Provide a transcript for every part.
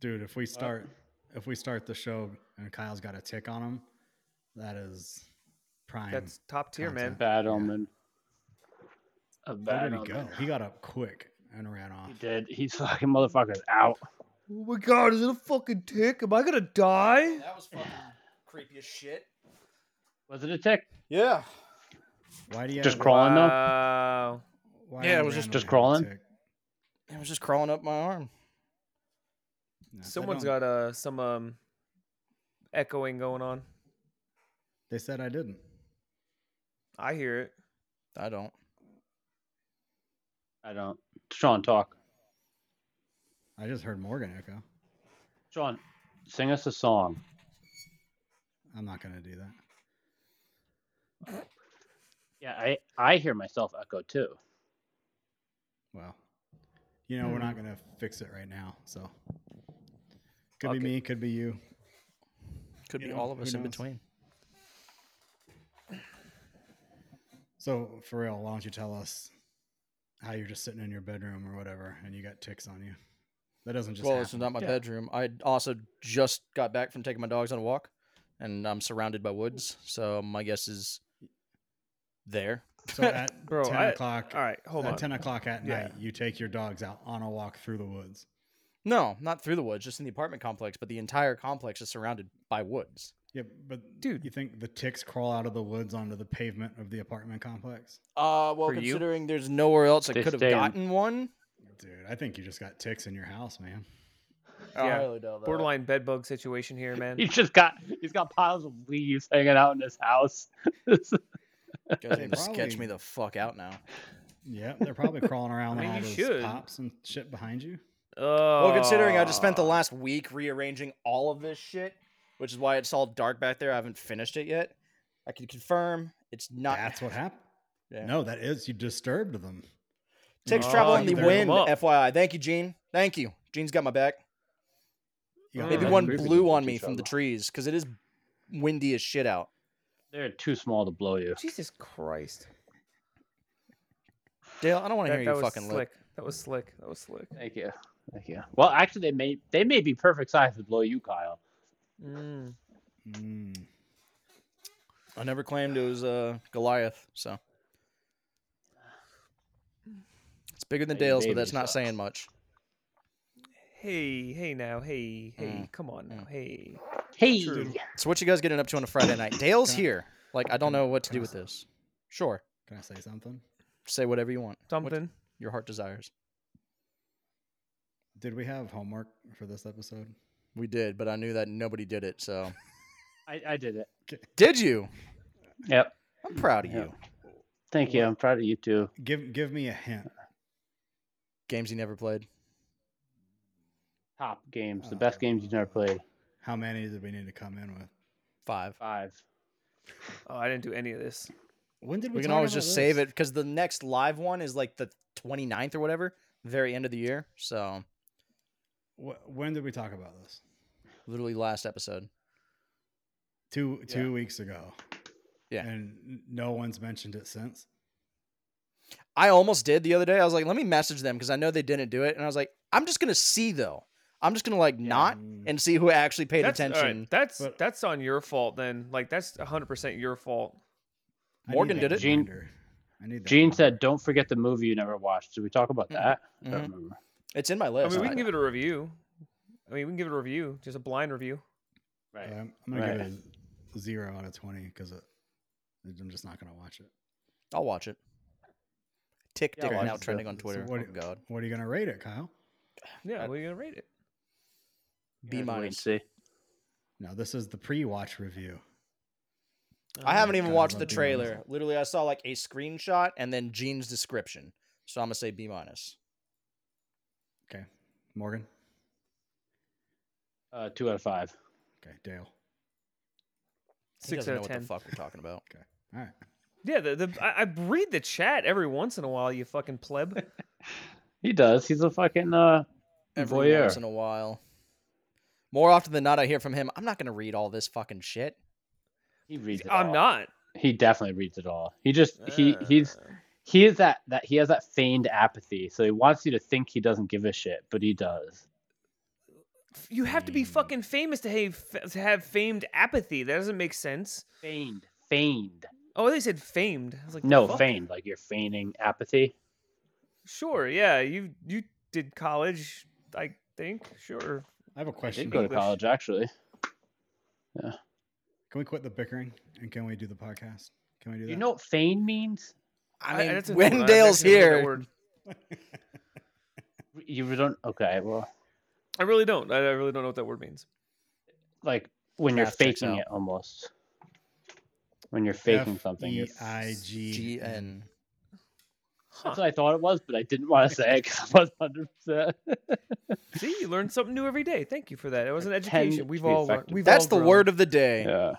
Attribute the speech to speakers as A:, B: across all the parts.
A: Dude, if we start if we start the show and Kyle's got a tick on him, that is prime.
B: That's top tier, man.
A: Content.
C: Bad
A: Yeah.
C: omen. A
A: Where did he go? He got up quick and ran off.
C: He did. He's fucking motherfuckers out.
B: Oh my god, is it a fucking tick? Am I gonna die?
D: That was fucking creepy as shit.
C: Was it a tick?
D: Yeah.
A: Why do you
C: Just
A: have,
C: crawling though.
A: Why
D: Yeah,
A: do
D: it was just-
C: just crawling?
A: tick?
D: It was just crawling up my arm.
A: No, they
B: Someone's
A: don't-
B: got uh some um echoing going on.
A: They said I didn't.
B: I hear it.
D: I don't.
C: I don't. Sean, talk.
A: I just heard Morgan echo.
C: Sean, sing us a song.
A: I'm not gonna do that.
C: Yeah, I I hear myself echo too.
A: Well, you know we're
B: Hmm.
A: not gonna fix it right now, so could
B: Fuck
A: be
B: it.
A: me, could be you.
D: Could
A: You
D: be
A: know,
D: all of us in between.
A: So for real, why don't you tell us how you're just sitting in your bedroom or whatever, and you got ticks on you? That doesn't just
D: well,
A: happen.
D: this is not my
C: Yeah.
D: bedroom. I also just got back from taking my dogs on a walk, and I'm surrounded by woods. So my guess is there.
A: So at
B: Bro,
A: ten
B: I-
A: o'clock,
B: All right, hold
A: at
B: on.
A: ten o'clock at
B: Yeah.
A: night, you take your dogs out on a walk through the woods.
D: No, not through the woods, just in the apartment complex. But the entire complex is surrounded by woods.
A: Yeah, but
B: Dude.
A: you think the ticks crawl out of the woods onto the pavement of the apartment complex?
D: Uh, well,
B: For you?
D: considering there's nowhere else I could have gotten one.
A: Dude, I think you just got ticks in your house, man.
D: I
B: Yeah,
D: highly doubt that.
B: Borderline bedbug situation here, man.
C: He's just got he's got piles of leaves hanging out in his house.
D: You guys
A: They
D: need sketch me the fuck out now.
A: Yeah, they're probably crawling around
B: I mean,
A: all those
B: should.
A: pops and shit behind you.
B: Oh.
D: Well, considering I just spent the last week rearranging all of this shit, which is why it's all dark back there. I haven't finished it yet. I can confirm it's not.
A: That's what happened.
D: Yeah.
A: No, that is you disturbed them.
D: Takes
B: Oh,
D: travel in the wind. FYI. Thank you, Gene. Thank you. Gene's got my back.
A: You got
D: Maybe one blew on me from the trees because it is windy as shit out.
C: They're too small to blow you.
B: Jesus Christ.
D: Dale, I don't want to hear you fucking
B: slick.
D: lip.
B: That was slick. That was slick.
C: Thank you. Thank you. Well, actually, they may they may be perfect size to blow you, Kyle.
B: Mm.
A: Mm.
D: I never claimed it was uh, Goliath, so it's bigger than
C: Hey,
D: Dale's, but that's not
C: sucks.
D: saying much.
B: Hey, hey now, hey, hey,
D: Mm,
B: come on now, hey.
C: Hey,
B: True.
D: So what you guys getting up to on a Friday night? Dale's
A: I-
D: here. Like I don't know what to do with this. Sure,
A: Can I say something?
D: say whatever you want. What
B: Something.
D: your heart desires.
A: Did we have homework for this episode?
D: We did, but I knew that nobody did it. So
C: I, I did it.
D: did you?
C: Yep.
D: I'm proud of
C: Yeah.
D: you.
C: Thank you. I'm proud of you too.
A: Give give me a hint.
D: Games you never played.
C: Top games, the
A: Uh,
C: best games you've never played.
A: How many did we need to come in with?
D: Five.
C: Five.
B: Oh, I didn't do any of this.
A: When did we?
D: We can
A: talk
D: always
A: about
D: just save it because the next live one is like the 29th or whatever, very end of the year. So
A: Wh- When did we talk about this?
D: literally last episode.
A: Two two weeks ago.
D: Yeah.
A: And no one's mentioned it since.
D: I almost did the other day. I was like, let me message them because I know they didn't do it, and I was like, I'm just gonna see though. I'm just gonna like not
A: Mm.
D: and see who actually paid
B: That's, all right,
D: attention.
B: That's
A: But-
B: that's on your fault then. Like that's 100% your fault.
A: I
D: Morgan did it.
C: Gene-
A: I need
C: Gene said, "Don't forget the movie you never watched." Did we talk about
D: Mhm.
C: that? I
D: Mhm.
C: don't remember.
D: It's in my list.
B: I mean, we can give it a review. I mean, we can give it a review, just a blind review.
C: Right.
A: Um, I'm gonna
C: Right.
A: give it a zero out of twenty because I'm just not gonna watch it.
D: I'll watch it. Tick
C: Yeah,
D: Tick
C: watch
D: now
C: it.
D: trending on
A: So
D: Twitter.
A: what,
D: oh God,
A: what are you gonna rate it, Kyle?
B: Yeah,
D: I-
B: what are you gonna rate it?
D: B
C: Yeah, wait and
D: minus.
C: See.
A: No, this is the pre-watch review.
D: I haven't even
A: God,
D: watched the trailer. Literally, I saw like a screenshot and then Gene's description. So I'm gonna say B minus.
A: Okay, Morgan.
C: Uh, two out of five.
A: Okay, Dale.
D: He
B: Six
D: doesn't
B: out
D: know
B: of
D: what
B: 10.
D: the fuck we're talking about.
A: Okay, all right.
B: Yeah, the, the I, I read the chat every once in a while. You fucking pleb.
C: He does. He's a fucking uh,
D: Every
C: voyeur.
D: once in a while. More often than not, I hear from him. I'm not gonna read all this fucking shit.
C: He reads it
B: I'm
C: all.
B: not.
C: He definitely reads it all. He just he he's
B: Uh,
C: he is that that he has that feigned apathy. So he wants you to think he doesn't give a shit, but he does.
B: You have to be fucking famous to have to have famed apathy. That doesn't make sense.
C: Feigned. Feigned.
B: Oh, they said famed. I was like,
C: No,
B: fuck?
C: feigned. Like you're feigning apathy.
B: Sure, yeah. You you did college, I think. Sure.
A: I have a question.
C: did go to college actually. Yeah.
A: Can we quit the bickering and can we do the podcast? Can we do that?
C: You know what feign means?
D: I mean,
B: that's
D: when.
B: I've
D: Dale's
B: actually never heard that
D: here.
C: You don't. Okay, well,
B: I really don't. I I really don't know what that word means.
C: like when you're faking it almost. When you're faking something. you're-
A: F-E-I-G.
D: GN.
B: Huh.
C: That's what I thought it was, but I didn't want to say it because I wasn't hundred percent.
B: See, you learn something new every day. Thank you for that. It was an education. We've all learned. We've
D: That's
B: all
D: the word of the day.
C: Yeah.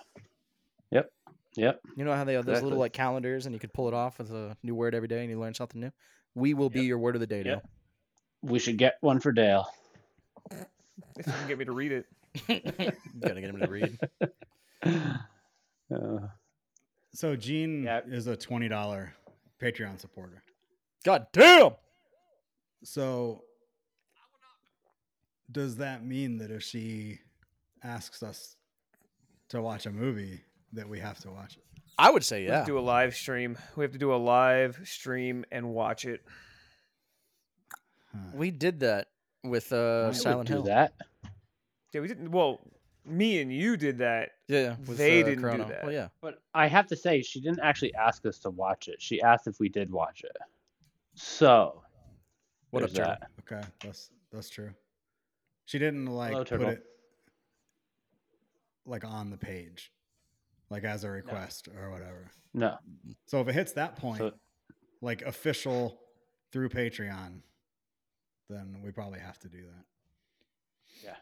C: Yep. Yep.
D: You know how they have those
C: Exactly.
D: little like calendars and you could pull it off with a new word every day and you learn something new? We will be
C: Yep.
D: your word of the day,
C: Yep. We should get one for Dale.
B: If you can get me to read it.
D: Dale. Gotta get him to read.
C: Uh,
A: So Gene
C: Yeah.
A: is a twenty dollar Patreon supporter.
D: God damn!
A: So does that mean that if she asks us to watch a movie that we have to watch it?
D: I would say
B: We have
D: yeah.
B: to do a live stream. We have to do a live stream and watch it.
A: Huh.
D: We did that with uh,
C: would
D: Silent Hill.
C: that.
B: Yeah, we didn't. Well, me and you did that.
D: Yeah, with,
B: They
D: uh,
B: didn't do that.
D: Well, yeah.
C: But I have to say, she didn't actually ask us to watch it. She asked if we did watch it. So,
D: What up,
C: there's that.
A: Okay, that's that's true. She didn't like
C: Hello,
A: put it like on the page, like as a request or whatever.
C: No.
A: So if it hits that point,
C: So,
A: like official through Patreon, then we probably have to do that.
C: yeah.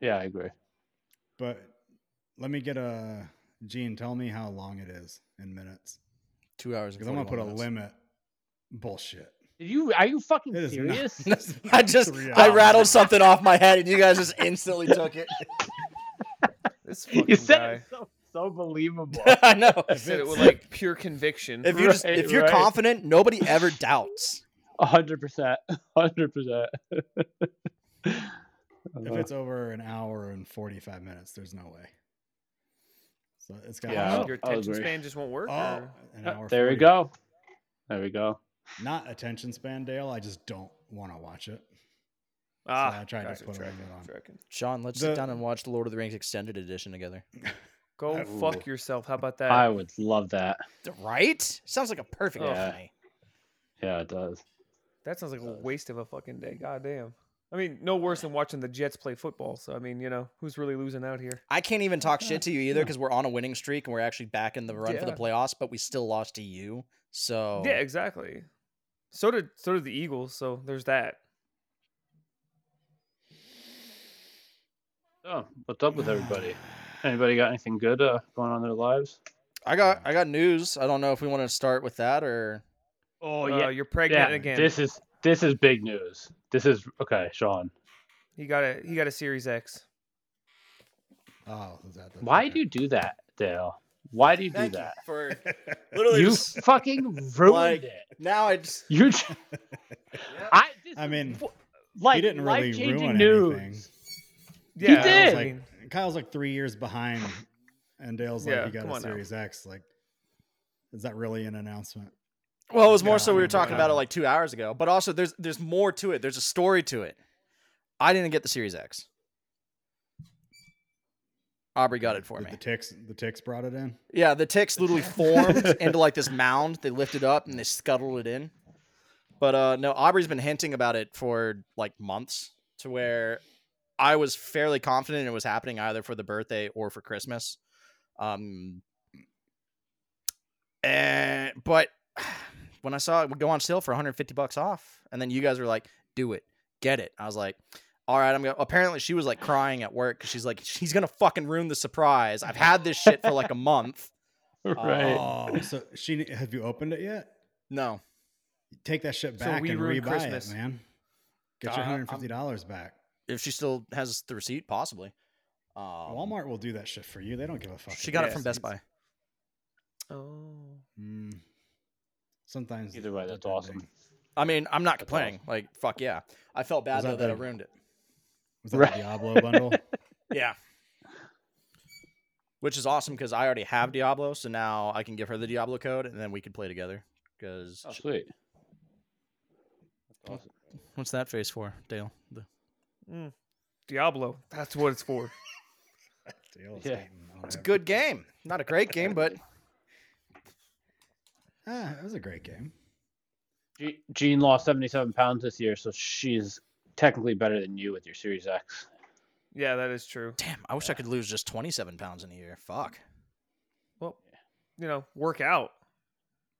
C: Yeah, I agree.
A: But let me get a Gene. Tell me how long it is in minutes,
D: Two hours.
A: because I'm gonna put a
D: 41
A: limit. Bullshit.
C: Did you? Are you fucking
A: It is not-
C: serious?
D: I just I rattled something off my head and you guys just instantly took it.
B: This fucking
C: you said
B: guy.
C: it so, so believable.
D: I know.
B: I said it with like pure conviction.
D: If you're just
C: Right,
D: if you're
C: right.
D: confident, nobody ever doubts.
C: A hundred percent. Hundred percent.
A: If it's over an hour and 45 minutes, there's no way. So it's got
C: Yeah,
B: your attention span just won't work.
A: Oh,
B: or-
A: an hour
C: There we go. There we go.
A: Not attention span, Dale. I just don't want to watch it.
B: Ah,
A: I tried to put a
B: tracking,
A: limit on.
B: tracking.
D: Sean, let's
A: The-
D: sit down and watch the Lord of the Rings extended edition together.
B: Go
A: I-
B: fuck yourself. How about that?
C: I would love that.
D: Right? Sounds like a perfect
C: Yeah.
D: for.
C: Yeah, it does.
B: That sounds like a waste of a fucking day. God damn. I mean, no worse than watching the Jets play football. So I mean, you know, who's really losing out here?
D: I can't even talk shit to you either because we're on a winning streak and we're actually back in the run for the playoffs, but we still lost to you. So
B: Yeah, exactly. So did so did the Eagles. So there's that.
C: Oh, what's up with everybody? Anybody got anything good uh, going on in their lives?
D: I got I got news. I don't know if we want to start with that or
C: Oh
B: Uh, you're pregnant
C: yeah.
B: again.
C: This is this is big news. This is okay, Sean.
B: he got a he got a Series X.
A: Oh, is that
C: Why
A: okay.
C: do you do that, Dale? Why do you do
D: Thank you
C: that?
D: for literally
C: You
D: just-
C: fucking ruined
D: like-
C: it.
D: now I just
C: You, j- I, this
A: I
C: is
A: mean,
C: like
A: he didn't really ruin
C: news.
A: anything.
B: Yeah,
C: did.
B: I
A: Kyle's like,
B: mean,
A: Kyle's like three years behind, and Dale's like,
B: Yeah,
A: he got a
B: on now.
A: Series X. Like, is that really an announcement?
D: Well, it was more
A: Yeah,
D: so we were talking about it like two hours ago, but also there's there's more to it. There's a story to it. I didn't get the Series X. Aubrey got it for
A: Did
D: me.
A: The ticks, the ticks brought it in.
D: Yeah, the ticks literally formed into like this mound. They lifted up and they scuttled it in. But uh no, Aubrey's been hinting about it for like months to where I was fairly confident it was happening either for the birthday or for Christmas. Um and but when I saw it would go on sale for 150 bucks off, and then you guys were like, "Do it, get it." I was like, "All right, I'm gonna." Apparently, she was like crying at work because she's like, "She's gonna fucking ruin the surprise." I've had this shit for like a month.
C: right.
A: Oh, so she have you opened it yet?
D: No,
A: Take that shit
B: So
A: back
B: we
A: and
B: ruined
A: rebuy
B: Christmas.
A: it, man. Get
D: Uh,
A: your hundred fifty dollars back.
D: If she still has the receipt, possibly. Um,
A: Walmart will do that shit for you. They don't give a fuck.
D: She got it from. Best Buy.
B: oh,
A: Mm. Sometimes.
C: Either way, that's awesome.
D: I mean, I'm not
C: That's
D: complaining. Like, fuck yeah. I felt bad though
A: that
D: that I ruined it.
A: Was that
C: Right.
A: the Diablo bundle?
D: Yeah. Which is awesome because I already have Diablo, so now I can give her the Diablo code and then we can play together. Because
C: Oh, sweet. That's awesome.
D: what's that face for, Dale? The-
B: Mm. Diablo. That's what it's for.
C: Yeah.
D: It's a good game. Not a great game, but
A: Ah, it was a great game.
C: Ge- Gene lost 77 pounds this year, so she's technically better than you with your Series X.
B: Yeah, that is true.
D: damn, I wish I could lose just 27 pounds in a year. Fuck.
B: Well, you know, work out.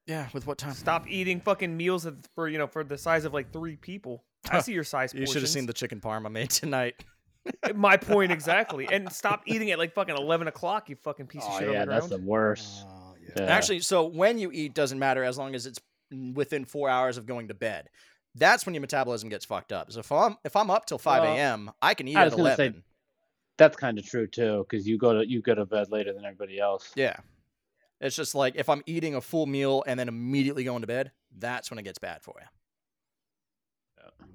D: Yeah, with what time?
B: Stop eating fucking meals for you know for the size of like three people. I see your size.
D: You should have seen the chicken parm I made tonight.
B: My point exactly. And stop eating at like fucking eleven o'clock. You fucking piece of
C: Oh
B: shit
C: yeah,
B: on the
C: that's the worst.
A: Oh, yeah.
C: Yeah.
D: Actually, so when you eat doesn't matter as long as it's within four hours of going to bed. That's when your metabolism gets fucked up. So if I'm if I'm up till five
C: Well,
D: a.m., I can eat
C: I
D: at
C: was gonna say-
D: eleven.
C: That's kind of true too, because you go to you go to bed later than everybody else.
D: Yeah, it's just like if I'm eating a full meal and then immediately going to bed, that's when it gets bad for you.
A: Mm,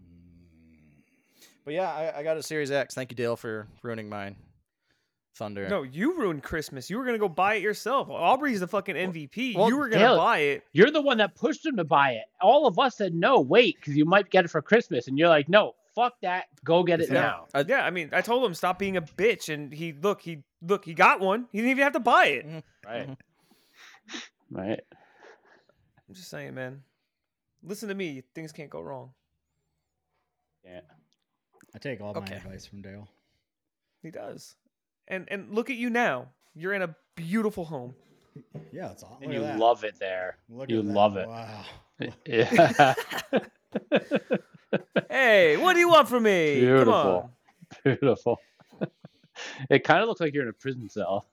D: But yeah, I, I got a Series X. Thank you, Dale, for ruining mine. Thunder.
B: No, you ruined Christmas. You were gonna go buy it yourself. Aubrey's the fucking MVP.
C: well,
B: you were gonna
C: Dale-
B: buy it.
C: You're the one that pushed him to buy it. All of us said no, wait, because you might get it for Christmas, and you're like, no, fuck that, go get it
B: Yeah.
C: now.
D: I-
B: yeah, I mean, I told him stop being a bitch, and he look, he look, he got one. He didn't even have to buy it.
C: Right.
D: Mhm.
C: Right.
B: I'm just saying, man. Listen to me. Things can't go wrong.
C: Yeah.
A: I take all
D: Okay.
A: my advice from Dale.
B: He does. And and look at you now. You're in a beautiful home.
A: Yeah, it's all.
C: And you
A: that.
C: love it there.
A: Look
C: you
A: at that.
C: love it.
A: Wow.
C: Yeah.
B: Hey, what do you want from me? Come
C: Beautiful.
B: on.
C: Beautiful. it kind of looks like you're in a prison cell.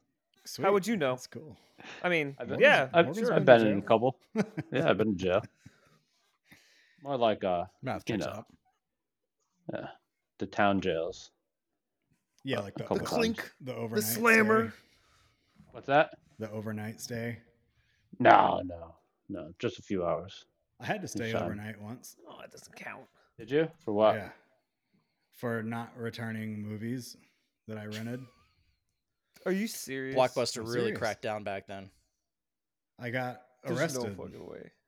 A: Sweet.
B: How would you know?
A: That's cool.
B: I mean,
C: I've been,
B: yeah,
C: I've,
A: Morgan's
B: sure.
C: I've
A: been
C: been
A: in
C: in a couple. Yeah, I've been in jail. More like uh,
D: Math
C: you
D: checks
C: know.
D: out.
C: Uh the town jails.
A: Yeah, like the,
C: couple
A: the,
C: times.
B: clink,
A: the overnight the
B: slammer.
A: stay.
C: What's that?
A: The overnight stay.
C: No, no, no. Just a few hours.
A: I had to stay
C: Shine.
A: overnight once.
B: Oh, that doesn't count.
C: Did you? For what?
A: Yeah. For not returning movies that I rented.
B: Are you serious?
D: Blockbuster
A: I'm
D: really
A: serious.
D: cracked down back then.
A: I got
B: There's
A: arrested
B: no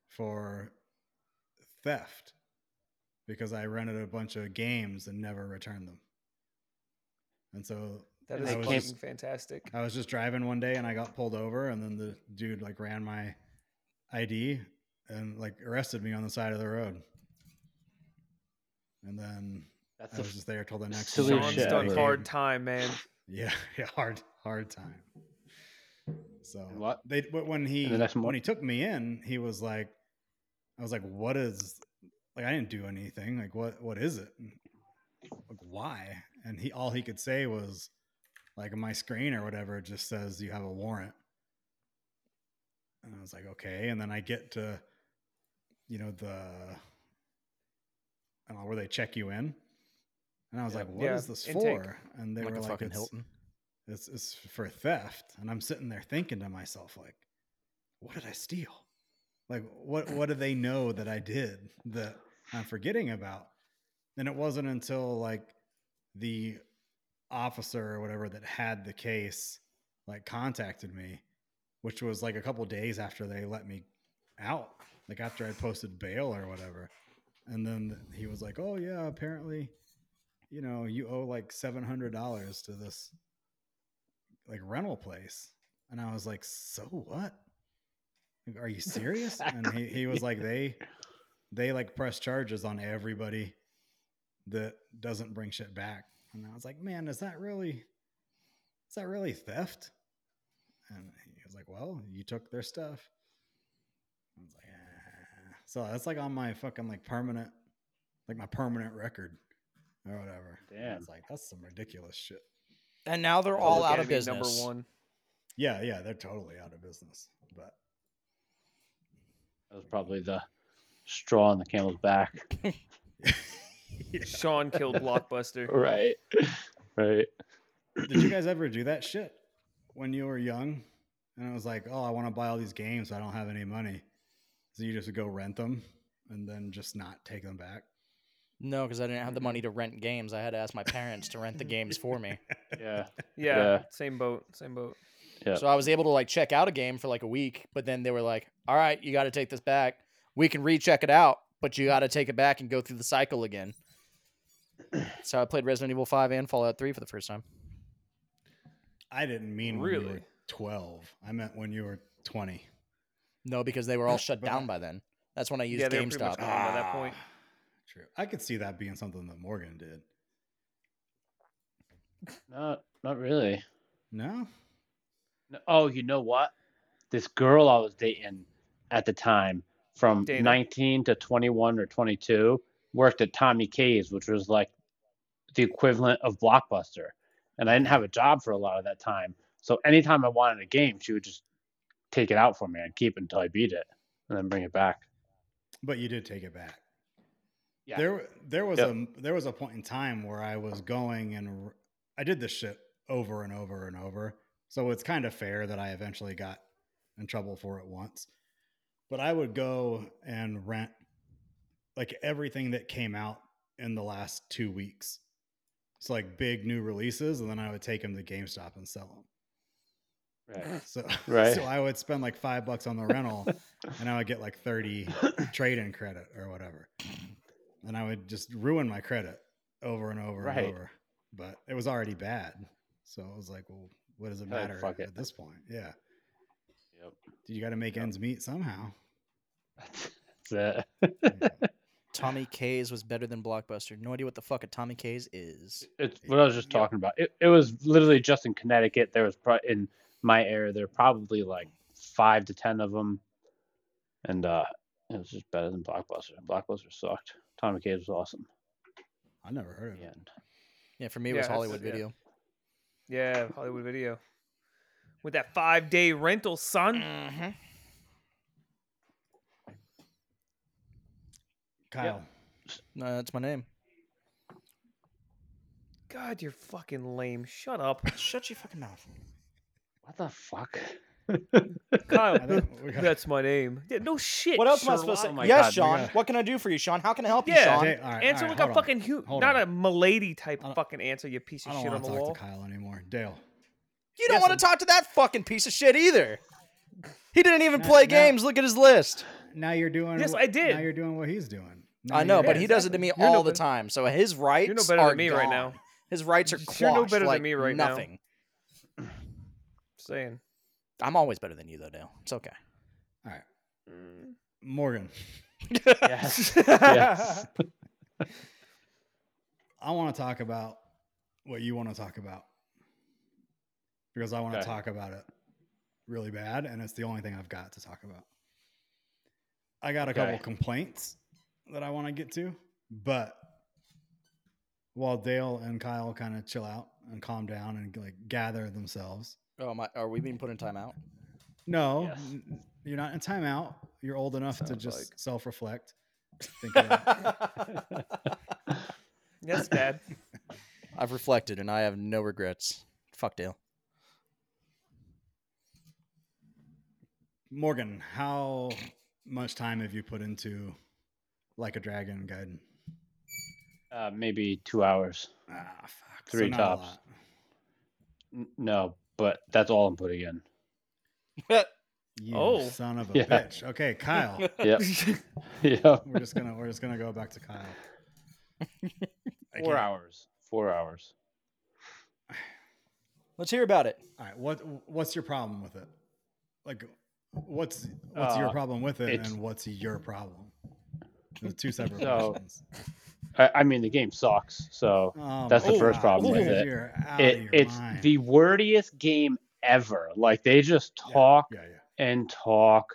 A: for theft because I rented a bunch of games and never returned them. And so
B: That
C: And
B: is fucking
A: can't-
B: fantastic.
A: I was just driving one day and I got pulled over and then the dude like ran my ID and like arrested me on the side of the road. And then
C: That's
A: I
C: the
A: was just there till the next
C: silliest
B: Sean's done hard time, man.
A: Yeah, yeah, hard, hard time. So
C: What?
A: they but when he
C: And the next
A: when he took me in, he was like, I was like, what is like? I didn't do anything. Like, what what is it? Like, why? And he all he could say was, like, on my screen or whatever, it just says you have a warrant. And I was like, okay. And then I get to, you know, the, I don't know, where they check you in. And I was
C: Yeah.
A: like, what is
B: Yeah,
A: this
B: intake.
A: for? And they
D: like
A: were like, it's,
D: Hilton.
A: it's, it's for theft. And I'm sitting there thinking to myself, like, what did I steal? Like, what, what do they know that I did that I'm forgetting about? And it wasn't until like the officer or whatever that had the case like contacted me, which was like a couple days after they let me out, like after I posted bail or whatever. And then he was like, "Oh yeah, apparently, you know, you owe like seven hundred dollars to this like rental place." And I was like, "So what? Like, are you serious?" and he, he was like, "They they like press charges on everybody that doesn't bring shit back." And I was like, "Man, is that really is that really theft?" And he was like, "Well, you took their stuff." I was like, ah. "So that's like on my fucking like permanent, like my permanent record or whatever." And I
C: Damn.
A: was like, "That's some ridiculous shit."
D: And now they're all out of business.
B: Number one.
A: Yeah, yeah, they're totally out of business. But
C: That was probably the straw on the camel's back.
A: Yeah.
B: Sean killed Blockbuster.
C: Right. Right.
A: Did you guys ever do that shit when you were young? And it was like, oh, I want to buy all these games, I don't have any money. So you just would go rent them and then just not take them back.
D: No, because I didn't have the mm-hmm. money to rent games. I had to ask my parents to rent the games for me.
C: Yeah.
B: Yeah,
C: Yeah.
B: same boat, same boat.
C: Yeah.
D: So I was able to like check out a game for like a week, but then they were like, "All right, you got to take this back. We can recheck it out, but you got to take it back and go through the cycle again." So I played Resident Evil 5 and Fallout 3 for the first time.
A: I didn't mean when you
B: Really?
A: were 12. I meant when you were 20.
D: No, because they were all shut down by then. That's when I used
B: Yeah, they much
D: GameStop.
B: gone by that ah, point.
A: True. I could see that being something that Morgan did.
C: Not not really.
A: No?
C: No- Oh, you know what? This girl I was dating at the time, from
B: Dana.
C: 19 to 21 or 22, worked at Tommy K's, which was like the equivalent of Blockbuster. And I didn't have a job for a lot of that time. So anytime I wanted a game, she would just take it out for me and keep it until I beat it and then bring it back.
A: But you did take it back.
C: Yeah.
A: There there was
C: Yep.
A: a there was a point in time where I was going and I did this shit over and over and over. So it's kind of fair that I eventually got in trouble for it once. But I would go and rent like everything that came out in the last 2 weeks. It's like big new releases and then I would take them to GameStop and sell them.
C: Right.
A: So,
C: Right.
A: so I would spend like five bucks on the rental and I would get like 30 trade in credit or whatever. And I would just ruin my credit over and over
C: Right.
A: and over. But it was already bad. So I was like, well, what does it
C: Like,
A: matter
C: fuck
A: at
C: it.
A: this point? Yeah.
C: Yep.
A: You got to make ends meet somehow.
C: That's it.
D: Tommy K's was better than Blockbuster. No idea what the fuck a Tommy K's is.
C: It's what I was just
B: Yep.
C: talking about. It, it was literally just in Connecticut. There was pro- in my area there were probably like five to ten of them, and uh, it was just better than Blockbuster. Blockbuster sucked. Tommy K's was awesome.
A: I never heard of it.
D: Yeah, for me it
B: Yeah,
D: was
B: that's-
D: Hollywood
B: yeah.
D: Video.
B: Yeah, Hollywood Video. With that five day rental, son.
D: Mm-hmm.
A: Kyle,
D: No, that's my name.
B: God, you're fucking lame. Shut up,
D: Shut your fucking mouth.
C: What the fuck?
B: Kyle.
A: I think we got-
B: That's my name. Yeah, no shit.
D: What else am I supposed to
C: Oh
D: say?
C: my
D: yes,
C: God,
D: Sean.
A: gotta-
D: What can I do for you, Sean? How can I help you, Sean?
A: Okay, all right,
B: answer
A: all right,
B: like a
A: on.
B: fucking hu-
A: Hold
B: not
A: on.
B: a milady type fucking answer. You piece
A: I
B: of
A: don't
B: shit on
A: want
B: the
A: to talk
B: wall.
A: to Kyle anymore. Dale.
D: You don't
B: Yes,
D: want to talk to that fucking piece of shit either. He didn't even
A: Now-
D: play
A: now-
D: games. Look at his list.
A: Now you're doing.
B: Yes,
A: what-
B: I did.
A: Now you're doing what he's doing. Now
D: I know, but
B: Yeah,
D: he does it to me
B: You're no
D: all the
B: better-
D: time. So his rights
B: You're no better
D: are
B: than me right now.
D: His rights are
B: You're no
D: quashed
B: better than me right now.
D: nothing.
B: Saying.
D: I'm always better than you, though, Dale. It's okay.
A: All right, mm. Morgan.
C: Yes. yes.
A: I want to talk about what you want to talk about because I want to
C: Okay.
A: talk about it really bad, and it's the only thing I've got to talk about. I got a couple complaints that I want to get to, but while Dale and Kyle kind of chill out and calm down and like gather themselves.
D: Oh my! Are we being put in timeout?
A: No,
C: Yes.
A: n- you're not in timeout. You're old enough to just
B: like-
A: self-reflect. Think about
B: Yes, Dad.
D: I've reflected and I have no regrets. Fuck Dale.
A: Morgan, how much time have you put into like a dragon Gaiden?
C: Uh, maybe two hours.
A: Ah, fuck.
C: Three
A: not a
C: tops. N- No, but that's all I'm putting in.
A: You
B: Oh.
A: son of a
C: Yeah.
A: bitch. Okay, Kyle.
C: Yep. yeah.
A: we're just gonna we're just gonna go back to Kyle.
C: Four hours. Four hours.
D: Let's hear about it.
A: All right, what what's your problem with it? Like, what's what's your
C: Uh,
A: problem with it, and what's your problem? There's two separate
C: So-
A: questions.
C: I, I mean, the game sucks. So
A: Oh
C: That's the oh, first
A: God,
C: problem with it.
A: You're out of
C: it, it's
A: mind.
C: the wordiest game ever. Like they just talk
A: Yeah, yeah.
C: and talk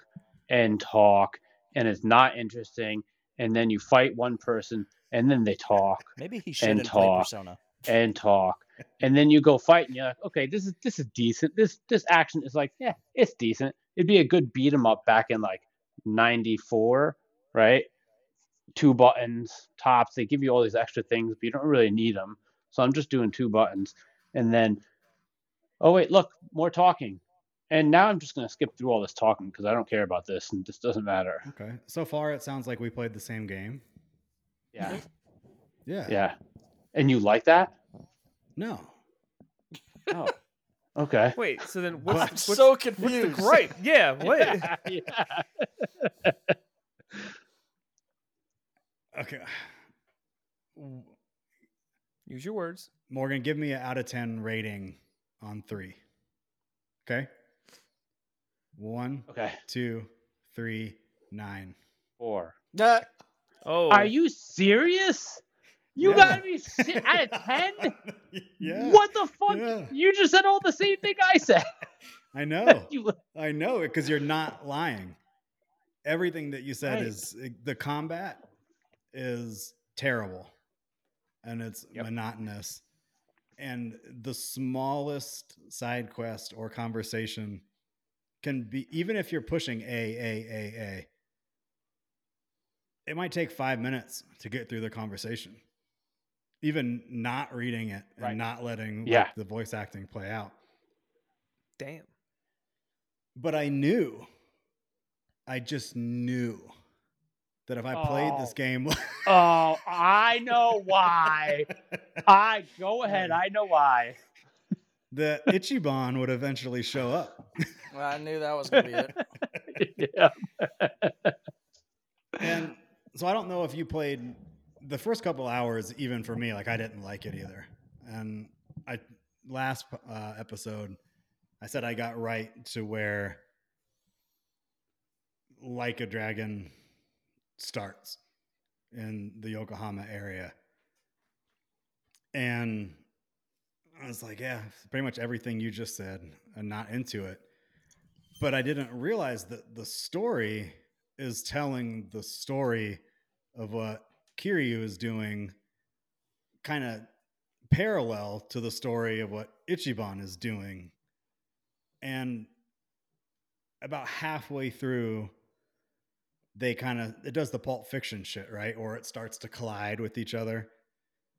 C: and talk, and it's not interesting. And then you fight one person, and then they talk
D: Maybe he shouldn't play
C: talk.
D: Persona.
C: and talk, and then you go fight, and you're like, okay, this is this is decent. This this action is like, yeah, it's decent. It'd be a good beat 'em up back in like '94, right? Two buttons, tops. They give you all these extra things, but you don't really need them. So I'm just doing two buttons, and then, oh wait, look, more talking. And now I'm just gonna skip through all this talking because I don't care about this, and this doesn't matter.
A: Okay. So far, it sounds like we played the same game.
C: Yeah. Mm-hmm.
A: Yeah.
C: Yeah. And you like that?
A: No.
C: Oh. Okay.
B: Wait, so then
D: I'm
B: what's, what's,
D: so
B: what's
D: confused.
B: the gripe? Yeah, Wait.
C: Yeah, yeah.
A: Okay.
B: Use your words.
A: Morgan, give me an out of 10 rating on three. Okay. One,
C: Okay.
A: two, three, nine.
C: Four.
D: Uh,
B: Oh,
C: Are you serious? You
A: Yeah.
C: gotta be si- out of ten.
A: yeah.
C: What the fuck?
A: Yeah.
C: You just said all the same thing I said.
A: I know.
C: You-
A: I know it because you're not lying. Everything that you said
C: Right.
A: is the combat is terrible and it's
B: Yep.
A: monotonous. And the smallest side quest or conversation can be, even if you're pushing A, A, A, A, it might take five minutes to get through the conversation. Even not reading it and
C: Right.
A: not letting like, the voice acting play out
B: damn.
A: but I knew, I just knew that if I played this
C: Oh.
A: game,
C: oh, I know why. I go ahead. I know why.
A: The Ichiban would eventually show up.
D: Well, I knew that was gonna be it.
C: yeah.
A: And so I don't know if you played the first couple hours, even for me, like I didn't like it either. And I last uh, episode, I said I got right to where like a dragon starts in the Yokohama area. And I was like, yeah, pretty much everything you just said, and not into it. But I didn't realize that the story is telling the story of what Kiryu is doing, kind of parallel to the story of what Ichiban is doing. And about halfway through, they kind of it does the pulp fiction shit, right? Or it starts to collide with each other,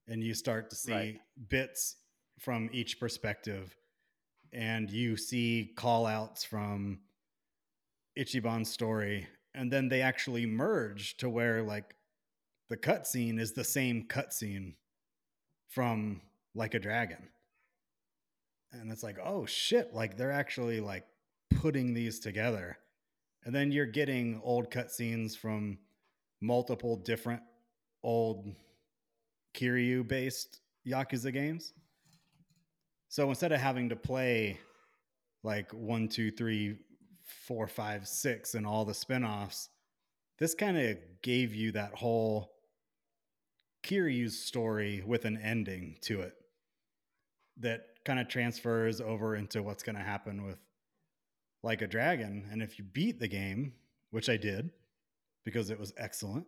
A: and you start to see
C: Right.
A: bits from each perspective, and you see call outs from Ichiban's story, and then they actually merge to where like the cutscene is the same cutscene from like a dragon. And it's like, oh shit, like they're actually like putting these together. And then you're getting old cutscenes from multiple different old Kiryu based Yakuza games. So instead of having to play like one, two, three, four, five, six, and all the spin-offs, this kind of gave you that whole Kiryu's story with an ending to it that kind of transfers over into what's going to happen with like a dragon. And if you beat the game, which I did because it was excellent,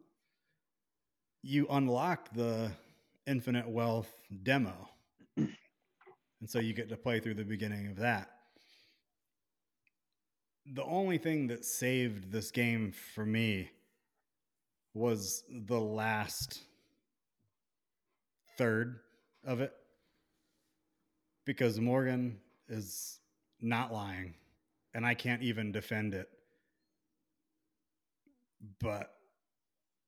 A: you unlock the infinite wealth demo. and so you get to play through the beginning of that. The only thing that saved this game for me was the last third of it because Morgan is not lying and I can't even defend it. But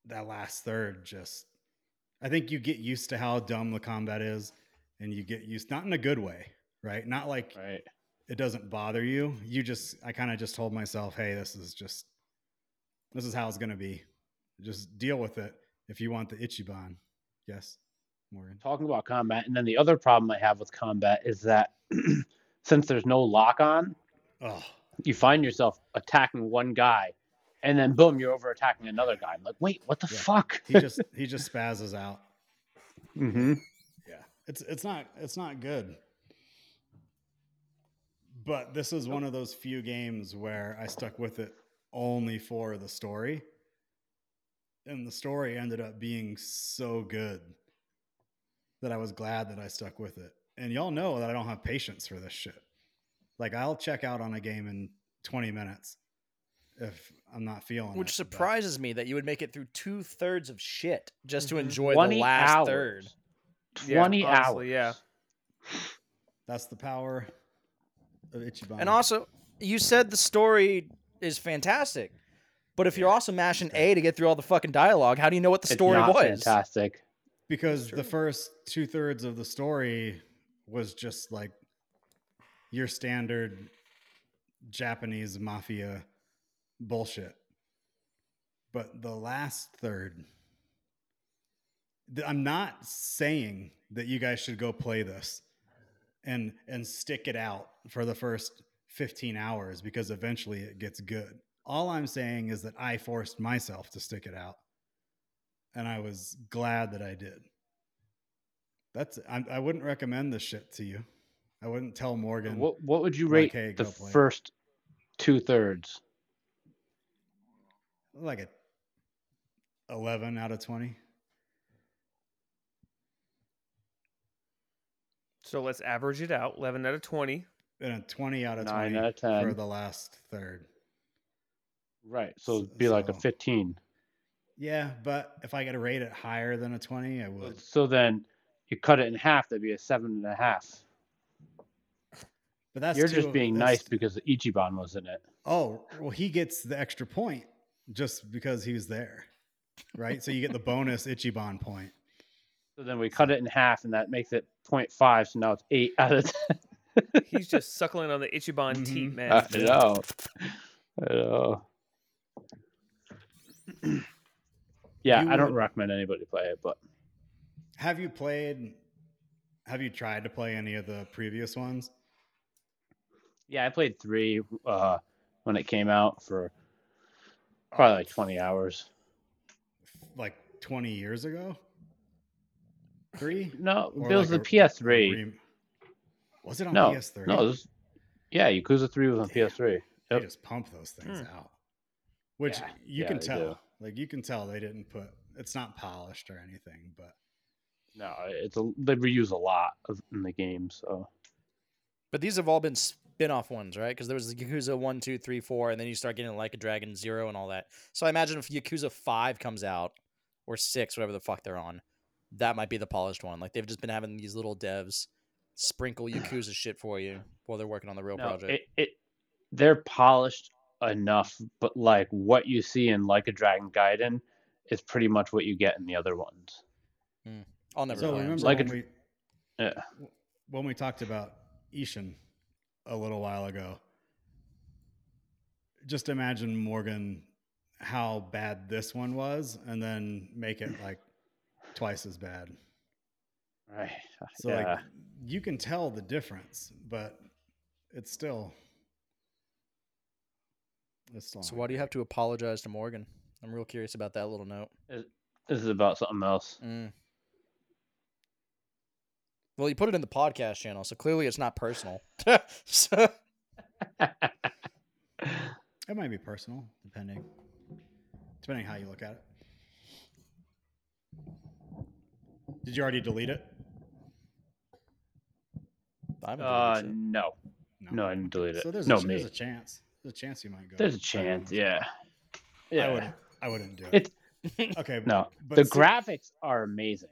A: that last third just I think you get used to how dumb the combat is and you get used not in a good way, right? Not like
C: Right.
A: it doesn't bother you. You just I kind of just told myself, "Hey, this is just this is how it's going to be. Just deal with it if you want the Ichiban." Yes. Morgan.
C: Talking about combat, and then the other problem I have with combat is that since there's no lock on,
A: Oh,
C: you find yourself attacking one guy, and then boom, you're over attacking another guy. I'm like, wait, what the
A: Yeah.
C: fuck?
A: he just he just spazzes out.
C: Mm-hmm.
A: Yeah. It's it's not it's not good. But this is one of those few games where I stuck with it only for the story. And the story ended up being so good that I was glad that I stuck with it. And y'all know that I don't have patience for this shit. Like I'll check out on a game in 20 minutes if I'm not feeling
D: Which
A: it, but-
D: surprises me that you would make it through two thirds of shit just to
B: Mhm.
D: enjoy the last
C: hours.
D: third.
B: Yeah,
C: 20
B: honestly,
C: hours.
B: yeah.
A: That's the power of Ichiban.
D: And also, you said the story is fantastic, but if you're also mashing A to get through all the fucking dialogue, how do you know what the
C: It's
D: story
C: not
D: was?
C: fantastic.
A: because the first two thirds of the story was just like your standard Japanese mafia bullshit. But the last third, I'm not saying that you guys should go play this and and stick it out for the first 15 hours because eventually it gets good. All I'm saying is that I forced myself to stick it out and I was glad that I did. That's I, I wouldn't recommend this shit to you. I wouldn't tell Morgan.
C: What what would you rate
A: hey,
C: the
A: play
C: first two thirds?
A: like a 11 out of 20.
B: So let's average it out. 11 out of 20.
A: And a 20 out of
C: Nine
A: 20
C: out of 10.
A: for the last third.
C: Right. So
A: S-
C: it'd be like a 15.
A: Yeah, but if I got to rate it higher than a 20, I would.
C: So then you cut it in half, that'd be a seven and a half.
A: But that's
C: You're just being nice because Ichiban was in it.
A: Oh, well, he gets the extra point just because he was there, right? so you get the bonus Ichiban point.
C: So then we cut it in half, and that makes it 0.5. So now it's eight out of 10.
B: He's just suckling on the Ichiban teat,
A: Mhm.
B: man.
C: I know. I know. yeah,
A: You
C: I don't
A: would-
C: recommend anybody play it, but
A: Have you played? Have you tried to play any of the previous ones?
C: Yeah, I played three uh, when it came out for probably like 20 hours.
A: Like 20 years ago? Three?
C: No,
A: Or
C: it was
A: like
C: the
A: a- a
C: PS3.
A: rem- was it on
C: No,
A: PS3?
C: no, it was, yeah, Yakuza 3 was on
A: Damn.
C: PS3.
A: they just pump those things
B: Hmm.
A: out. Which
C: Yeah,
A: you
C: yeah,
A: can tell.
C: do.
A: Like you can tell they didn't put it's not polished or anything, but
C: No, it's a, they reuse a lot of, in the game, so
D: But these have all been spin-off ones, right? Because there was Yakuza 1, 2, 3, 4, and then you start getting like a Dragon Zero and all that. So I imagine if Yakuza 5 comes out, or 6, whatever the fuck they're on, that might be the polished one. Like they've just been having these little devs sprinkle Yakuza shit for you while they're working on the real
C: no,
D: project.
C: it, it they're polished enough, but like what you see in like a Dragon Gaiden is pretty much what you get in the other ones. Mm.
D: I'll never
A: so
D: play 'em,
A: remember
C: Like
A: when
C: dr-
A: we
C: Yeah.
A: when we talked about Ishin a little while ago. Just imagine Morgan how bad this one was and then make it like twice as bad.
C: Right.
A: So
C: yeah.
A: like you can tell the difference, but it's still it's still
D: So why do you have to apologize to Morgan? I'm real curious about that little note.
C: this is about something else.
D: Mm. Well, you put it in the podcast channel, so clearly it's not personal. so,
A: It might be personal, depending depending how you look at it. Did you already delete it?
D: I
C: uh,
D: deleted shit.
C: no, no, I didn't delete it.
A: So there's,
C: no,
A: a,
C: me.
A: there's a chance. There's a chance you might go.
C: There's a chance.
A: know.
C: Yeah.
A: I
C: Yeah.
A: wouldn't. I wouldn't do it.
C: It's
A: okay.
C: no.
A: but
C: the
A: see-
C: graphics are amazing.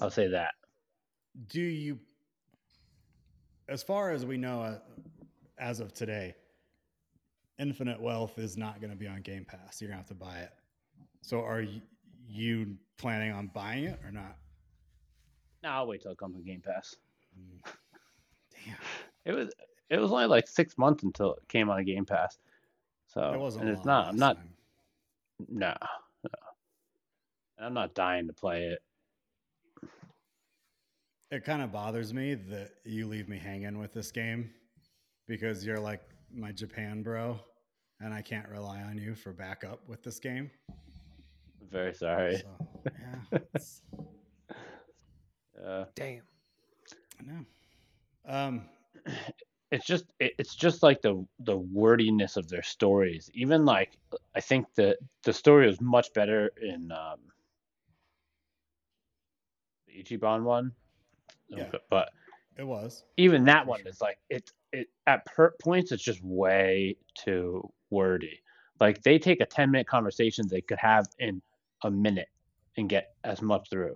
C: I'll say that.
A: Do you, as far as we know, uh, as of today, Infinite Wealth is not going to be on Game Pass. You're going to have to buy it. So are you, you planning on buying it or not?
C: No, I'll wait till it comes on Game Pass.
A: Mm. Damn.
C: It was it was only like six months until it came on Game Pass. So
A: It wasn't
C: and it's not. I'm not. No, no. I'm not dying to play it.
A: It kind of bothers me that you leave me hanging with this game because you're like my Japan bro, and I can't rely on you for backup with this game.
C: I'm very sorry.
A: So, yeah, it's-
C: Uh,
B: Damn.
A: I know. Um,
C: it's just it, it's just like the the wordiness of their stories. Even like I think the the story was much better in um, the Ichiban one.
A: Yeah.
C: But, but
A: it was.
C: even that one
A: sure.
C: is like it it at per points it's just way too wordy. Like they take a 10 minute conversation they could have in a minute and get as much through.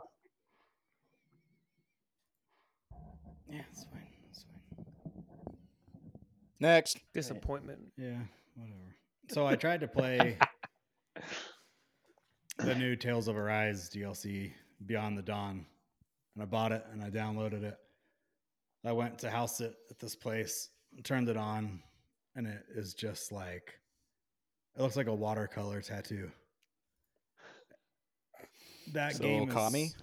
A: Yeah, it's fine. It's fine.
D: Next.
B: Disappointment.
A: Yeah, whatever. So I tried to play the new Tales of Arise DLC Beyond the Dawn, and I bought it and I downloaded it. I went to house it at this place, turned it on, and it is just like it looks like a watercolor tattoo. That
D: So,
A: game
D: Kami?
A: is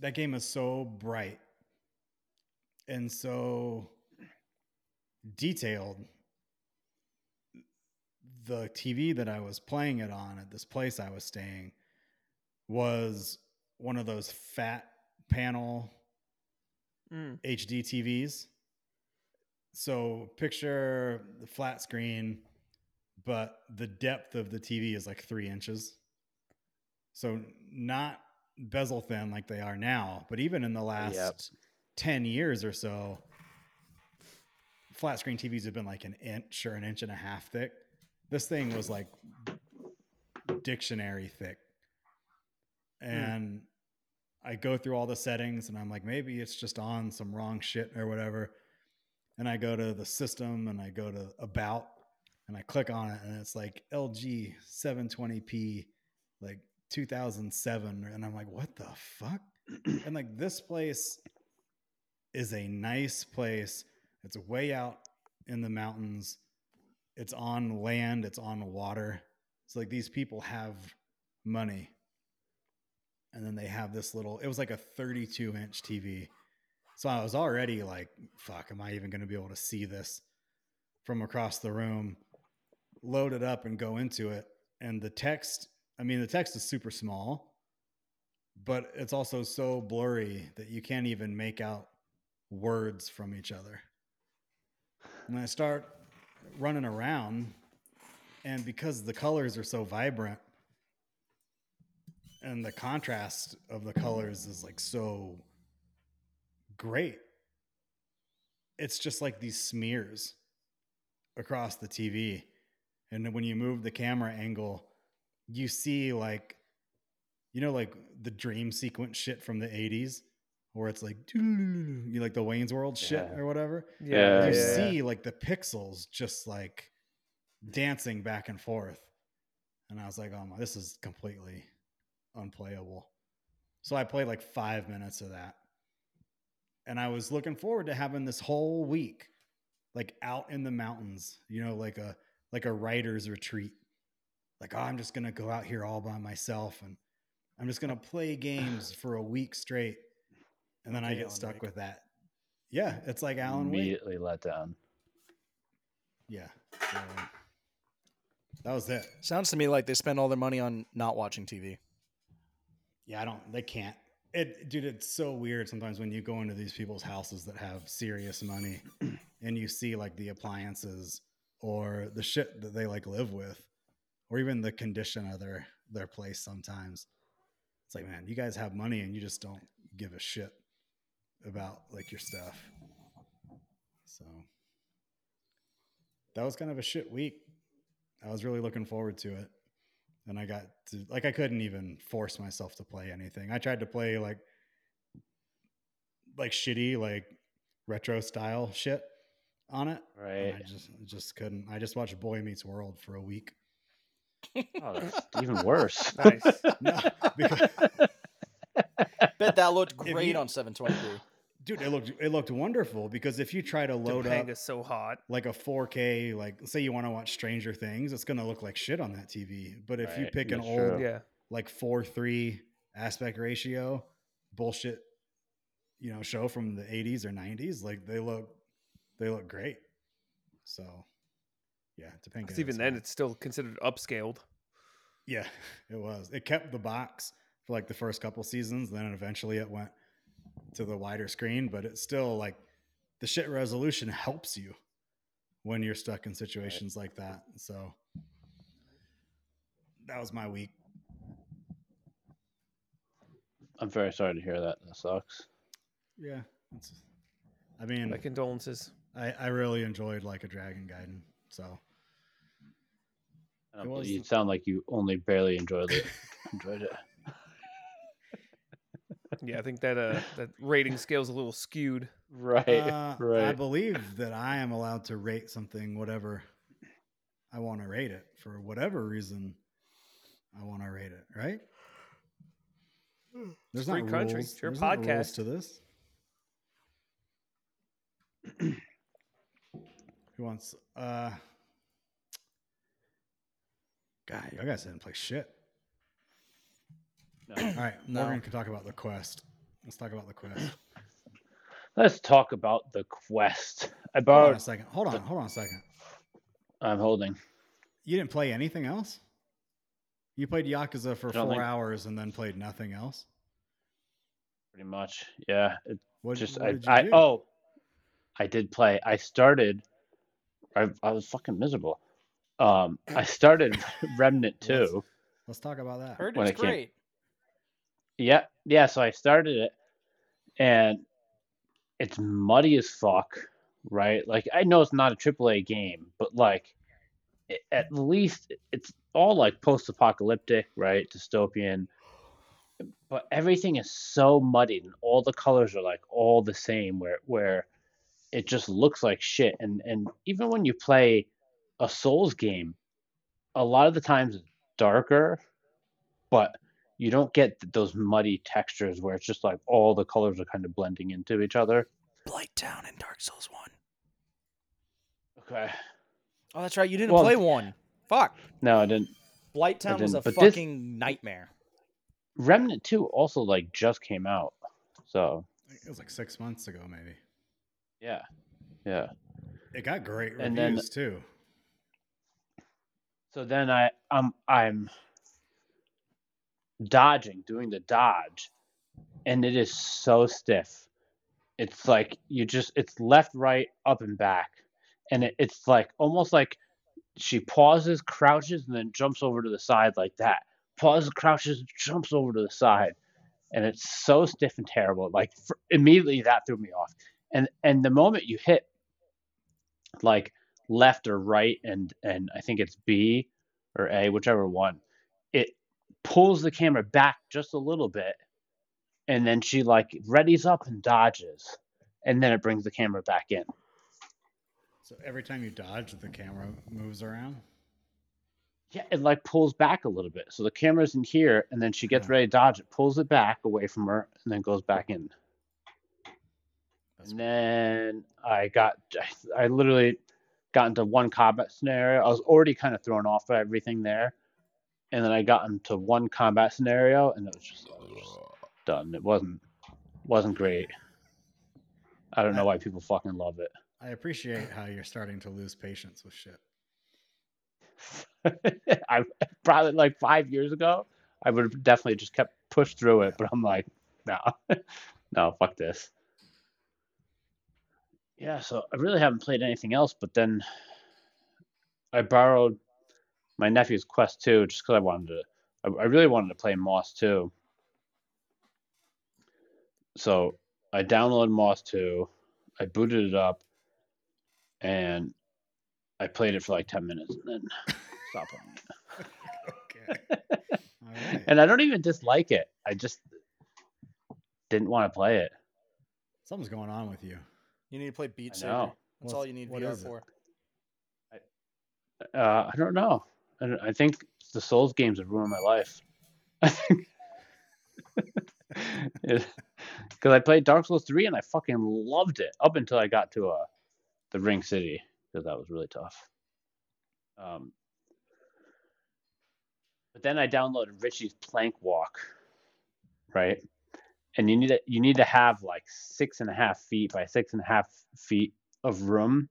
A: that game is so bright and so detailed. The TV that I was playing it on at this place I was staying was one of those fat panel
B: Mm.
A: HD TVs. So picture the flat screen, but the depth of the TV is like three inches. So not bezel thin like they are now, but even in the last
C: Yep.
A: 10 years or so, flat screen TVs have been like an inch or an inch and a half thick. This thing was like dictionary thick. And I go through all the settings and I'm like, maybe it's just on some wrong shit or whatever. And I go to the system and I go to about and I click on it and it's like LG 720p, like 2007. And I'm like, what the fuck? and like this place is a nice place. It's way out in the mountains. It's on land, it's on water. It's like these people have money. And then they have this little, it was like a 32 inch TV. So I was already like, fuck, am I even going to be able to see this from across the room? Load it up and go into it. And the text, I mean, the text is super small, but it's also so blurry that you can't even make out words from each other. And I start running around, and because the colors are so vibrant and the contrast of the colors is like so great, it's just like these smears across the TV. And when you move the camera angle, you see like, you know, like the dream sequence shit from the 80s where it's like, you like the Wayne's World shit
C: Yeah.
A: or whatever
C: Yeah,
A: you
C: yeah.
A: see like the pixels just like dancing back and forth and i was like oh my this is completely unplayable so i played like five minutes of that and i was looking forward to having this whole week like out in the mountains you know like a like a writer's retreat like oh i'm just gonna go out here all by myself and i'm just gonna play games for a week straight and then i get
D: Alan
A: stuck
D: Wake.
A: with that yeah it's like alan wake
C: Immediately let down.
A: yeah. So, that was it.
D: Sounds to me like they spend all their money on not watching TV.
A: Yeah, I don't. They can't. It, dude, it's so weird sometimes when you go into these people's houses that have serious money, and you see like the appliances or the shit that they like live with, or even the condition of their their place. Sometimes it's like, man, you guys have money and you just don't give a shit about like your stuff. So that was kind of a shit week. I was really looking forward to it. And I got to like I couldn't even force myself to play anything. I tried to play like like shitty like retro style shit on it. and
C: Right.
A: I just just couldn't. I just watched Boy Meets World for a week.
C: Oh, that's even worse.
B: Nice.
A: No, because
D: Bet that looked great
A: you-
D: on 720p.
A: Dude, it looked it looked wonderful because if you try to load up
B: Topanga's so hot.
A: like a 4K, like say you want to watch Stranger Things, it's gonna look like shit on that TV. But if you
C: Right,
A: pick an
C: that's
A: old
C: true.
B: Yeah.
A: like four three aspect ratio bullshit, you know, show from the 80s or 90s, like they look they look great. So yeah, Topanga.
B: 'Cause even then,
A: hot.
B: it's still considered upscaled.
A: yeah, it was. It kept the box for like the first couple seasons, then eventually it went to the wider screen, but it's still like the shit resolution helps you when you're stuck in situations like that. So that was my week.
C: I'm very sorry to hear that. That sucks.
A: Yeah. It's, I mean,
B: My condolences.
A: I, I really enjoyed like a Dragon Gaiden. So It was-
C: You sound like you only barely enjoyed it. enjoyed it.
B: Yeah, I think that uh that rating scale's a little skewed.
C: Right.
A: uh, I believe that I am allowed to rate something whatever I want to rate it for whatever reason I want to rate it, right? There's
B: free
A: not
B: country.
A: rules.
B: It's your
A: There's not rules
B: podcast.
A: to this. Who wants? Uh, God, you guys didn't play shit.
C: No.
A: All right,
D: No.
A: Morgan can talk about the quest. Let's talk about the quest.
C: Let's talk about the quest. I
A: Hold on a second. Hold on. Hold on a second.
C: I'm holding.
A: You didn't play anything else. You played Yakuza for four
C: think-
A: hours and then played nothing else.
C: Pretty much. Yeah. It
A: What
C: just
A: what
C: I,
A: did you
C: I
A: do?
C: oh I did play. I started I I was fucking miserable. Um I started Remnant 2.
A: Let's talk about that.
D: Heard it's
C: it came-
D: great.
C: Yeah, yeah, so I started it and it's muddy as fuck, right? Like I know it's not a AAA game, but like at least it's all like post-apocalyptic, right? Dystopian. But everything is so muddied and all the colors are like all the same where where it just looks like shit and and even when you play a Souls game, a lot of the times darker, but you don't get those muddy textures where it's just like all the colors are kind of blending into each other.
D: Blighttown in Dark Souls 1.
C: Okay.
D: Oh, that's right. You didn't
C: Well-
D: play one. Fuck.
C: No, I didn't.
D: Blighttown was a
C: didn't, but this-
D: fucking nightmare.
C: Remnant 2 also like just came out. So,
A: It was like six months ago, maybe.
C: yeah. Yeah.
A: It got great
C: And then-
A: reviews too.
C: So then I um, I'm I'm dodging, doing the dodge, and it is so stiff. It's like you just it's left, right, up and back. And it, it's like almost like she pauses, crouches, and then jumps over to the side like that. Pauses, crouches, jumps over to the side. And it's so stiff and terrible. Like for, immediately that threw me off. And and the moment you hit like left or right and and I think it's B or A, whichever one, pulls the camera back just a little bit, and then she like readies up and dodges, and then it brings the camera back in.
A: So every time you dodge, the camera moves around.
C: Yeah, it like pulls back a little bit. So the camera's in here, and then she gets
A: Yeah.
C: ready to dodge it, pulls it back away from her, and then goes back in.
A: That's
C: And then I got, I literally got into one combat scenario. I was already kind of thrown off by everything there. And then I got into one combat scenario and it was just, it was just done. It wasn't, wasn't great. I don't know why people fucking love it.
A: I appreciate how you're starting to lose patience with shit.
C: I probably like five years ago, I would have definitely just kept pushed through it, but I'm like, no, no, fuck this. Yeah, so I really haven't played anything else, but then I borrowed my nephew's Quest 2 just because I wanted to. I, I really wanted to play Moss 2. So I downloaded Moss 2, I booted it up, and I played it for like 10 minutes and then stopped playing it.
A: Okay. All right.
C: And I don't even dislike it. I just didn't want to play it.
A: Something's going on with you.
D: You need to play Beat Saber. That's
A: What's-
D: all you need
A: what
D: VR
A: is it?
D: for.
C: Uh, I don't know. I, I think the Souls games have ruined my life. I think because I played Dark Souls 3 and I fucking loved it up until I got to uh, the Ring City because that was really tough. Um, but then I downloaded Richie's Plank Walk, right? And you need to you need to have like six and a half feet by six and a half feet of room,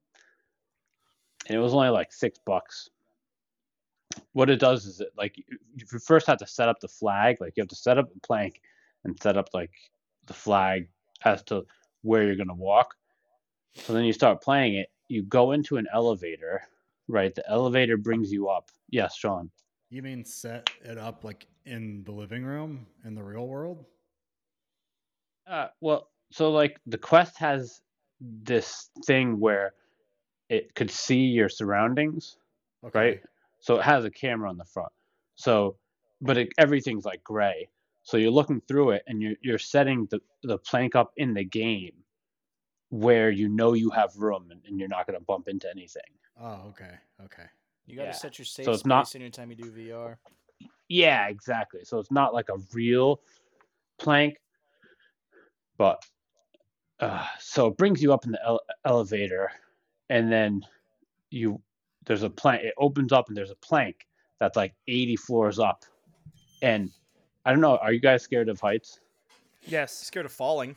C: and it was only like six bucks. What it does is it like you you first have to set up the flag, like you have to set up a plank and set up like the flag as to where you're gonna walk. So then you start playing it. You go into an elevator, right? The elevator brings you up. Yes, Sean.
A: You mean set it up like in the living room in the real world?
C: Uh, well, so like the quest has this thing where it could see your surroundings,
A: Okay.
C: right? So it has a camera on the front. So, but it, everything's like gray. So you're looking through it and you're you're setting the the plank up in the game where you know you have room and, and you're not going to bump into anything.
A: Oh, okay. Okay.
D: You got to
C: Yeah.
D: set your safe
C: So it's
D: space
C: not-
D: anytime you do VR.
C: Yeah, exactly. So it's not like a real plank, but uh, so it brings you up in the ele- elevator, and then you there's a plank. It opens up and there's a plank that's like 80 floors up, and I don't know. Are you guys scared of heights?
B: Yes.
D: Scared of falling.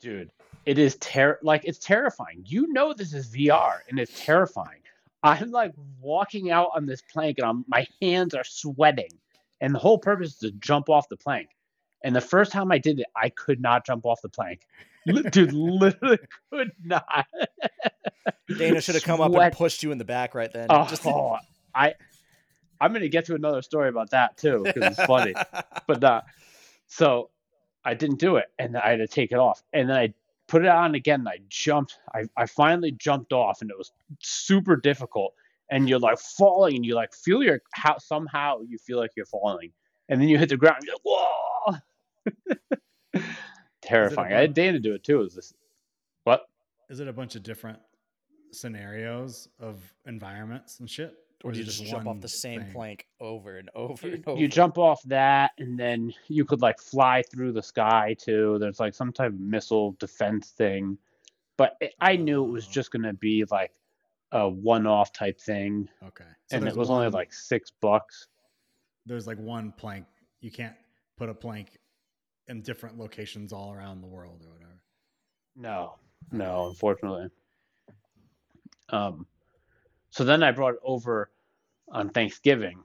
C: dude it is ter- like it's terrifying you know this is vr and it's terrifying i'm like walking out on this plank and I'm, my hands are sweating and the whole purpose is to jump off the plank and the first time i did it i could not jump off the plank dude literally could not
D: Dana should have come up and pushed you in the back right then.
C: oh,
D: Just
C: i i'm gonna get to another story about that too because it's funny but uh, so I didn't do it, and I had to take it off, and then I put it on again. And I jumped. I, I finally jumped off, and it was super difficult. And you're like falling, and you like feel your how somehow you feel like you're falling, and then you hit the ground. You're like whoa, terrifying. I had Dana do it too. It was this what?
A: Is it a bunch of different scenarios of environments and shit?
D: or
A: is
D: do you just jump off the same
A: thing?
D: plank over and over
C: you,
D: and over.
C: you jump off that and then you could like fly through the sky too there's like some type of missile defense thing but it, i knew it was
A: Oh.
C: just going to be like a one-off type thing
A: Okay.
C: and it was only like six bucks
A: there's like one plank. You can't put a plank in different locations all around the world or whatever.
C: no no unfortunately um so then i brought it over on thanksgiving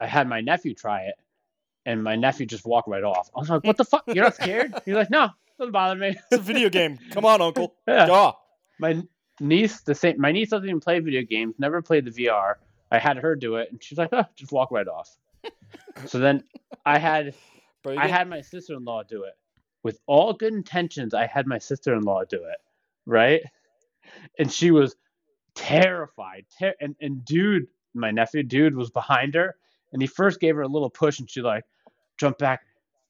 C: i had my nephew try it and my nephew just walked right off i was like what the fuck you're not scared he's like no doesn't bother me
D: It's a video game. Come on, Uncle.
C: Yeah.
D: Go.
C: my niece the same my niece doesn't even play video games never played the vr i had her do it and she's like oh just walk right off so then i had
D: Bro,
C: i had my sister-in-law do it. With all good intentions i had my sister-in-law do it right? And she was terrified ter- and, and dude my nephew dude was behind her and he first gave her a little push and she like jumped back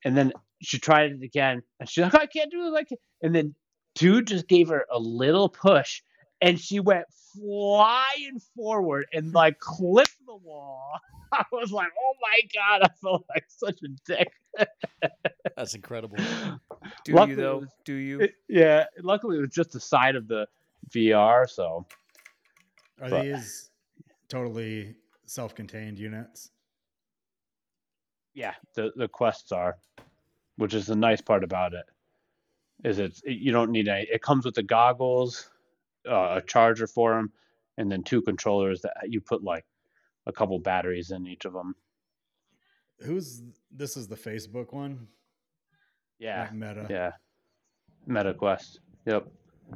C: and then she tried it again and she's like i can't do it like and then dude just gave her a little push and she went flying forward and like clipped the wall i was like oh my god i felt like such a dick
D: That's incredible.
B: Do
C: Luckily
B: you though?
C: was-
B: Do you?
C: It- yeah luckily it was just the side of the vr so
A: Are
C: But-
A: these totally self-contained units?
C: yeah the the quests are which is the nice part about it is it's it, you don't need any it comes with the goggles uh, a charger for them and then two controllers that you put like a couple batteries in each of them
A: Who's this? Is the Facebook one?
C: yeah
A: Like Meta.
C: yeah meta quest yep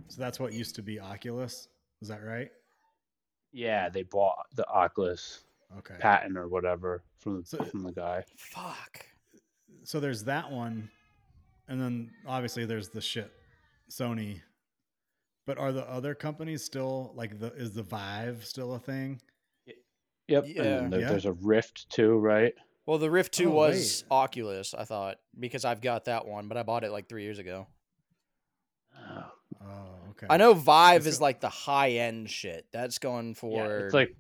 A: So that's what used to be Oculus. Is that right?
C: yeah they bought the oculus
A: Okay.
C: patent or whatever from
A: So-
C: from the guy
D: Fuck.
A: So there's that one, and then obviously there's the shit Sony. But are the other companies still like the is the Vive still a thing?
C: yep
D: Yeah.
C: and then
A: Yeah.
C: there's a rift too right
D: Well, the Rift 2
A: Oh,
D: was
A: wait.
D: Oculus, I thought, because I've got that one, but I bought it like three years ago.
C: oh,
A: Oh, okay.
D: I know Vive
A: Is
D: is
A: it-
D: like the high end shit. That's going for.
C: yeah, it's like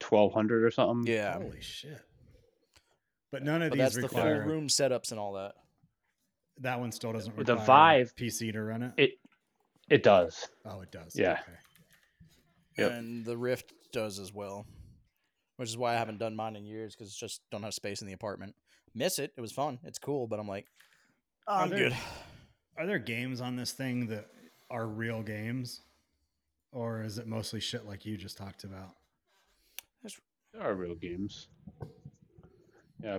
C: 1200 or something
D: Yeah.
A: Holy shit. But none of
D: But
A: these
D: that's the full
A: require
D: room setups and all that.
A: that one still doesn't require The
C: Vive-
A: PC to run it.
C: it it does
A: oh, it does.
C: Yeah.
A: Okay.
C: Yep.
D: And the Rift does as well, which is why I haven't done mine in years because just don't have space in the apartment. Miss it. It was fun. It's cool, but I'm like,
A: Are
D: I'm
A: there-
D: good.
A: Are there games on this thing that are real games? Or is it mostly shit like you just talked about?
C: There are real games. Yeah,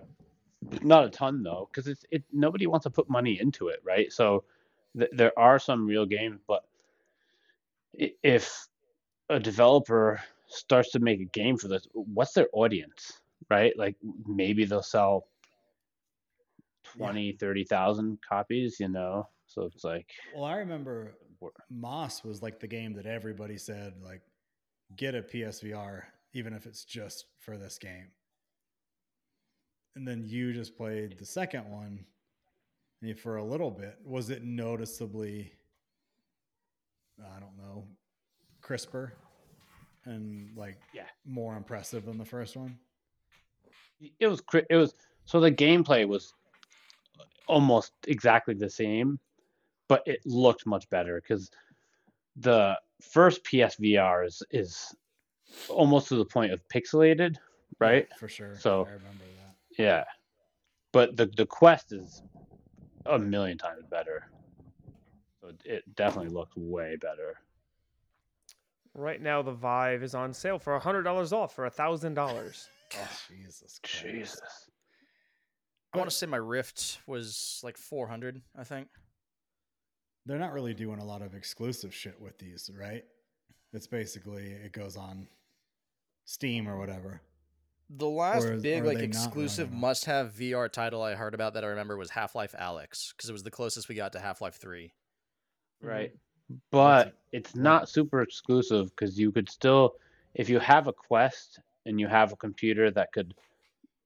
C: not a ton though, because it's it. Nobody wants to put money into it, right? So th- there are some real games, but if a developer starts to make a game for this, what's their audience, right? Like maybe they'll sell
A: Yeah.
C: 30,000 copies, you know. So it's like,
A: Well, I remember Moss was like the game that everybody said, like, get a PSVR, even if it's just for this game. And then you just played the second one for a little bit. Was it noticeably, I don't know, crisper and like
C: Yeah.
A: more impressive than the first one?
C: it was it was so the gameplay was almost exactly the same, but it looked much better because the first PSVR is is almost to the point of pixelated, right?
A: For sure.
C: So-
A: I remember that.
C: Yeah. But the the Quest is a million times better. So it- it definitely looks way better.
B: Right now, the Vive is on sale for hundred dollars off for a thousand dollars.
A: Oh, Jesus Christ.
C: Jesus.
D: I want to say my Rift was like 400, I think.
A: They're not really doing a lot of exclusive shit with these, right? It's basically it goes on Steam or whatever.
D: The last
A: is-
D: big like exclusive must-have VR title I heard about that I remember was Half-Life Alyx because it was the closest we got to Half-Life 3.
C: Right.
A: Mm-hmm.
C: But it's not super exclusive because you could still, if you have a Quest and you have a computer that could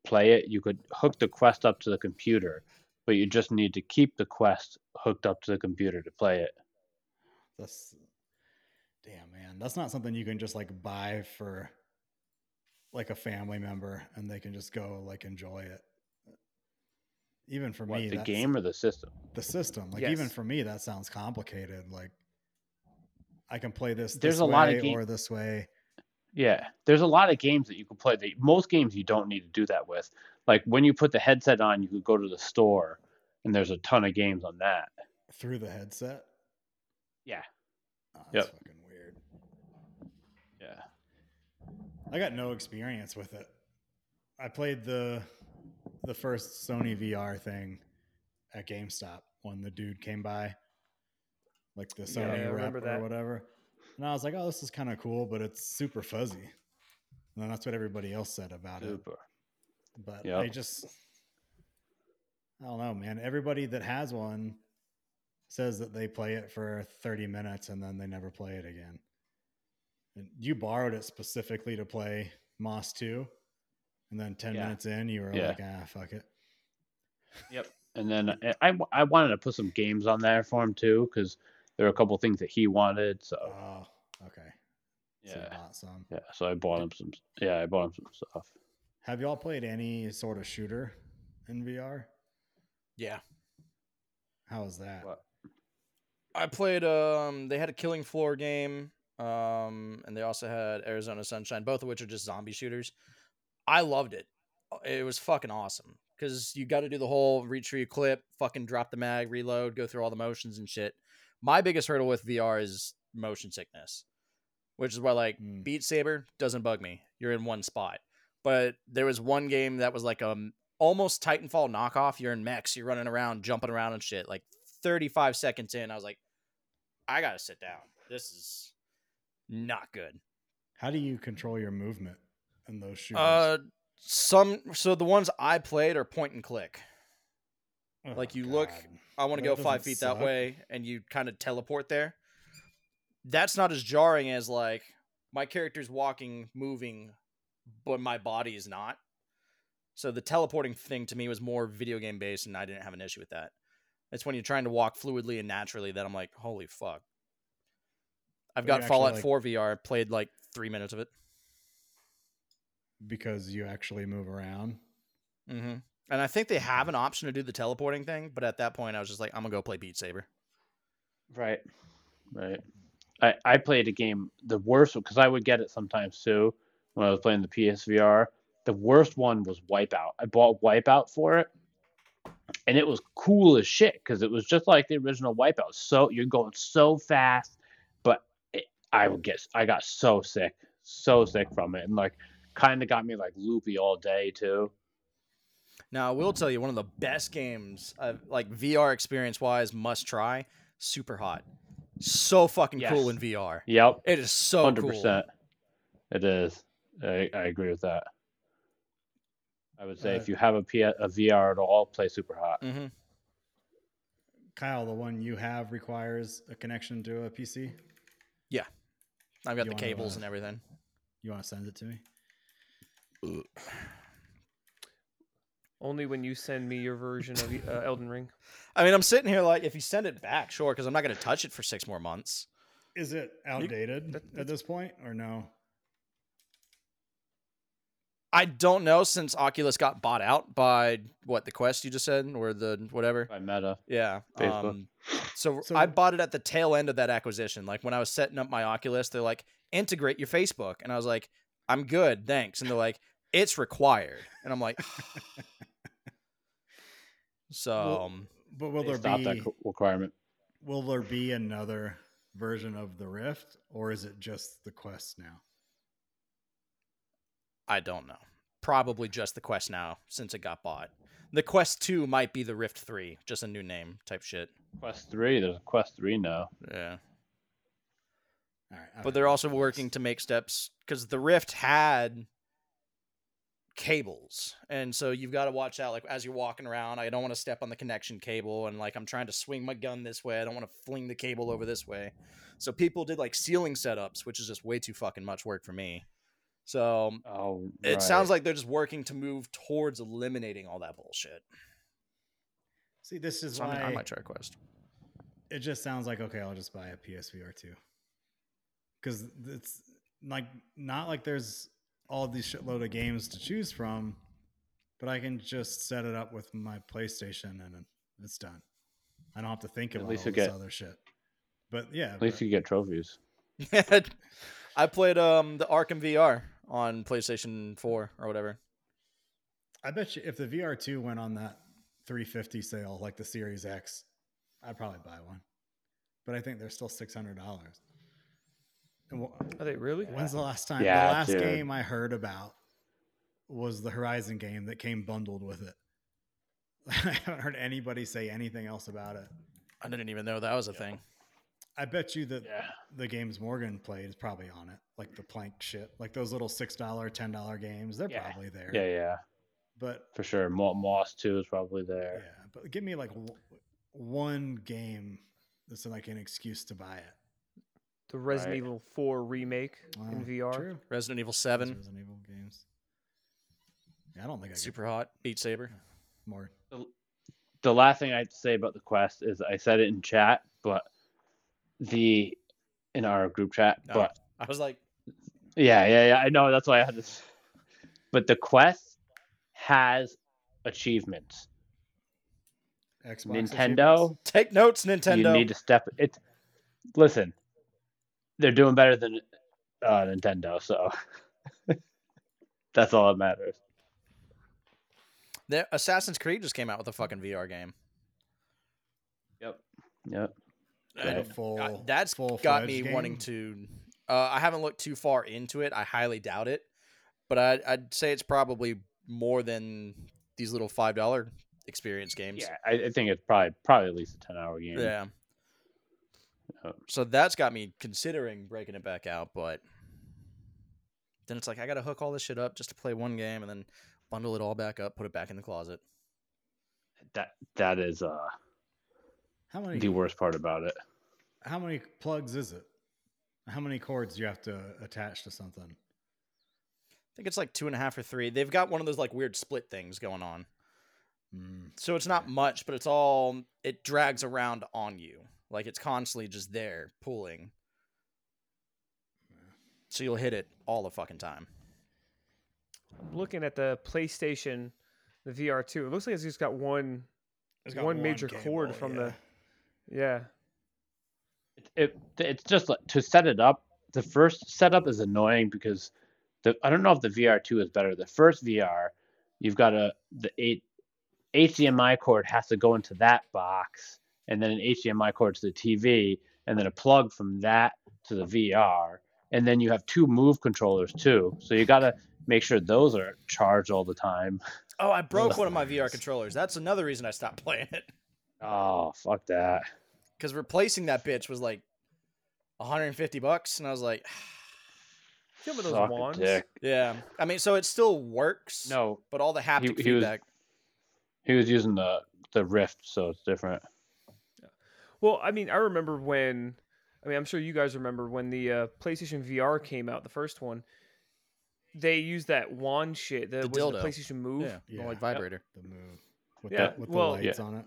C: play it, you could hook the Quest up to the computer, but you just need to keep the Quest hooked up to the computer to play it.
A: That's damn man. That's not something you can just like buy for like a family member and they can just go like enjoy it. Even for
C: What,
A: me,
C: the
A: that's-
C: game or the system?
A: the system. Like even for me, that sounds complicated. Like I can play this.
C: There's
A: this
C: a lot of game-
A: or this way.
C: Yeah, there's a lot of games that you can play. That most games you don't need to do that with. Like when you put the headset on, you could go to the store, and there's a ton of games on that.
A: through the headset.
C: Yeah,
A: Oh, that's
C: Yep.
A: fucking weird.
C: yeah.
A: I got no experience with it. I played the the first Sony VR thing at GameStop when the dude came by, like the Sony
B: I
A: rep
B: remember
A: or
B: that.
A: whatever. And I was like, "Oh, this is kind of cool, but it's super fuzzy." And then that's what everybody else said about it.
C: Super.
A: But
C: Yep.
A: I just, I don't know, man. Everybody that has one says that they play it for 30 minutes and then they never play it again. And you borrowed it specifically to play Moss 2. And then 10
C: Yeah.
A: minutes in, you were
C: Yeah.
A: like, ah, fuck it.
C: Yep. And then uh, I, I wanted to put some games on there for him too, because there were a couple things that he wanted. So
A: Oh, okay.
C: Yeah,
A: bought some.
C: yeah. So I bought him some. Yeah, I bought him some stuff.
A: Have y'all played any sort of shooter in VR?
D: Yeah.
A: How was that?
C: What?
D: I played um they had a Killing Floor game um and they also had Arizona Sunshine both of which are just zombie shooters. I loved it. Uh, It was fucking awesome cuz you got to do the whole retrieve clip, fucking drop the mag, reload, go through all the motions and shit. My biggest hurdle with VR is motion sickness, which is why like
A: Mm.
D: Beat Saber doesn't bug me. You're in one spot. But there was one game that was like um almost Titanfall knockoff. You're in mechs, you're running around, jumping around and shit. Like 35 seconds in, I was like, I gotta sit down. This is not good.
A: How do you control your movement in those shooters?
D: Uh, some so the ones I played are point and click.
A: Oh,
D: like, you look- I want to go five feet
A: suck.
D: that way, and you kind of teleport there. That's not as jarring as like my character's walking, moving, but my body is not. So the teleporting thing to me was more video game based, and I didn't have an issue with that. It's when you're trying to walk fluidly and naturally that I'm like, holy fuck. I've got Fallout
A: like-
D: 4 VR, played like three minutes of it.
A: because you actually move around.
D: Mm-hmm. And I think they have an option to do the teleporting thing, but at that point, I was just like, I'm gonna go play Beat Saber.
C: Right. Right. I, I played a game the worst because I would get it sometimes too when I was playing the PSVR. The worst one was Wipeout. I bought Wipeout for it, and it was cool as shit because it was just like the original Wipeout. So you're going so fast, but it, I would get I got so sick, so sick from it, and like kind of got me like loopy all day too.
D: Now, I will tell you, one of the best games, I've, like VR experience wise, must try. Superhot, so fucking cool in VR.
C: Yep,
D: It is so
C: hundred
D: cool.
C: percent. It is. I, I agree with that. I would say
A: Uh,
C: if you have a, P- a VR at all, play Superhot.
D: Mm-hmm.
A: Kyle, the one you have requires a connection to a PC.
D: I've got
A: You
D: the
A: wanna,
D: cables
A: uh,
D: and everything.
A: You want to send it to me?
B: Only when you send me your version of uh, Elden Ring.
D: I mean, I'm sitting here like, if you send it back, sure, because I'm not gonna touch it for six more months.
A: Is it outdated
B: that-
A: at this point or no?
D: I don't know since Oculus got bought out by what the Quest you just said or the whatever.
C: By Meta.
D: Yeah. Um, so,
A: So-
D: I bought it at the tail end of that acquisition. Like when I was setting up my Oculus, they're like, integrate your Facebook. And I was like, I'm good, thanks. And they're like, it's required. And I'm like, so
A: Well,
D: um,
A: But will there
C: stopped
A: be
C: that requirement.
A: will there be another version of the Rift, or is it just the Quest now?
D: I don't know. Probably just the Quest now since it got bought. The Quest 2 might be the Rift 3, just a new name type shit.
C: Quest three. There's a Quest three now.
D: Yeah.
A: All right,
D: But they're also working to make steps because the Rift had cables. And so you've got to watch out. Like as you're walking around, I don't want to step on the connection cable. And like I'm trying to swing my gun this way. I don't want to fling the cable over this way. So people did like ceiling setups, which is just way too fucking much work for me. So
C: Oh,
D: it sounds like they're just working to move towards eliminating all that bullshit.
A: See, this is
D: So I,
A: why
D: I might try Quest.
A: it just sounds like okay. I'll just buy a PSVR two because it's like not like there's all these shitload of games to choose from, but I can just set it up with my PlayStation and it's done. I don't have to think
C: At
A: about
C: least
A: all
C: you
A: this
C: get-
A: other shit. But yeah,
C: At least
A: but-
C: you get trophies.
D: I played um the Arkham VR on PlayStation 4 or whatever.
A: I bet you if the VR two went on that 350 sale like the Series X, I'd probably buy one. But I think they're still six hundred dollars. And
B: Are they really?
A: when's the last time?
C: Yeah,
A: the last
C: dude.
A: game I heard about was the Horizon game that came bundled with it. I haven't heard anybody say anything else about it.
D: I didn't even know that was a thing.
A: I bet you that
C: Yeah.
A: the games Morgan played is probably on it, like the plank shit, like those little six dollar, ten dollar games. They're
C: Yeah.
A: probably there.
C: Yeah, yeah,
A: But
C: for sure. Moss too is probably there.
A: Yeah, but give me like w- one game that's like an excuse to buy it.
B: The Resident
C: Right.
B: Evil 4 remake in VR.
A: True.
D: Resident Evil
A: Those
D: 7,
A: Resident Evil games. Yeah, I don't think I
D: super Superhot, Beat Saber.
A: more.
C: The last thing I have to say about the quest is I said it in chat, but the in our group chat,
D: Oh.
C: but
D: I was like,
C: Yeah, yeah, yeah. I know. That's why I had this. But the quest has achievements.
A: Xbox
C: Nintendo,
D: take notes, Nintendo.
C: you need to step it. Listen, they're doing better than uh, Nintendo, so that's all that matters.
D: There- Assassin's Creed just came out with a fucking VR game.
C: Yep. Yep.
D: And
C: Right.
A: A full,
D: I- that's
A: full
D: got me wanting to. Uh, I haven't looked too far into it. I highly doubt it, but I'd, I'd say it's probably more than these little five dollar experience games.
C: Yeah, I, I think it's probably probably at least a ten hour game.
D: Yeah.
C: Yeah.
D: So that's got me considering breaking it back out, but then it's like I gotta hook all this shit up just to play one game and then bundle it all back up, put it back in the closet.
C: That that is uh
A: How many?
C: the worst part about it.
A: How many plugs is it? How many cords do you have to attach to something?
D: I think it's like two and a half or three. They've got one of those like weird split things going on.
A: Mm,
D: So it's not much, but it's all it drags around on you. Like it's constantly just there pulling. So you'll hit it all the fucking time.
B: I'm looking at the PlayStation, the VR 2. It looks like it's just got one.
A: it's got
B: One major
A: cable,
B: cord from the-
A: yeah.
B: Yeah.
C: it it's just like to set it up. The first setup is annoying because the I don't know if the VR two is better. The first VR, you've got a the eight HDMI cord has to go into that box, and then an HDMI cord to the TV, and then a plug from that to the VR, and then you have two move controllers too. So you got to make sure those are charged all the time.
D: Oh, I broke one of my VR controllers. That's another reason I stopped playing it.
C: Oh fuck that!
D: Because replacing that bitch was like 150 bucks, and I was like,
B: Give me those
C: Suck
B: wands.
C: dick.
D: yeah. I mean, so it still works.
C: No,
D: But all the haptic
C: he was-
D: feedback.
C: he was using the the Rift, so it's different.
B: Well, I mean, I remember when. I mean, I'm sure you guys remember when the uh, PlayStation VR came out, the first one. They used that wand shit. The,
D: The
B: was it the
D: dildo.
B: PlayStation Move.
D: Yeah,
A: Yeah.
D: like vibrator.
A: The move with
B: Yeah,
A: the, with
B: well-
A: the lights
C: Yeah.
A: on it.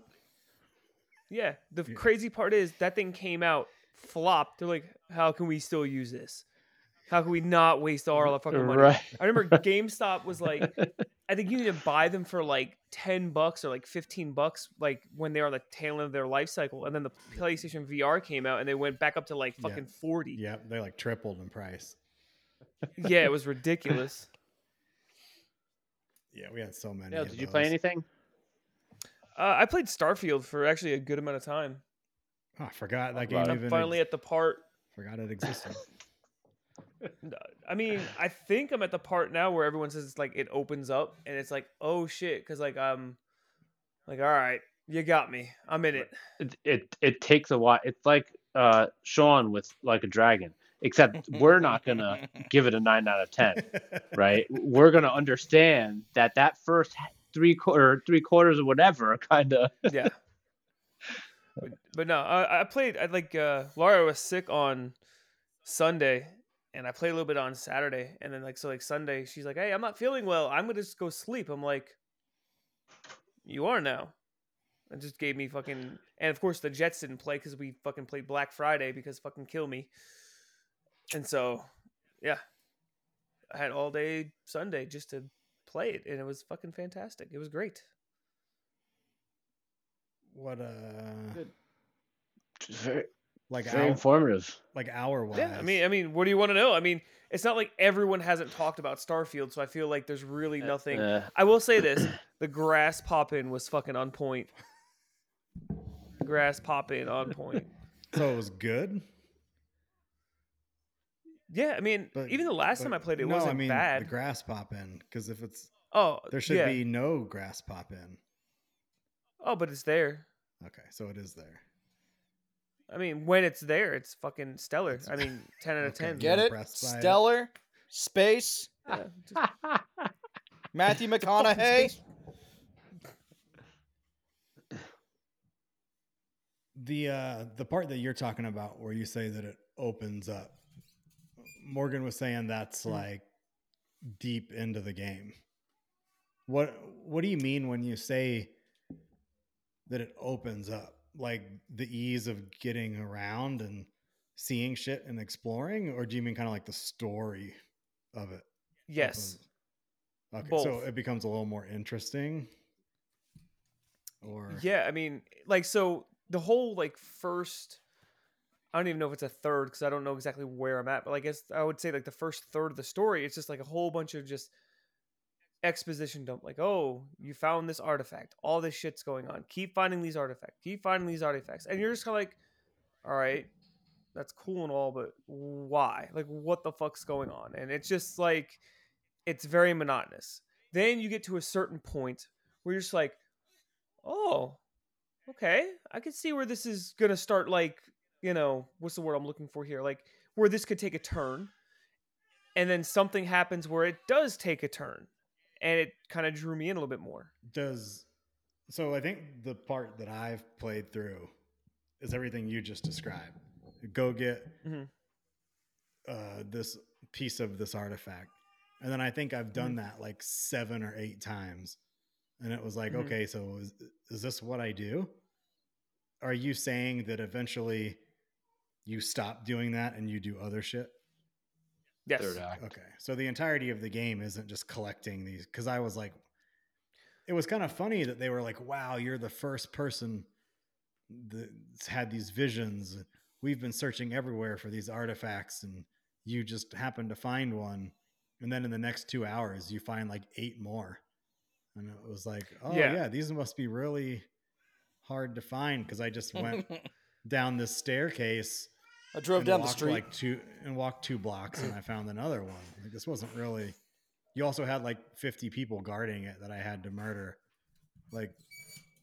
B: Yeah, the
A: Yeah.
B: crazy part is that thing came out flopped. They're like, how can we still use this? How can we not waste all our fucking money?
C: Right.
B: I remember GameStop was like, I think you need to buy them for like ten bucks or like fifteen bucks, like when they were on the tail end of their life cycle. And then the PlayStation VR came out, and they went back up to like
A: Yeah.
B: fucking forty.
A: Yeah, they like tripled in price.
B: Yeah, it was ridiculous.
A: Yeah, we had so many.
C: Yeah,
A: of
C: did you play anything?
B: Uh, I played Starfield for actually a good amount of time.
A: Oh, I forgot that game.
B: I'm
A: even
B: finally
A: ex-
B: at the part.
A: forgot it existed.
B: I mean, I think I'm at the part now where everyone says it's like it opens up and it's like, oh shit, because like I'm like, all right, you got me, I'm in it.
C: It, it it takes a while. It's like uh Sean with like a dragon, except we're not gonna give it a nine out of ten, right? We're gonna understand that that first three quarter three quarters or whatever kind of
B: Yeah. but, but no, I, I played. I like uh, Laura was sick on Sunday, and I played a little bit on Saturday, and then like so like Sunday, she's like, "Hey, I'm not feeling well. I'm gonna just go sleep." I'm like, "You are now." It just gave me fucking, and of course the Jets didn't play because we fucking played Black Friday because fucking kill me, and so yeah, I had all day Sunday just to play it, and it was fucking fantastic. It was great.
A: what uh
C: Good. very,
A: like
C: very
A: hour,
C: informative.
A: like hour wise.
B: Yeah, I mean, I mean, what do you want to know? I mean, it's not like everyone hasn't talked about Starfield, so I feel like there's really nothing.
C: Uh,
B: I will say this: the grass popping was fucking on point. Grass popping on point.
A: so it was good.
B: Yeah, I mean,
A: But
B: even the last time I played it
A: no,
B: wasn't
A: I mean,
B: bad.
A: The grass pop in because if it's
B: oh,
A: there should
B: yeah.
A: be no grass pop in.
B: Oh, but it's there.
A: Okay, so it is there.
B: I mean, when it's there, it's fucking stellar.
A: It's-
B: I mean, ten out of
A: Okay,
B: ten.
D: Get it?
A: impressed by it.
D: Stellar, space,
B: Yeah, just-
D: Matthew McConaughey.
A: The uh the part that you're talking about where you say that it opens up. Morgan was saying that's
B: Mhm.
A: like deep into the game. What what do you mean when you say that it opens up? Like the ease of getting around and seeing shit and exploring or do you mean kind of like the story of it?
B: yes.
A: Okay, so it becomes a little more interesting or
B: Yeah, I mean, like so the whole like first I don't even know if it's a third because I don't know exactly where I'm at, but I guess I would say like the first third of the story, it's just like a whole bunch of just exposition dump. Like, oh, you found this artifact. All this shit's going on. Keep finding these artifacts. Keep finding these artifacts. And you're just kind of like, all right, that's cool and all, but why? Like, what the fuck's going on? And it's just like, it's very monotonous. Then you get to a certain point where you're just like, oh, okay, I can see where this is gonna start. Like, you know, what's the word I'm looking for here? Like, where this could take a turn, and then something happens where it does take a turn, and it kind of drew me in a little bit more.
A: does so i think the part that i've played through is everything you just described go get
B: Mhm.
A: uh, this piece of this artifact and then i think i've done that like seven or eight times and it was like
B: Mhm.
A: okay so is, is this what i do are you saying that eventually you stop doing that and you do other shit
B: Yes.
C: Third act.
A: Okay. So the entirety of the game isn't just collecting these because I was like, it was kind of funny that they were like, wow, you're the first person that's had these visions. We've been searching everywhere for these artifacts and you just happened to find one. And then in the next two hours, you find like eight more. And it was like, oh,
B: Yeah.
A: yeah, these must be really hard to find because I just went down this staircase
D: I drove down the street.
A: like two and walked two blocks and I found another one. Like this wasn't really. You also had like fifty people guarding it that I had to murder. Like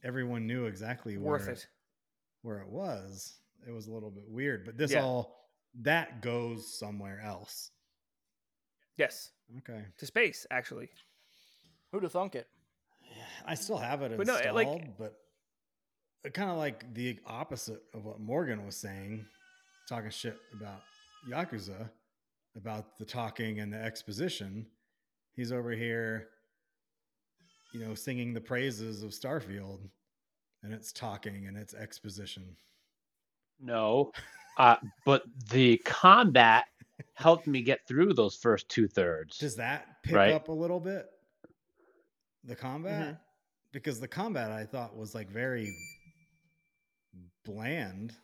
A: everyone knew exactly where
B: Worth it.
A: where it was. It was a little bit weird, but this
B: Yeah.
A: all that goes somewhere else.
B: Yes.
A: Okay,
B: To space, actually.
D: Who'd have thunk it?
A: I still have it
B: But no,
A: installed,
B: like-
A: but kind of like the opposite of what Morgan was saying, talking shit about Yakuza, about the talking and the exposition. He's over here, you know, singing the praises of Starfield, and it's talking and it's exposition.
C: No, uh, but the combat helped me get through those first two thirds.
A: Does that pick
C: Right.
A: up a little bit? The combat?
B: Mm-hmm.
A: Because the combat I thought was like very bland.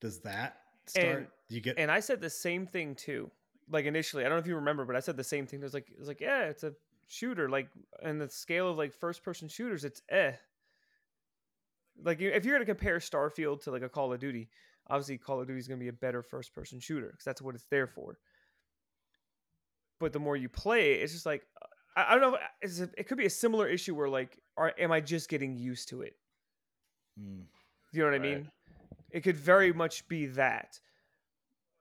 A: Does that start?
B: And-
A: you get
B: And I said the same thing too. Like initially, I don't know if you remember, but I said the same thing. There's like, it's like, yeah, it's a shooter. Like, in the scale of like first person shooters, it's eh. Like, if you're gonna compare Starfield to like a Call of Duty, obviously Call of Duty is gonna be a better first person shooter because that's what it's there for. But the more you play, it's just like, I, I don't know. A, it could be a similar issue where like, are am I just getting used to it?
A: Mm.
B: You know what I mean? It could very much be that.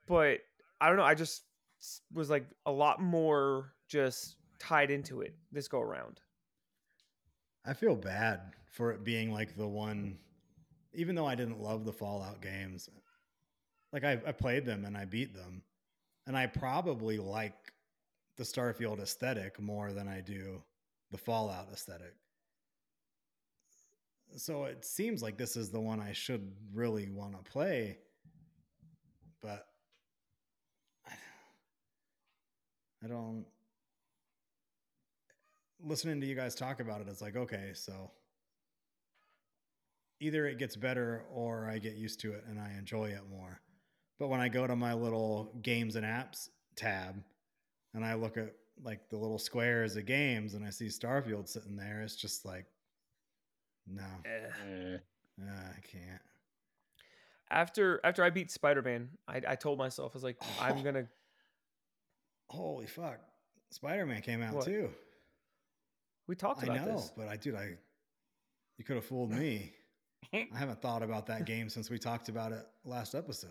B: But I don't know. I just was like a lot more just tied into it this go around.
A: I feel bad for it being like the one, even though I didn't love the Fallout games. Like I, I played them and I beat them, and I probably like the Starfield aesthetic more than I do the Fallout aesthetic. So it seems like this is the one I should really want to play, but I don't listening to you guys talk about it, it's like, okay, so either it gets better or I get used to it and I enjoy it more. But when I go to my little games and apps tab and I look at like the little squares of games and I see Starfield sitting there, it's just like, no, uh, I can't.
B: After after I beat Spider Man, I, I told myself I was like, I'm gonna.
A: Holy fuck. Spider Man came out
B: What?
A: too.
B: We talked
A: I
B: about
A: know,
B: this.
A: but I, dude, I, you could have fooled me. I haven't thought about that game since we talked about it last episode.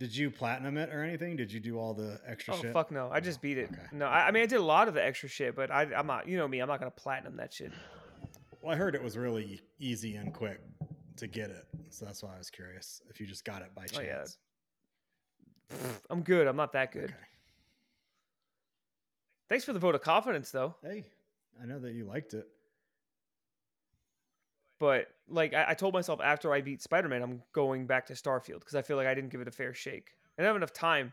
A: Did you platinum it or anything? Did you do all the extra shit?
B: Oh
A: shit?
B: fuck no! I just beat it.
A: Okay.
B: No, I, I mean I did a lot of the extra shit, but I, I'm not. You know me. I'm not gonna platinum that shit.
A: Well, I heard it was really easy and quick to get it, so that's why I was curious if you just got it by
B: Oh, yeah.
A: chance.
B: I'm good. I'm not that good.
A: Okay.
B: Thanks for the vote of confidence, though.
A: Hey, I know that you liked it.
B: But like I, I told myself after I beat Spider Man, I'm going back to Starfield because I feel like I didn't give it a fair shake. I didn't have enough time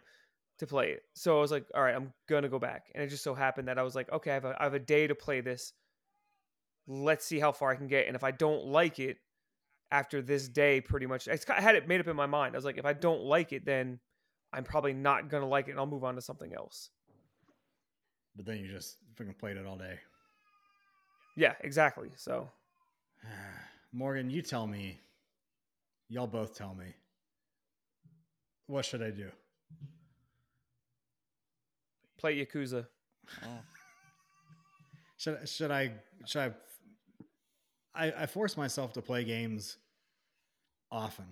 B: to play it, so I was like, all right, I'm gonna go back. And it just so happened that I was like, okay, I have a, I have a day to play this. Let's see how far I can get, and if I don't like it after this day, pretty much, I had it made up in my mind. I was like, if I don't like it, then I'm probably not gonna like it, and I'll move on to something else.
A: But then you just freaking played it all day.
B: Yeah, exactly. So
A: Morgan, you tell me. Y'all both tell me. What should I do?
B: play Yakuza.
A: Should should I should I I, I force myself to play games often.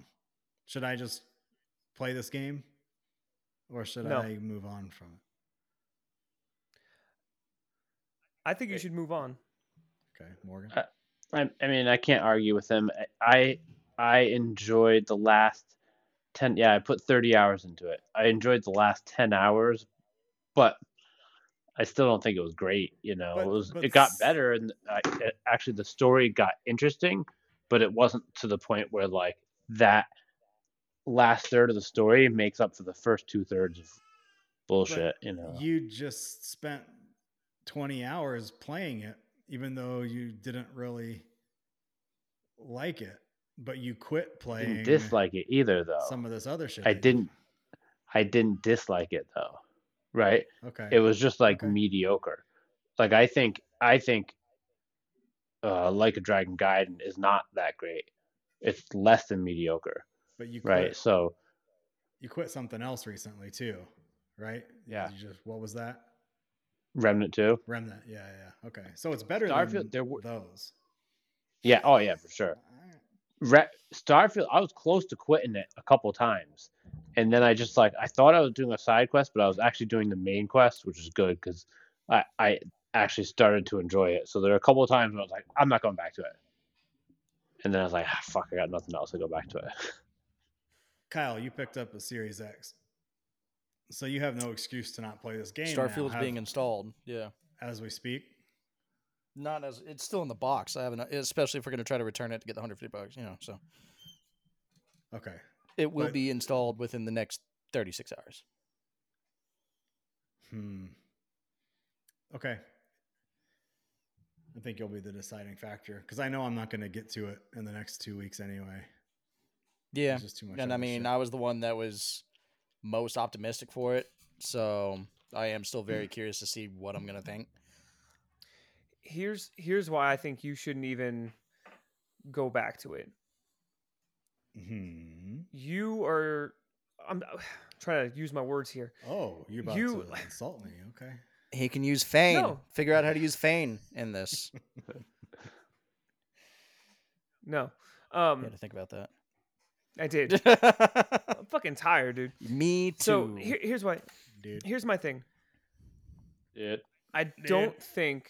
A: Should I just play this game? Or should
B: No.
A: I move on from it?
B: I think you should move on.
A: Okay, Morgan.
C: Uh, I, I mean, I can't argue with him. I I enjoyed the last ten. Yeah, I put thirty hours into it. I enjoyed the last ten hours, but I still don't think it was great. You know,
A: But-
C: it was. It got better, and I, it, actually the story got interesting, but it wasn't to the point where like that last third of the story makes up for the first two thirds of bullshit. you know.
A: You just spent 20 hours playing it, even though you didn't really like it, but you quit playing
C: didn't dislike it either, though.
A: some of this other shit.
C: I didn't. I didn't dislike it though, right?
A: Okay.
C: It was just like
A: Okay.
C: mediocre. Like I think I think uh like a Dragon Gaiden is not that great. It's less than mediocre,
A: but you quit,
C: right? So
A: you quit something else recently too, right?
C: Yeah.
A: You just what was that?
C: Remnant 2.
A: Remnant. Yeah, yeah. Okay. So it's better
C: Starfield,
A: than
C: there were-
A: those.
C: Yeah, oh yeah, for sure. Re- Starfield, I was close to quitting it a couple times, and then I just like I thought I was doing a side quest, but I was actually doing the main quest, which is good because I I actually started to enjoy it. So there are a couple of times where I was like, I'm not going back to it, and then I was like, ah, fuck, I got nothing else to go back to it.
A: Kyle, you picked up a Series X. So you have no excuse to not play this game. now,
D: Starfield's
A: have-
D: being installed. Yeah.
A: as we speak.
D: Not as it's still in the box. I haven't, especially if we're going to try to return it to get the 150 bucks. You know, so
A: Okay.
D: It will
A: But-
D: be installed within the next 36 hours.
A: Hmm. Okay. I think you'll be the deciding factor because I know I'm not going to get to it in the next two weeks anyway.
D: Yeah,
A: just too much.
D: and I mean,
A: shit.
D: I was the one that was most optimistic for it, so I am still
A: Hmm.
D: very curious to see what I'm gonna think.
B: Here's here's why I think you shouldn't even go back to it.
A: Hmm.
B: You are I'm trying to use my words here.
A: Oh, you're about
B: You-
A: to insult me? Okay.
D: He can use feign.
B: No.
D: Figure out how to use feign in this.
B: No.
D: you
B: Um
D: had to think about that.
B: I did. I'm fucking tired, dude.
D: Me too.
B: So here, here's why
A: Dude.
B: here's my thing.
C: It.
B: I don't think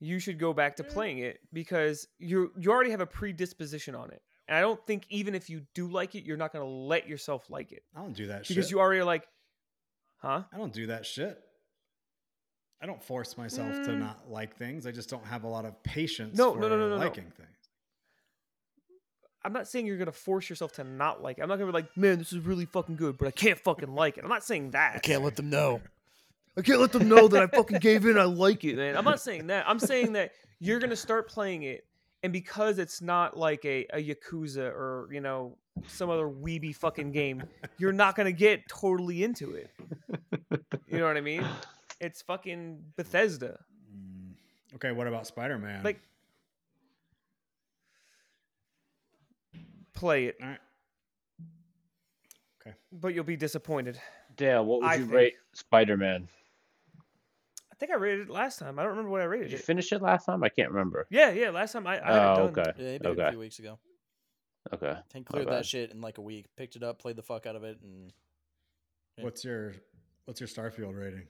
B: you should go back to playing it because you you already have a predisposition on it. And I don't think even if you do like it, you're not gonna let yourself like it
A: I don't do that
B: because
A: shit.
B: you already are like, huh?
A: I don't do that shit. I don't force myself to
B: Mm.
A: not like things. I just don't have a lot of patience
B: No,
A: for
B: no, no, no, no, no.
A: liking things.
B: I'm not saying you're gonna force yourself to not like it. I'm not gonna be like, man, this is really fucking good, but I can't fucking like it. I'm not saying that.
D: I can't let them know.
B: I can't let them know that I fucking gave in. I like it, man. I'm not saying that. I'm saying that you're gonna start playing it, and because it's not like a, a Yakuza or you know some other weeby fucking game, you're not gonna get totally into it. You know what I mean? It's fucking Bethesda.
A: Mm. Okay, what about Spider Man?
B: Like, play it,
A: all right.
B: okay but you'll be disappointed.
C: Dale, what would
B: I
C: you
B: think-
C: rate Spider Man?
B: I think I rated it last time. I don't remember what I rated
C: Did you
B: it.
C: finish it last time? I can't remember.
B: Yeah, yeah. Last time I, I had
C: Oh,
B: it done.
C: okay.
D: Yeah, he beat it a few weeks ago.
C: Okay.
D: I think cleared
C: bad.
D: that shit in like a week. Picked it up, played the fuck out of it, and Yeah.
A: What's your what's your Starfield rating?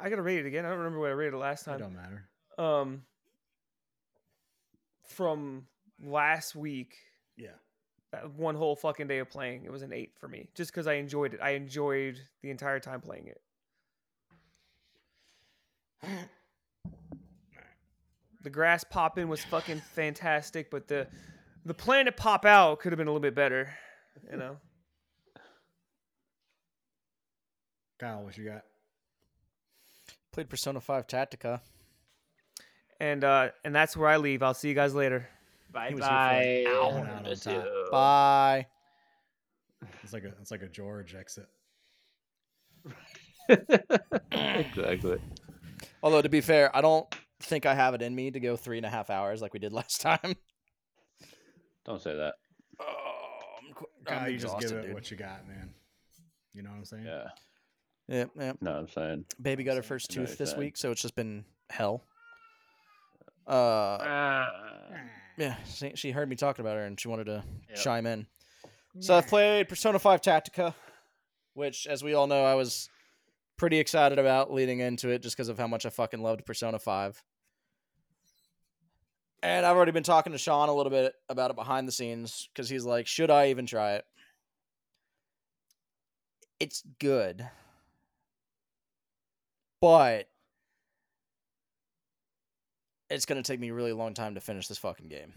B: I gotta rate it again. I don't remember what I rated it last
A: It
B: time.
A: don't matter.
B: Um, from last week,
A: Yeah.
B: that one whole fucking day of playing, it was an eight for me, just because I enjoyed it. I enjoyed the entire time playing it. The grass popping was fucking fantastic, but the the plan to pop out could have been a little bit better. You know.
A: Kyle, what you got?
D: played Persona Five Tactica.
B: And uh, and that's where I leave. I'll see you guys later.
C: Bye
A: was here for, like,
C: bye.
A: hour and out on top.
D: Bye.
A: It's like a it's like a George exit.
C: exactly.
D: Although to be fair, I don't think I have it in me to go three and a half hours like we did last time.
C: Don't say that.
D: Oh, I'm, qu- I'm
A: you just give
D: exhausted,
A: it
D: dude.
A: what you got, man. You know what I'm saying?
C: Yeah.
D: Yeah, yeah.
C: No, I'm saying.
D: Baby got her first
C: I know what
D: tooth this
C: saying.
D: week, so it's just been hell. Uh,
C: Ah.
D: yeah, she, she heard me talking about her and she wanted to
C: Yep.
D: chime in. So I've played Persona 5 Tactica, which, as we all know, I was pretty excited about leading into it just because of how much I fucking loved Persona 5. And I've already been talking to Sean a little bit about it behind the scenes because he's like, should I even try it? It's good. But it's going to take me a really long time to finish this fucking game.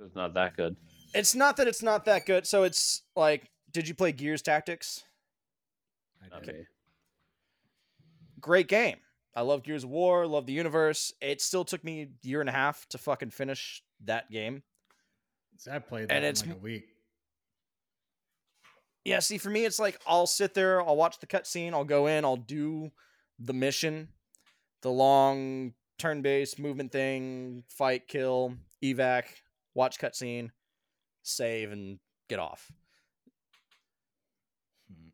C: It's not that good.
D: It's not that it's not that good. So it's like, did you play Gears Tactics?
A: I
C: Not
A: did.
C: me.
D: Great game. I love Gears of War, love the universe. It still took me a year and a half to fucking finish that game.
A: See, I played that
D: And
A: in
D: it's
A: like a week.
D: Yeah, see, for me, it's like I'll sit there, I'll watch the cutscene, I'll go in, I'll do the mission, the long turn based movement thing, fight, kill, evac, watch cutscene, save, and get off.
A: Hmm.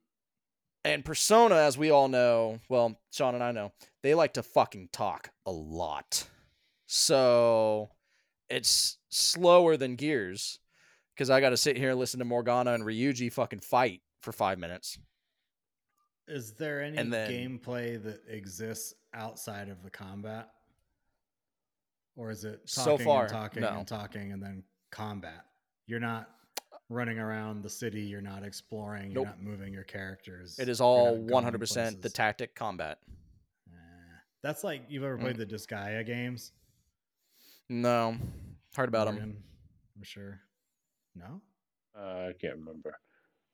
D: And Persona, as we all know, well, Sean and I know, they like to fucking talk a lot. So it's slower than Gears because I got to sit here and listen to Morgana and Ryuji fucking fight for five minutes.
A: Is there any
D: then-
A: gameplay that exists outside of the combat? Or is it
D: So far,
A: and talking
D: no.
A: and talking and then combat? You're not running around the city, you're not exploring, you're
D: Nope.
A: not moving your characters.
D: It is all 100% the
A: places.
D: tactic combat.
A: Eh. That's like you've ever
D: Mm.
A: played the Disgaea games?
D: No, heard about them.
A: I'm sure. No?
C: Uh, I can't remember.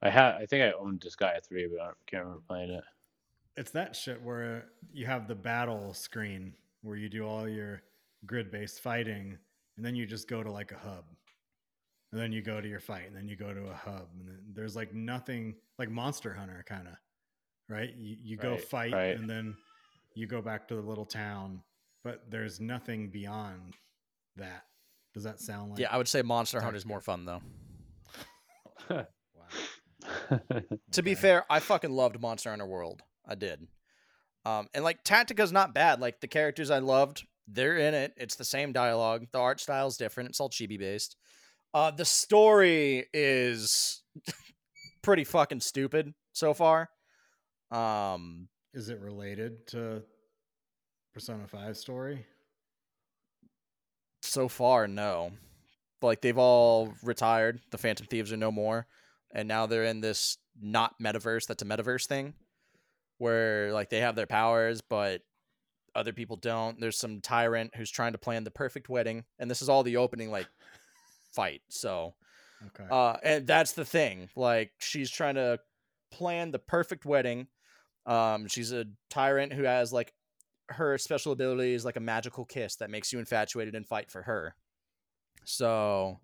C: I had I think I owned Disgaea three, but I can't remember playing it.
A: It's that shit where you have the battle screen where you do all your grid based fighting, and then you just go to like a hub. And then you go to your fight, and then you go to a hub, and then there's like nothing like Monster Hunter kind of, right? You, you go fight,
C: right.
A: and then you go back to the little town, but there's nothing beyond that. Does that sound like?
D: yeah, I would say Monster Hunter is more fun though.
A: Wow.
D: To be
A: Okay.
D: fair, I fucking loved Monster Hunter World. I did. Um, and like Tactica's not bad. Like the characters I loved, they're in it. It's the same dialogue. The art style's different. It's all chibi based. Uh, the story is pretty fucking stupid so far. Um,
A: Is it related to Persona 5 story?
D: so far, no. Like they've all retired. The Phantom Thieves are no more, and now they're in this not metaverse. That's a metaverse thing, where like they have their powers, but other people don't. There's some tyrant who's trying to plan the perfect wedding, and this is all the opening like fight. So,
A: Okay.
D: uh, and that's the thing. Like she's trying to plan the perfect wedding. Um, she's a tyrant who has like her special ability is like a magical kiss that makes you infatuated and fight for her. So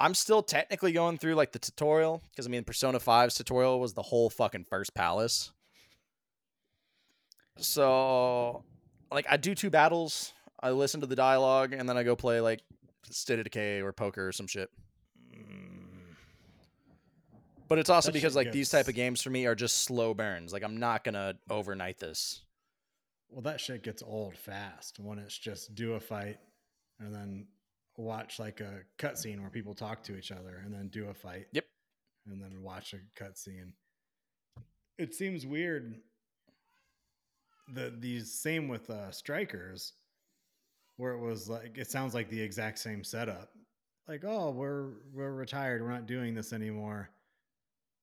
D: I'm still technically going through like the tutorial because I mean Persona 5's tutorial was the whole fucking first palace. So like I do two battles, I listen to the dialogue, and then I go play like State of Decay or poker or some shit.
A: Mm,
D: But it's also
A: That
D: because like these type of games for me are just slow burns. Like I'm not gonna overnight this.
A: well, that shit gets old fast when it's just do a fight and then watch like a cutscene where people talk to each other and then do a fight.
D: Yep.
A: And then watch a cutscene. It seems weird. The these same with uh, strikers, where it was like it sounds like the exact same setup. Like, oh, we're we're retired. We're not doing this anymore.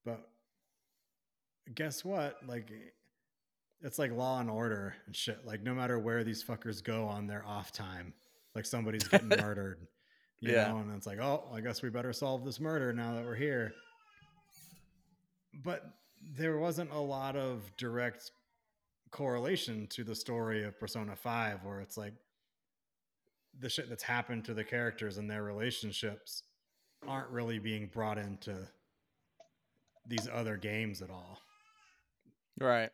A: But guess what? Like it's like law and order and shit. Like no matter where these fuckers go on their off time, like somebody's getting murdered. You
D: Yeah.
A: know, and it's like, oh, I guess we better solve this murder now that we're here. But there wasn't a lot of direct correlation to the story of Persona 5 where it's like the shit that's happened to the characters and their relationships aren't really being brought into these other games at all.
D: Right.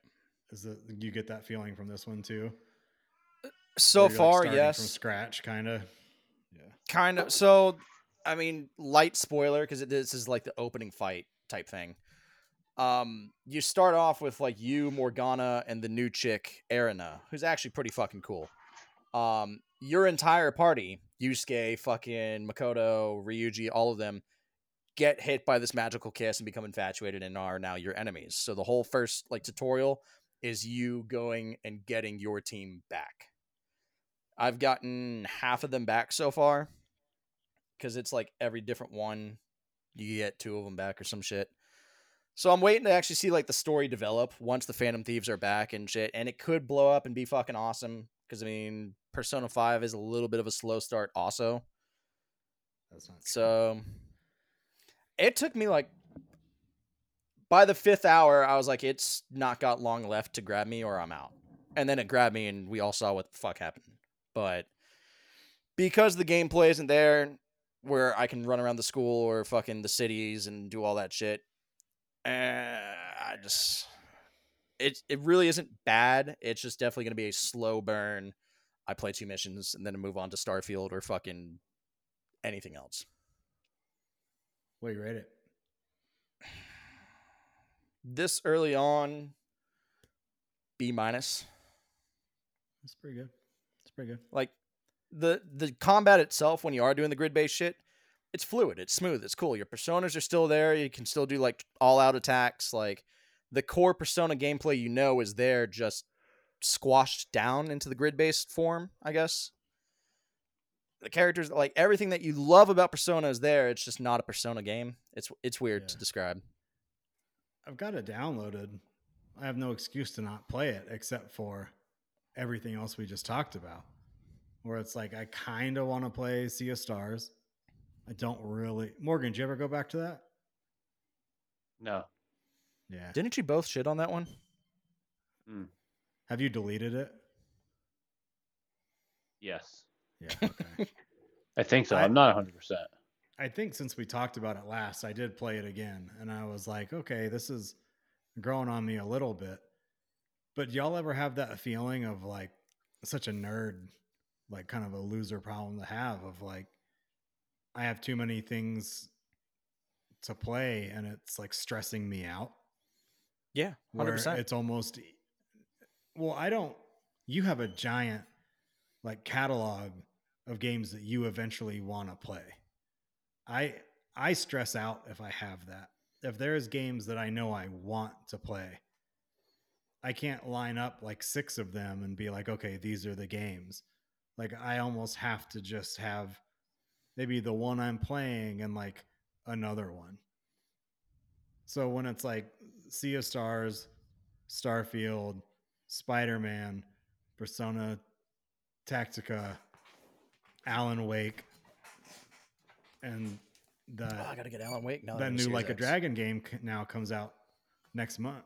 A: Is it you get that feeling from this one too?
D: So
A: Where you're, like,
D: far, yes.
A: from scratch, kind of. Yeah.
D: kind of so i mean light spoiler because this is like the opening fight type thing um you start off with like you morgana and the new chick erina who's actually pretty fucking cool um your entire party yusuke fucking makoto ryuji all of them get hit by this magical kiss and become infatuated and are now your enemies. So the whole first like tutorial is you going and getting your team back. I've gotten half of them back so far because it's like every different one you get two of them back or some shit. So i'm waiting to actually see like the story develop once the phantom thieves are back and shit and it could blow up and be fucking awesome because i mean persona 5 is a little bit of a slow start also.
A: That's not true.
D: so it took me like by the fifth hour i was like it's not got long left to grab me or i'm out. And then it grabbed me and we all saw what the fuck happened. But because the gameplay isn't there where i can run around the school or fucking the cities and do all that shit uh, i just it, it really isn't bad it's just definitely going to be a slow burn i play two missions and then move on to starfield or fucking anything else
A: What do you rate it?
D: this early on b minus
A: That's pretty good. It's pretty good.
D: like the the combat itself when you are doing the grid based shit it's fluid it's smooth it's cool your personas are still there you can still do like all out attacks like the core persona gameplay you know is there just squashed down into the grid based form i guess the characters like everything that you love about persona is there it's just not a persona game it's it's weird to describe
A: I've got it downloaded. I have no excuse to not play it except for everything else we just talked about. Where it's like I kind of want to play Sea of Stars. I don't really. Morgan, did you ever go back to that?
C: No.
A: Yeah.
D: Didn't you both shit on that one? Hmm.
A: Have you deleted it?
C: Yes.
A: Yeah. Okay.
C: I think so.
A: I-
C: I'm not 100. percent
A: I think since we talked about it last, I did play it again, and I was like, okay, this is growing on me a little bit. But y'all ever have that feeling of like such a nerd, like kind of a loser problem to have of like, I have too many things to play, and it's like stressing me out.
D: Yeah, 100%.
A: it's almost well i don't you have a giant like catalog of games that you eventually want to play. I i stress out if i have that. If there's games that i know i want to play i can't line up like six of them and be like okay these are the games. Like i almost have to just have maybe the one i'm playing and like another one so when it's like Sea of Stars, Starfield, Spider Man, Persona Tactica, Alan Wake, and the
D: Oh, I gotta get Alan Wake now.
A: that new Like a
D: X.
A: Dragon game now comes out next month.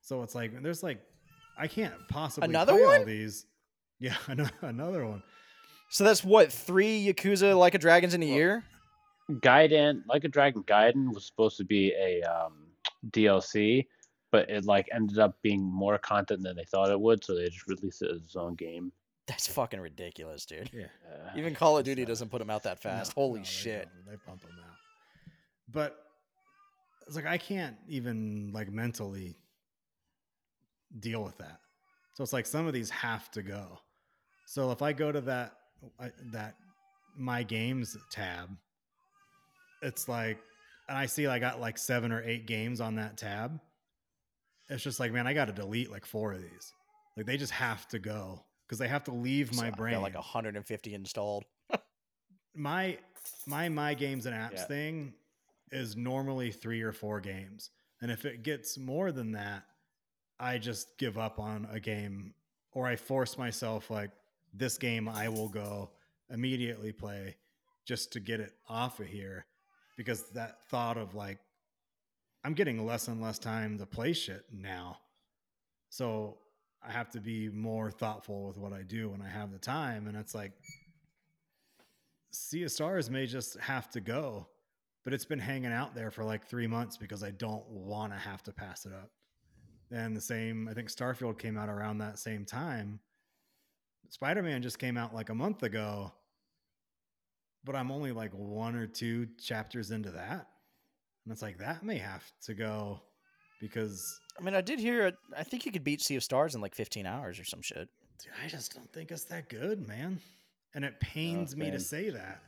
A: So it's like there's like I can't possibly
D: Another
A: play all
D: one?
A: these. Yeah, another one.
D: So that's what three Yakuza Like a Dragons in a
C: Well,
D: year.
C: Gaiden, like a Dragon Gaiden, was supposed to be a um, DLC, but it like ended up being more content than they thought it would, so they just released it as its own game.
D: That's fucking ridiculous, dude.
A: Yeah.
C: Uh,
D: Even Call of Duty
A: uh,
D: doesn't put them out that fast.
A: No,
D: Holy
A: no, they
D: shit.
A: don't. They pump them out. But it's like I can't even like mentally deal with that. So it's like some of these have to go. So if I go to that that my games tab, it's like, and I see I got like seven or eight games on that tab. It's just like, man, I got to delete like four of these. Like they just have to go because they have to leave my brain
D: like 150 installed.
A: my my my games and apps
C: Yeah.
A: thing is normally three or four games and if it gets more than that i just give up on a game or i force myself like this game i will go immediately play just to get it off of here because that thought of like i'm getting less and less time to play shit now so i have to be more thoughtful with what i do when i have the time and it's like Stars may just have to go, but it's been hanging out there for like three months because I don't want to have to pass it up. And the same, I think Starfield came out around that same time. Spider Man just came out like a month ago, but I'm only like one or two chapters into that. And it's like that may have to go because
D: I mean, I did hear. I think you could beat Sea of Stars in like 15 hours or some shit.
A: dude, I just don't think it's that good, man. And it pains oh, me to say that.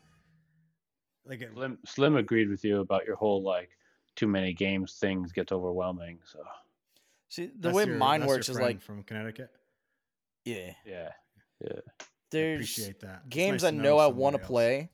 A: Like it,
C: Slim, Slim agreed with you about your whole like too many games things gets overwhelming. So
D: See, the
A: that's
D: way
A: your-
D: mine works is like,
A: from Connecticut.
D: yeah,
C: yeah, Yeah.
D: there's
A: appreciate that. It's
D: games
A: nice
D: I
A: to
D: know I want to
A: somebody else
D: play,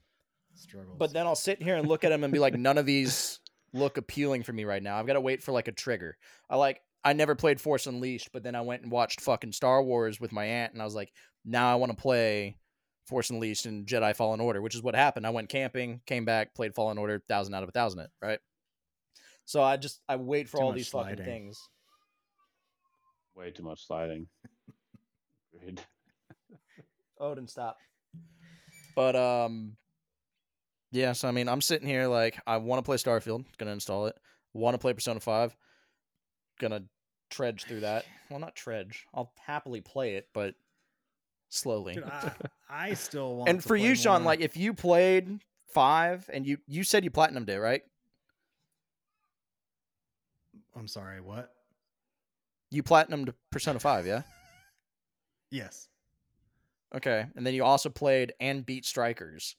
A: struggles.
D: but then I'll sit here and look at them and be like, none of these look appealing for me right now. I've got to wait for like a trigger. I like. I never played Force Unleashed, but then I went and watched fucking Star Wars with my aunt, and I was like, now I want to play Force Unleashed and Jedi Fallen Order, which is what happened. I went camping, came back, played Fallen Order, thousand out of a thousand it, right? So I just I wait for
A: Too
D: all
A: much
D: these fucking things.
C: way too much sliding. Agreed.
D: Odin, stop. But um, yeah. So I mean, I'm sitting here like I want to play Starfield. Gonna install it. Want to play Persona Five. Gonna trudge through that. Well, not trudge. I'll happily play it, but slowly.
A: Dude, I, I still want.
D: and for you, Sean,
A: more.
D: like if you played five and you you said you platinumed it, right?
A: I'm sorry, what?
D: You platinumed Persona Five, yeah.
A: Yes,
D: Okay, and then you also played and beat Strikers.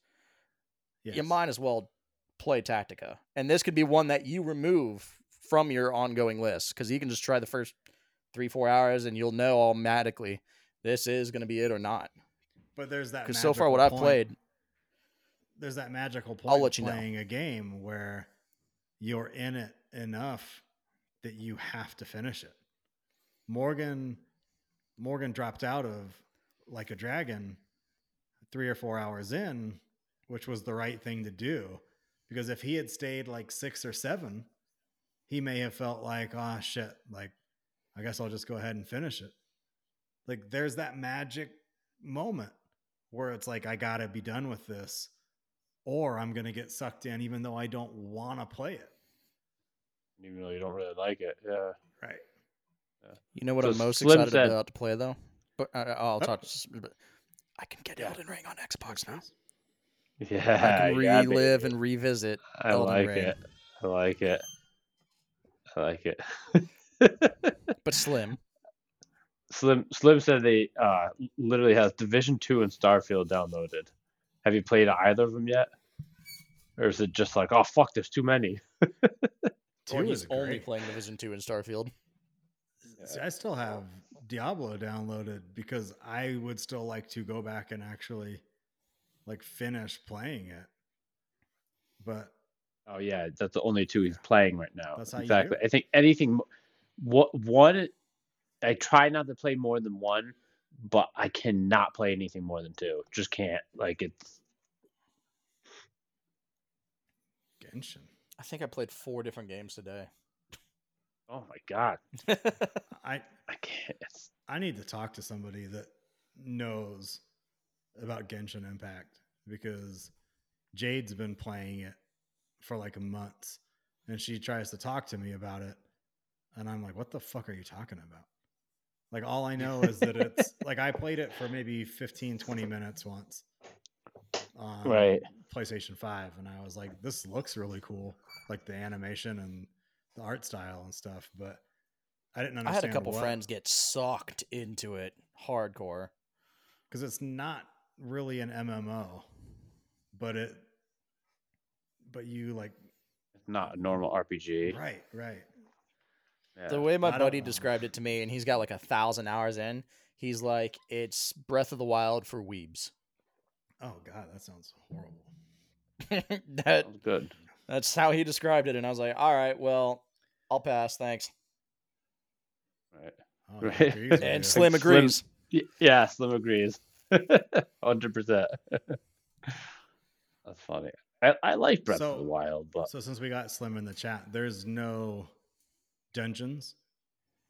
A: Yes.
D: you might as well play Tactica. And this could be one that you remove from your ongoing list because you can just try the first three, four hours and you'll know automatically this is going to be it or not.
A: But there's that.
D: Because so far, what
A: magical
D: I've played,
A: there's that magical point.
D: I'll let you know.
A: playing a game where you're in it enough that you have to finish it. Morgan, Morgan dropped out of like a dragon three or four hours in, which was the right thing to do. Because if he had stayed like six or seven, he may have felt like, oh shit, like I guess I'll just go ahead and finish it. Like there's that magic moment where it's like I gotta be done with this, or I'm gonna get sucked in even though I don't want to play it.
C: Even though you don't really like it, yeah.
A: Right.
D: You know what
C: So
D: I'm most
C: Slim
D: excited
C: said-
D: about to play though? But uh, I'll
A: Oh.
D: touch. But I can get
A: Yeah.
D: Elden Ring on Xbox now.
C: Yeah,
D: I can relive
C: baby.
D: and revisit.
C: I
D: Elden
C: like
D: Ring.
C: it. I like it. I like it.
D: But Slim,
C: Slim Slim said they uh, literally has Division Two and Starfield downloaded. Have you played either of them yet? Or is it just like, oh fuck, there's too many?
A: Two
D: or
A: is
D: he's only
A: great.
D: playing Division Two and Starfield.
A: See, I still have Diablo downloaded because I would still like to go back and actually like finish playing it. But
C: Oh yeah, that's the only two he's playing right now.
A: That's how you
C: exactly.
A: do.
C: I think anything. What one? I try not to play more than one, but I cannot play anything more than two. Just can't. Like it's.
A: Genshin.
D: I think I played four different games today.
C: Oh my god,
A: I
C: I can't.
A: I need to talk to somebody that knows about Genshin Impact because Jade's been playing it for like a month and she tries to talk to me about it and I'm like what the fuck are you talking about? Like all I know is that it's like I played it for maybe 15 20 minutes once. On
C: Right.
A: PlayStation 5 and I was like this looks really cool like the animation and the art style and stuff but I didn't understand.
D: I had a couple
A: what-
D: friends get sucked into it hardcore.
A: because it's not really an MMO, but it, but you like
C: it's not a normal RPG.
A: right, right.
C: Yeah.
D: The way my
A: I
D: buddy described it to me, and he's got like a thousand hours in, he's like, it's Breath of the Wild for weebs.
A: Oh god, that sounds horrible.
D: that
C: Sounds good.
D: that's how he described it, and I was like, all right, well, I'll pass, thanks.
C: Right.
A: Oh,
C: Right.
D: And. Slim
C: Slim-
D: agrees.
C: Y- Yeah, Slim agrees. Hundred percent. That's funny. I, I like Breath of
A: So-
C: the Wild, but
A: So since we got Slim in the chat, there's no dungeons,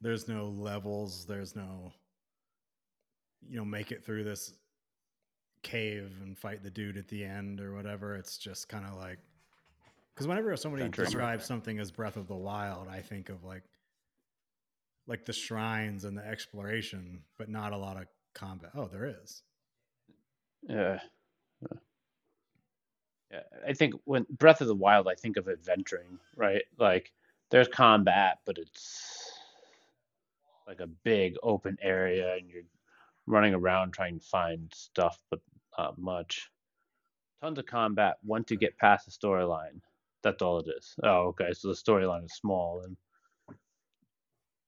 A: there's no levels, there's no, you know, make it through this cave and fight the dude at the end or whatever. It's just kind of like, because whenever somebody
C: Adventure.
A: describes something as Breath of the Wild, I think of like, like the shrines and the exploration, but not a lot of combat. Oh, there is.
C: Yeah. Yeah. Yeah, I think when Breath of the Wild, I think of adventuring, right? Like there's combat, but it's like a big open area, and you're running around trying to find stuff, but not much. Tons of combat once you get past the storyline. That's all it is. Oh, okay. So the storyline is small, and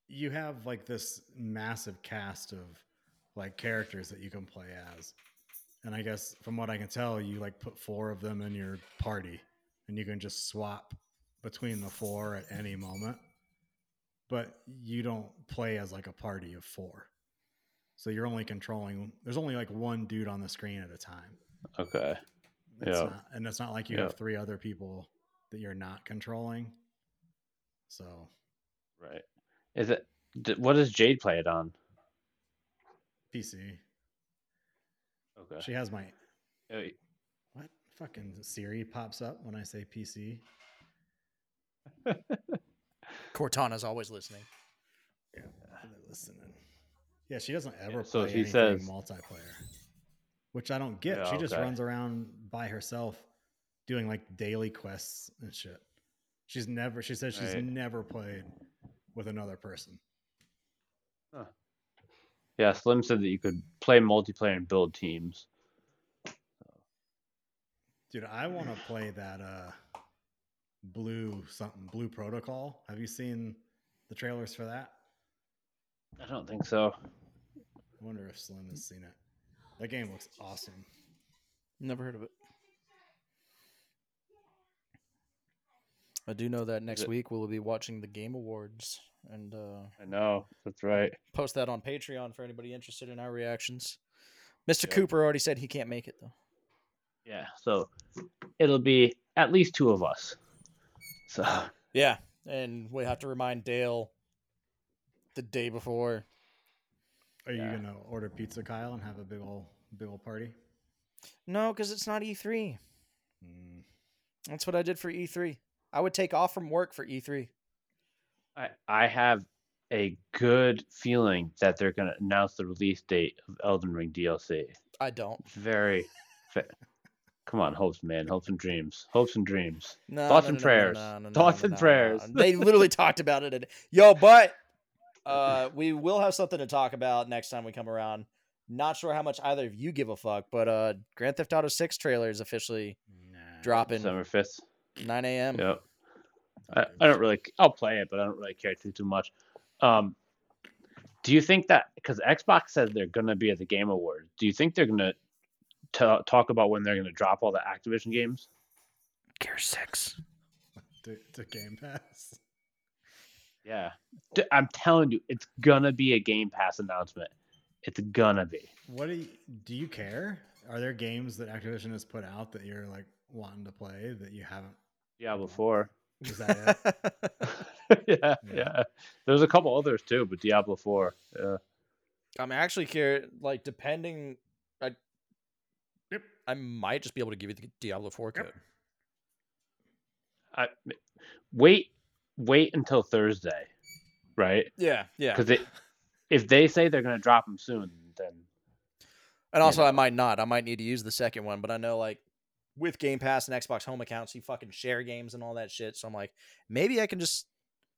A: you have like this massive cast of like characters that you can play as. And I guess from what I can tell, you like put four of them in your party and you can just swap between the four at any moment. But you don't play as like a party of four. So you're only controlling there's only like one dude on the screen at a time.
C: okay. Yeah.
A: and it's not like you
C: Yeah.
A: have three other people that you're not controlling. So
C: Right. Is it? What does Jade play it on?
A: PC.
C: Okay.
A: She has my
C: Uh,
A: What fucking Siri pops up when I say PC?
D: Cortana's always listening.
A: Yeah, listening. Yeah, she doesn't ever
C: so
A: play
C: she
A: anything
C: says-
A: multiplayer, which I don't get.
C: Yeah,
A: she just
C: okay.
A: runs around by herself doing like daily quests and shit. She's never. She says she's
C: Right.
A: never played with another person.
C: Yeah, Slim said that you could play multiplayer and build teams.
A: Dude, I want to play that uh blue something blue protocol. Have you seen the trailers for that?
C: I don't think so.
A: I wonder if Slim has seen it. That game looks awesome.
D: Never heard of it. I do know that next week we'll be watching the Game Awards and uh,
C: I know that's right.
D: post that on Patreon for anybody interested in our reactions. Mr.
C: Yep.
D: Cooper already said he can't make it though.
C: Yeah, so it'll be at least two of us. So
D: Yeah, and we have to remind Dale the day before.
A: Are you
C: Yeah.
A: gonna order pizza, Kyle, and have a big old big old party?
D: No, because it's not E3.
A: Mm,
D: That's what I did for E3. I would take off from work for E E3.
C: I I have a good feeling that they're gonna announce the release date of Elden Ring DLC.
D: I don't.
C: Very. Fa- Come on, hopes, man, hopes and dreams, hopes and dreams.
D: No,
C: Thoughts
D: no,
C: and
D: no, no,
C: prayers.
D: no, no, no,
C: Thoughts
D: no,
C: and
D: no, no.
C: prayers.
D: They literally talked about it. And, yo, but uh, we will have something to talk about next time we come around. Not sure how much either of you give a fuck, but uh, Grand Theft Auto 6 trailer is officially
A: nah,
D: dropping
C: December fifth.
D: 9 a.m.
C: Yep.
A: Not
C: I. I don't really. I'll play it, but I don't really care too too much. Um, do you think that because Xbox says they're gonna be at the Game Awards, do you think they're gonna ta talk about when they're gonna drop all the Activision games?
D: Gear 6.
A: to, to Game Pass.
C: Yeah, D- I'm telling you, it's gonna be a Game Pass announcement. It's gonna be.
A: What do you do? You care? Are there games that Activision has put out that you're like wanting to play that you haven't?
C: Diablo Four.
A: Is that it?
C: yeah,
A: Yeah.
C: yeah. There's a couple others too, but Diablo Four. Yeah.
D: I'm actually curious, like, depending. I,
A: Yep.
D: I might just be able to give you the Diablo 4
A: Yep.
D: code.
C: I wait, wait until Thursday, right?
D: Yeah, yeah.
C: Because if they say they're gonna drop them soon, then
D: And
C: you
D: also, I might not. I might need to use the second one, but I know like with Game Pass and Xbox Home accounts, you fucking share games and all that shit. So I'm like, maybe I can just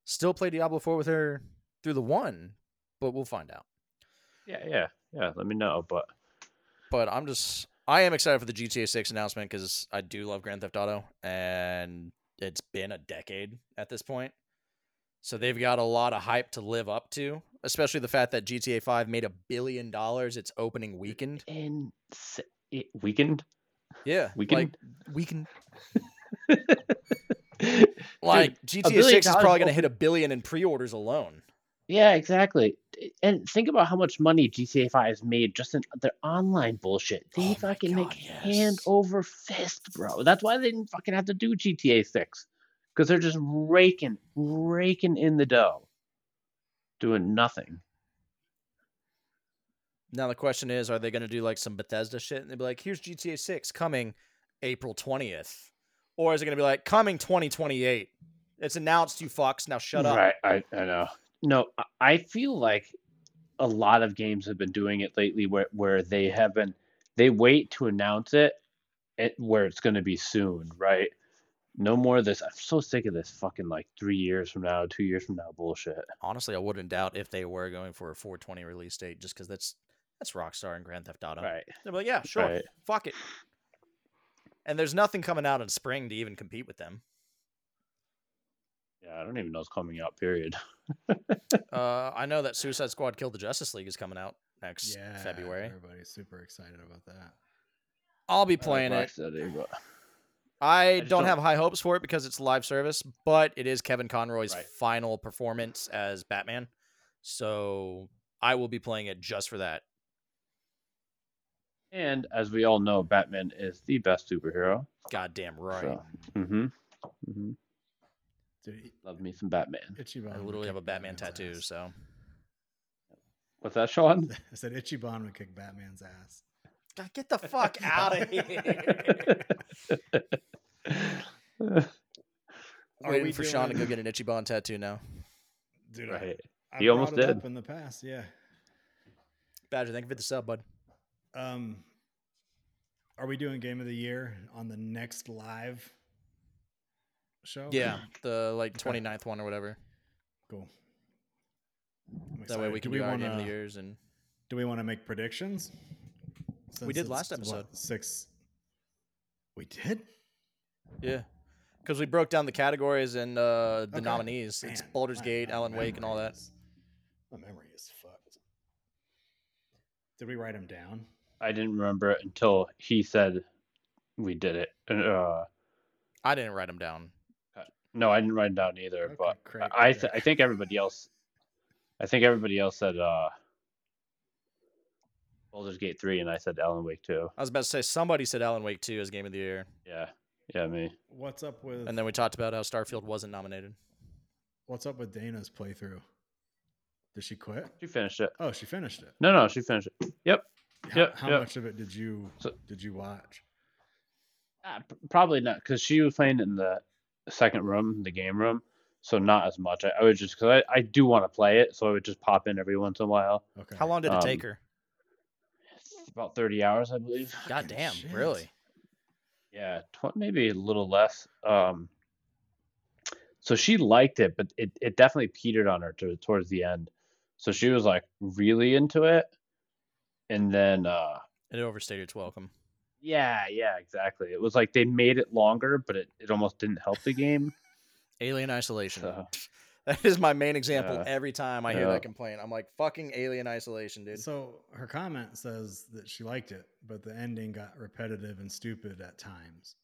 D: still play Diablo 4 with her through the one, but we'll find out.
C: yeah, yeah, yeah. Let me know. But
D: But I'm just, I am excited for the GTA 6 announcement because I do love Grand Theft Auto, and it's been a decade at this point. So they've got a lot of hype to live up to, especially the fact that GTA 5 made a billion dollars its opening weekend.
C: s- it, weekend,
D: Yeah,
C: Weekend?
D: like weekend.
C: Dude,
D: Like GTA Six is probably going to hit a billion in pre-orders alone.
C: yeah, exactly. And think about how much money GTA Five has made just in their online bullshit. They
D: Oh
C: fucking
D: God,
C: make
D: yes.
C: hand over fist, bro. That's why they didn't fucking have to do GTA Six because they're just raking, raking in the dough, doing nothing.
D: Now the question is, are they going to do like some Bethesda shit and they'd be like, "Here's GTA Six coming April twentieth," or is it going to be like coming twenty twenty eight? It's announced, you fucks. Now shut up.
C: Right, I, I know. No, I- feel like a lot of games have been doing it lately, where where they have been they wait to announce it, it where it's going to be soon, right? No more of this. I'm so sick of this fucking like three years from now, two years from now bullshit.
D: Honestly, I wouldn't doubt if they were going for a four twenty release date, just because that's that's Rockstar and Grand Theft Auto.
C: Right.
D: They're like, "Yeah, sure,
C: Right.
D: fuck it." And there's nothing coming out in spring to even compete with them.
C: Yeah, I don't even know it's coming out. Period.
D: Uh, I know that Suicide Squad Kill the Justice League is coming out next
A: Yeah,
D: February.
A: Everybody's super excited about that.
D: I'll be
C: I
D: playing it.
C: Rocksteady, but-
D: I,
C: just
D: don't,
C: don't-
D: have high hopes for it because it's live service, but it is Kevin Conroy's
C: Right.
D: final performance as Batman. So I will be playing it just for that.
C: And as we all know, Batman is the best superhero.
D: Goddamn right.
C: So, mm-hmm. Mm-hmm.
A: Dude,
C: Love me some Batman.
A: Ichiban.
D: I literally have a Batman
A: Batman's
D: tattoo,
A: ass.
D: so
C: What's that, Sean?
A: I said Ichiban would kick Batman's ass.
D: God, get the fuck out of here.
A: Are
D: Waiting
A: we
D: for Sean to go get an Ichiban tattoo now.
A: Dude, I-
C: right.
A: I
C: He almost
A: it
C: did.
A: up in the past. Yeah.
D: Badger, thank you for the sub, bud.
A: Um, are we doing game of the year on the next live show?
D: Yeah, the like
A: Okay.
D: 29th one or whatever.
A: Cool.
D: That way we can
A: do
D: do,
A: we
D: our
A: want
D: game of the years and
A: do we want to make predictions? Since
D: did
A: it's,
D: last
A: what,
D: episode.
A: six. We did.
D: yeah, because we broke down the categories and uh, the
A: Okay.
D: nominees. it's
A: Man,
D: Baldur's
A: my-
D: Gate,
A: my
D: Alan Wake, and all that.
A: is- My memory is fucked. Did we write them down?
C: I didn't remember it until he said we did it. Uh,
D: I didn't write them down.
C: no, I didn't write it down either.
A: Okay,
C: but
A: Craig,
C: I, I, th- I think everybody else, I think everybody else said uh, Baldur's Gate three, and I said Alan Wake two.
D: I was about to say somebody said Alan Wake 2 as game of the year,
C: Yeah, yeah, me.
A: What's up with?
D: and then we talked about how Starfield wasn't nominated.
A: What's up with Dana's playthrough? Did she quit?
C: She finished it.
A: Oh, she finished it.
C: No, no, she finished it. Yep.
A: How,
C: Yep,
A: how
C: yep.
A: much of it did you
C: So-
A: did you watch?
C: Uh, probably not because she was playing in the second room, the game room. So not as much. I, I would just because I, I do want to play it, so I would just pop in every once in a while.
A: Okay.
D: How long did it
C: Um,
D: take her?
C: About thirty hours, I believe.
D: God damn,
A: shit.
D: really?
C: Yeah, tw- maybe a little less. Um, so she liked it, but it, it definitely petered on her to, towards the end. So she was like really into it, and then uh,
D: It overstayed its welcome.
C: yeah, yeah, exactly. It was like they made it longer, but it, it almost didn't help the game.
D: Alien Isolation.
C: So
D: That is my main example
C: Yeah.
D: every time I hear
C: Yeah.
D: that complaint. I'm like, fucking Alien Isolation, dude.
A: So her comment says that she liked it, but the ending got repetitive and stupid at times.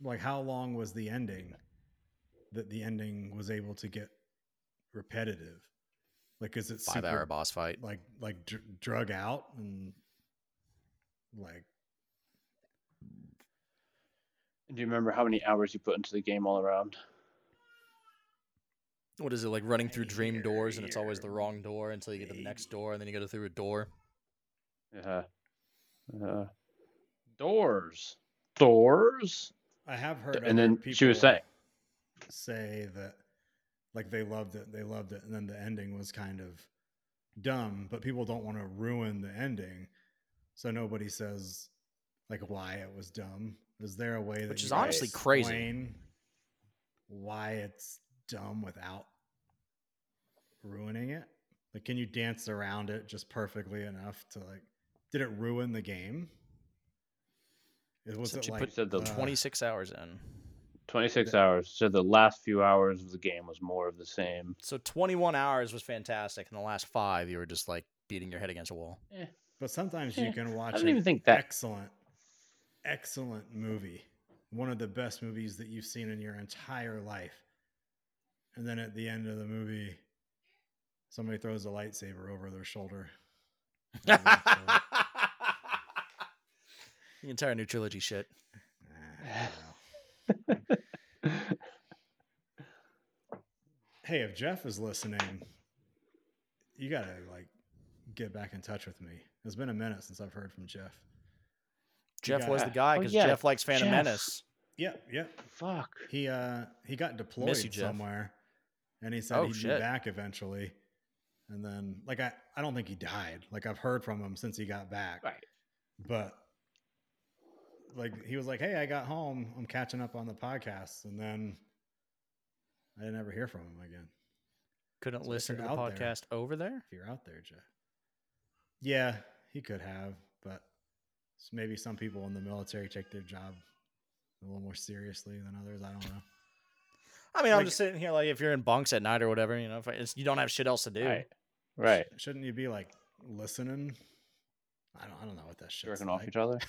A: Like, how long was the ending that the ending was able to get repetitive? Like, is it
D: Five
A: super,
D: hour boss fight.
A: like like dr- drug out and like
C: do you remember how many hours you put into the game all around?
D: What is it like running through dream
A: Here,
D: doors and it's always the wrong door until you get to the next door and then you go through a door?
C: Yeah. Uh, doors. Doors.
A: I have heard.
C: And
A: other
C: then she was saying,
A: say that like they loved it, they loved it, and then the ending was kind of dumb. But people don't want to ruin the ending, so nobody says like why it was dumb. Is there a way that
D: Which is
A: can
D: honestly crazy.
A: Why it's dumb without ruining it? Like, can you dance around it just perfectly enough to like? Did it ruin the game? It was
D: So
A: it
D: she
A: like
C: put- said the
A: uh,
D: 26 hours in.
C: 26 hours. So the last few hours of the game was more of the same.
D: So 21 hours was fantastic. And the last five, you were just like beating your head against a wall. Yeah.
A: But sometimes
C: Eh,
A: you can watch
C: don't
A: an
C: even think that-
A: excellent, excellent movie, one of the best movies that you've seen in your entire life, and then at the end of the movie, somebody throws a lightsaber over their shoulder.
D: the entire new trilogy shit.
A: Well. Hey, if Jeff is listening, you gotta like get back in touch with me. It's been a minute since I've heard from Jeff.
D: Jeff
A: got-
D: was the guy
C: Oh,
D: because
C: yeah,
D: Jeff likes Phantom
C: Jeff.
D: Menace.
A: Yep, yep.
C: Fuck.
A: He uh he got deployed
D: you,
A: somewhere, and he said
D: Oh,
A: he'd be back eventually. And then, like, I I don't think he died. Like, I've heard from him since he got back,
C: Right.
A: but like he was like, "Hey, I got home. I'm catching up on the podcast," and then I didn't ever hear from him again.
D: Couldn't
A: So
D: listen to the
A: out there-
D: podcast over there.
A: If you're out there, Jeff, yeah, he could have, but maybe some people in the military take their job a little more seriously than others. I don't know.
D: I mean, I'm just sitting here like if you're in bunks at night or whatever, you know, if it's, you don't have shit else to do.
C: Right. Right.
A: Shouldn't you be like listening? I don't. I don't know what that shit's
C: Jerking off each other.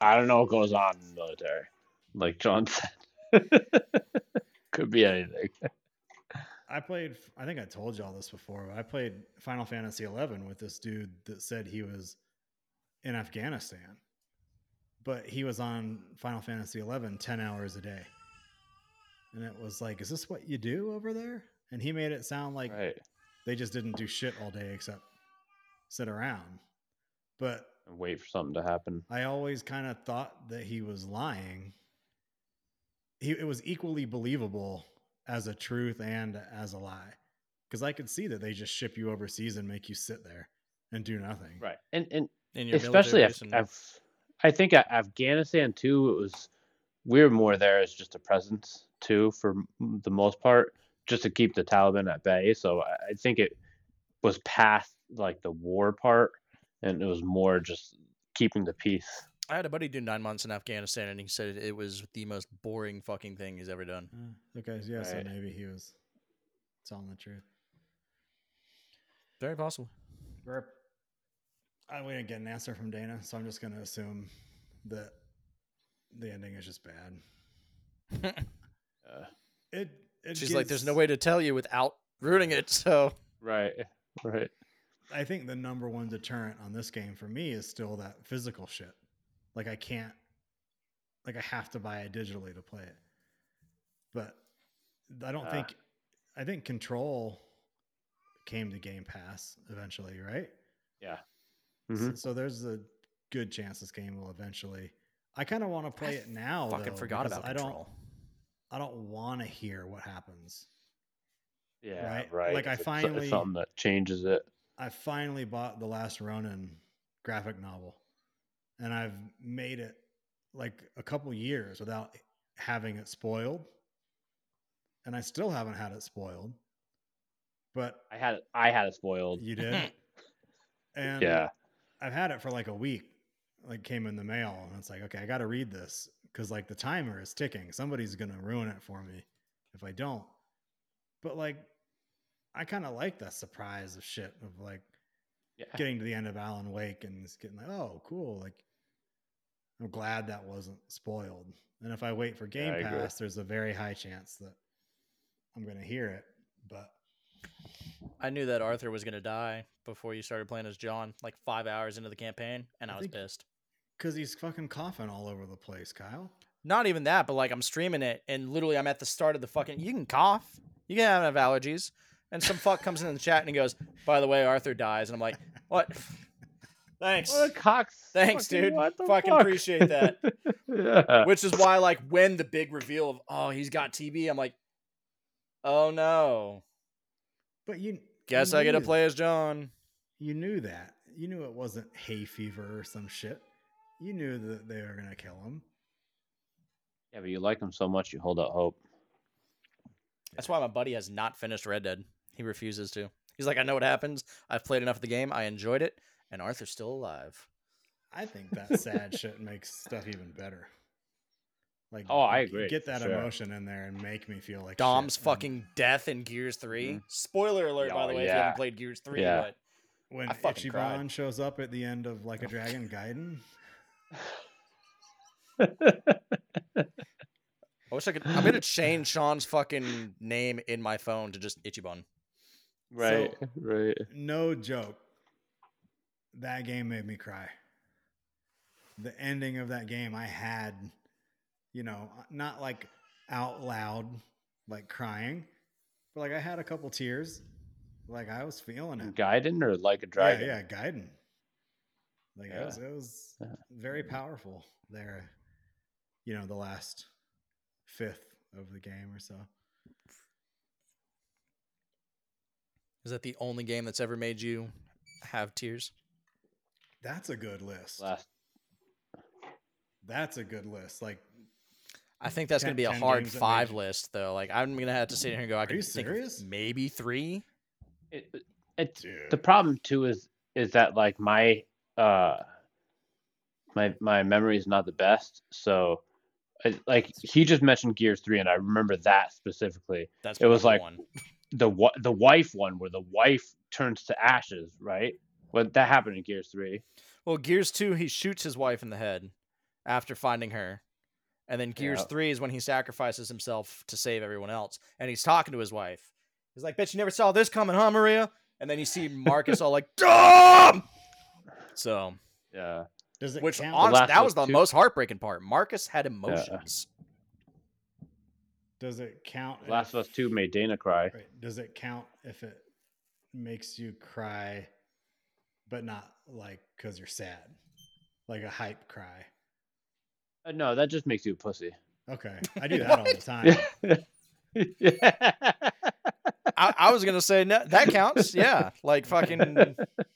C: I don't know what goes on in the military. Like John said. Could be anything.
A: I played. I think I told y'all this before. But I played Final Fantasy XI with this dude that said he was in Afghanistan, but he was on Final Fantasy XI 10 hours a day, and it was like, "Is this what you do over there?" And he made it sound like
C: Right.
A: they just didn't do shit all day except sit around. But
C: And wait for something to happen.
A: I always kind of thought that he was lying. He, it was equally believable as a truth and as a lie. Because I could see that they just ship you overseas and make you sit there and do nothing.
C: Right. And and
D: In your
C: especially
D: military
C: Af-
D: and-
C: Af- I think Afghanistan too. It was we were more there as just a presence too, for the most part, just to keep the Taliban at bay. So I, I think it was past like the war part, and it was more just keeping the peace.
D: I had a buddy do nine months in Afghanistan, and he said it was the most boring fucking thing he's ever done.
A: Uh, okay, yeah, so maybe he was telling the truth.
D: Very possible.
A: We're, I, we didn't get an answer from Dana, so I'm just going to assume that the ending is just bad.
C: Uh,
A: It, it
D: She's like, "There's no way to tell you without ruining it." So
C: right. Right.
A: I think the number one deterrent on this game for me is still that physical shit. Like I can't, like I have to buy it digitally to play it. But I don't
C: Uh.
A: think I think Control came to Game Pass eventually, right?
C: Yeah.
A: S-
C: Mhm.
A: So, there's a good chance this game will eventually. I kind of want to play it now.
D: Fucking
A: though,
D: forgot
A: because
D: about
A: I
D: Control.
A: don't. I don't want to hear what happens.
C: Yeah.
A: Right?
C: Right.
A: Like, I
C: It's- it's
A: finally-
C: something that changes it.
A: I finally bought the last Ronin graphic novel, and I've made it like a couple years without having it spoiled, and I still haven't had it spoiled. But
C: I had it. I had it spoiled.
A: you did, and
C: Yeah.
A: I've had it for like a week. Like came in the mail, and it's like, okay, I got to read this because like the timer is ticking. Somebody's gonna ruin it for me if I don't. But like, I kind of like that surprise of shit of like
C: Yeah.
A: getting to the end of Alan Wake and just getting like, oh, cool. Like, I'm glad that wasn't spoiled. And if I wait for Game
C: I agree.
A: Pass, there's a very high chance that I'm gonna hear it. But
D: I knew that Arthur was gonna die before you started playing as John, like five hours into the campaign, and
A: I
D: I was pissed.
A: because he's fucking coughing all over the place, Kyle.
D: Not even that, but like I'm streaming it, and literally I'm at the start of the fucking. You can cough, you can have allergies, and some fuck comes in the chat and he goes, "By the way, Arthur dies," and I'm like, "What? Thanks,
C: What a cox.
D: thanks,
C: fucking
D: dude.
C: what the
D: Fucking
C: fuck?
D: appreciate that."
C: yeah.
D: Which is why, like, when the big reveal of oh he's got TB, I'm like, "Oh no,
A: But you
D: guess
A: you
D: I get to play as John."
A: You knew that. You knew it wasn't hay fever or some shit. You knew that they were gonna kill him.
C: Yeah, but you like him so much, you hold out hope.
D: That's why my buddy has not finished Red Dead. He refuses to. He's like, I know what happens. I've played enough of the game. I enjoyed it, and Arthur's still alive.
A: I think that sad shit makes stuff even better. Like,
C: Oh, I agree,
A: Get that
C: sure.
A: emotion in there and make me feel like
D: Dom's
A: shit. And
D: fucking death in Gears 3. Mm-hmm. Spoiler alert, by
C: Oh,
D: the way, if you
C: yeah.
D: haven't played Gears 3.
C: Yeah.
D: But
A: when
D: I fucking cried.
A: Ichiban shows up at the end of like a Dragon Gaiden.
D: I wish I could. I'm gonna change Sean's fucking name in my phone to just Ichiban.
C: Right, right.
A: No joke. That game made me cry. The ending of that game, I had, you know, not like out loud, like crying, but like I had a couple tears. Like I was feeling it.
C: Gaiden or like a dragon?
A: Yeah, yeah, Gaiden. Like it was, it was
C: Yeah.
A: very powerful there. You know, the last fifth of the game or so.
D: Is that the only game that's ever made you have tears?
A: That's a good list.
C: Last.
A: That's a good list. Like,
D: I think that's gonna be a hard
A: games made
D: five list though. Like I'm gonna have to sit here and go. I
A: Are
D: can
A: you
D: think
A: serious?
D: maybe three.
C: It, it's
A: dude.
C: the problem too is is that like my uh my my memory is not the best so I, like he just mentioned gears 3 and i remember that specifically
D: That's
C: It was like-
D: one.
C: The wa- the wife one where the wife turns to ashes right well that happened in gears 3
D: Well, Gears 2, he shoots his wife in the head after finding her. And then Gears
C: Yeah.
D: 3 is when he sacrifices himself to save everyone else. And he's talking to his wife. He's like, "Bitch, you never saw this coming, huh, Maria? And then you see Marcus all like, Dumb! So,
C: yeah
A: Does it
D: which
A: count?
D: honestly, that was the
C: 2
D: most heartbreaking part. Marcus had emotions.
A: Does it count?
C: last of us 2 made dana cry
A: Right. Does it count if it makes you cry, but not like because you're sad, like a hype cry?
C: Uh, no that just makes you a pussy
A: Okay, I do that all the time.
C: yeah
D: I, I was going to say, no, that counts. Yeah. Like fucking.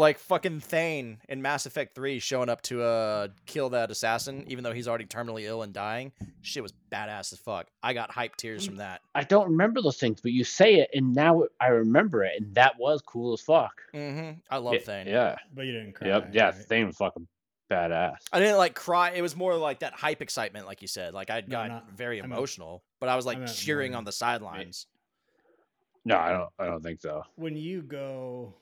D: Like fucking Thane in Mass Effect 3 showing up to uh kill that assassin, even though he's already terminally ill and dying. Shit was badass as fuck. I got hype tears from that.
C: i don't remember those things but you say it and now i remember it and that was cool as fuck
D: Mm-hmm. I love
C: yeah,
D: Thane.
C: yeah
A: But you didn't cry.
C: Yep. Yeah.
A: right?
C: Thane was fucking badass.
D: I didn't like cry. It was more like that hype excitement, like you said. Like I
A: No,
D: got
A: not-
D: very
A: I meant-
D: emotional, but I was like
A: meant
D: cheering
A: more-
D: on the sidelines.
C: No, I don't. I don't think so.
A: When you go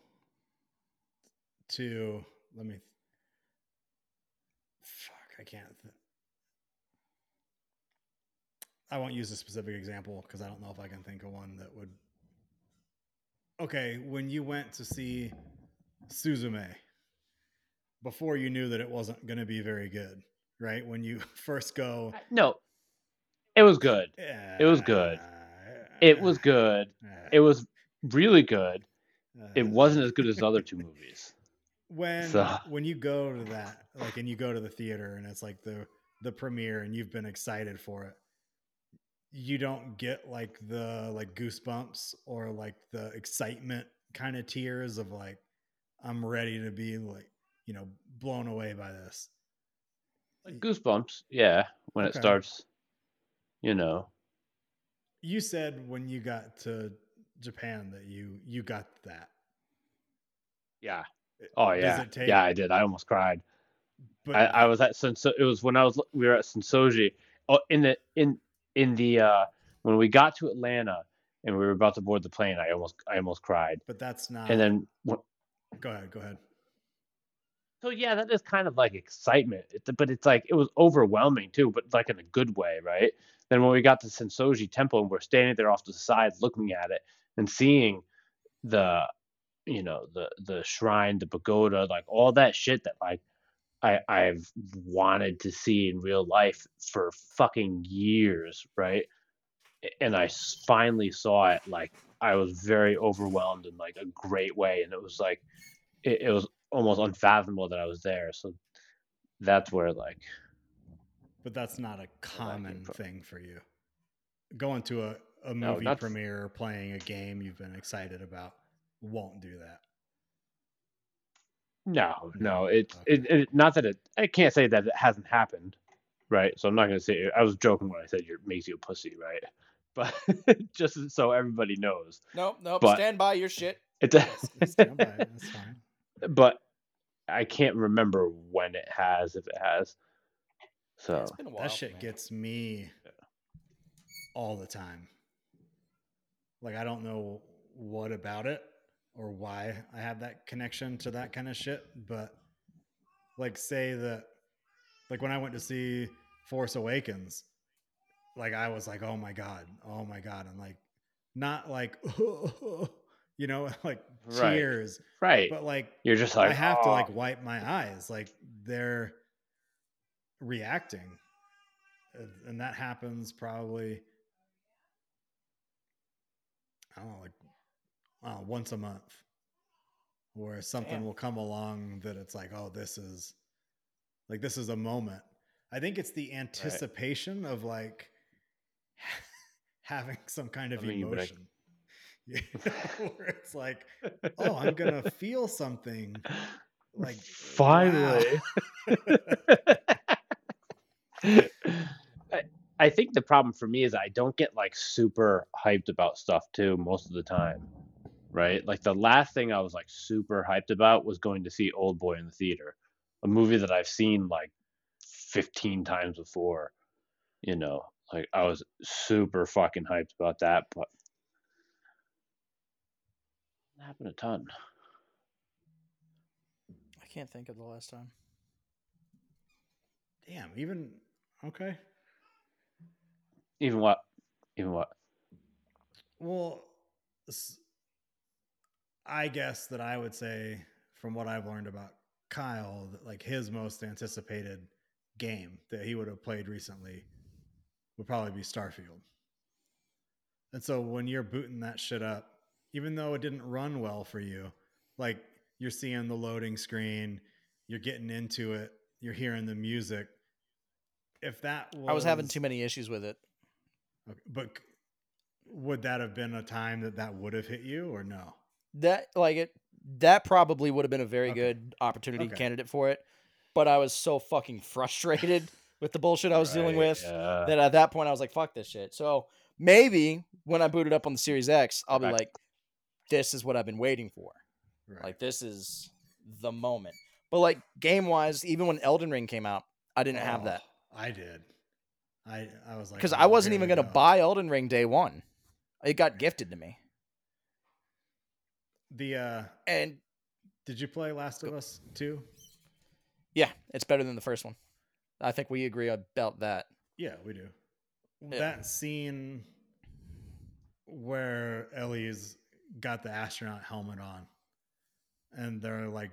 A: to, let me. Fuck, I can't. Th- I won't use a specific example because I don't know if I can think of one that would. Okay, when you went to see Suzume, before you knew that it wasn't going to be very good, right? When you first go,
C: No, It was good. It was good. It was good. It was really good. It
A: Uh,
C: wasn't as good as the other two movies.
A: When
C: So-
A: when you go to that like and you go to the theater and it's like the the premiere and you've been excited for it you don't get like the like goosebumps or like the excitement kind of tears of like i'm ready to be like you know blown away by this
C: Like Goosebumps, yeah, when it starts, you know.
A: you said when you got to japan that you you got that
C: Yeah. Oh yeah.
A: take-
C: Yeah, I did. I almost cried.
A: but
C: I, I was at Senso. It was when I was we were at Sensoji. Oh, in the in in the uh when we got to Atlanta and we were about to board the plane, I almost I almost cried.
A: but that's not
C: And then
A: go ahead go ahead
C: so yeah, that is kind of like excitement, it, but it's like it was overwhelming too, but like in a good way, right? Then when we got to Sensoji Temple and we're standing there off to the side looking at it and seeing the you know the the shrine, the pagoda, like all that shit that like I I've wanted to see in real life for fucking years, right? And i finally saw it. Like I was very overwhelmed in like a great way, and it was like it, it was almost unfathomable that I was there. So that's where like
A: But that's not a common thing for you. Going to a, a movie
C: that's-
A: premiere playing a game you've been excited about won't do that.
C: no,
A: No,
C: no, it's
A: okay.
C: it, it not that it I can't say that it hasn't happened, right? So I'm not gonna say I was joking when I said it makes you a pussy, right? But just so everybody knows,
D: Nope, nope.
C: But-
D: stand by your shit.
C: it does
A: Stand by it, That's fine.
C: but I can't remember when it has, if it has. So
D: it's been a while.
A: That shit
D: man.
A: gets me all the time. Like I don't know what about it or why I have that connection to that kind of shit, but like say that like when I went to see Force Awakens, like I was like, "Oh my god. Oh my god." I'm like not like you know, like
C: Right.
A: tears,
C: right,
A: but like
C: you're just like
A: I have to
C: "Oh."
A: like wipe my eyes. Like they're reacting. And- And that happens probably, I don't know, like uh, once a month, where something
D: Damn.
A: will come along that it's like, oh, this is like, this is a moment. I think it's the anticipation of like having some kind of
C: I mean, but I-
A: emotion. Yeah, where it's like, oh, I'm gonna feel something. Like
C: finally. I, I think the problem for me is I don't get like super hyped about stuff too most of the time. Right? Like the last thing I was like super hyped about was going to see Old Boy in the theater, a movie that I've seen like 15 times before. You know, like I was super fucking hyped about that, but it happened a ton.
D: I can't think of the last time.
A: Damn, even okay.
C: Even what? Even what?
A: Well, s- I guess that I would say, from what I've learned about Kyle, that like his most anticipated game that he would have played recently would probably be Starfield. And so when you're booting that shit up, even though it didn't run well for you, like you're seeing the loading screen, you're getting into it, you're hearing the music. If that was,
D: I was having too many issues with it.
A: Okay, but would that have been a time that that would have hit you or no?
D: That like it that probably would have been a very
A: Okay.
D: good opportunity
A: Okay.
D: candidate for it. But I was so fucking frustrated with the bullshit I was dealing with
C: yeah.
D: that at that point I was like, fuck this shit. So maybe when I boot it up on the Series X, I'll be
C: Right.
D: like, this is what I've been waiting for.
A: Right.
D: Like this is the moment. But like game wise, even when Elden Ring came out, I didn't have oh, that
A: Oh, I did. I I was like
D: because
A: oh,
D: I wasn't even gonna
A: go.
D: buy Elden Ring day one. It got gifted to me,
A: the. uh
D: and
A: Did you play Last of Us two?
D: yeah, it's better than the first one. I think we agree about that.
A: Yeah, we do.
D: Yeah.
A: That scene where Ellie's got the astronaut helmet on, and they're like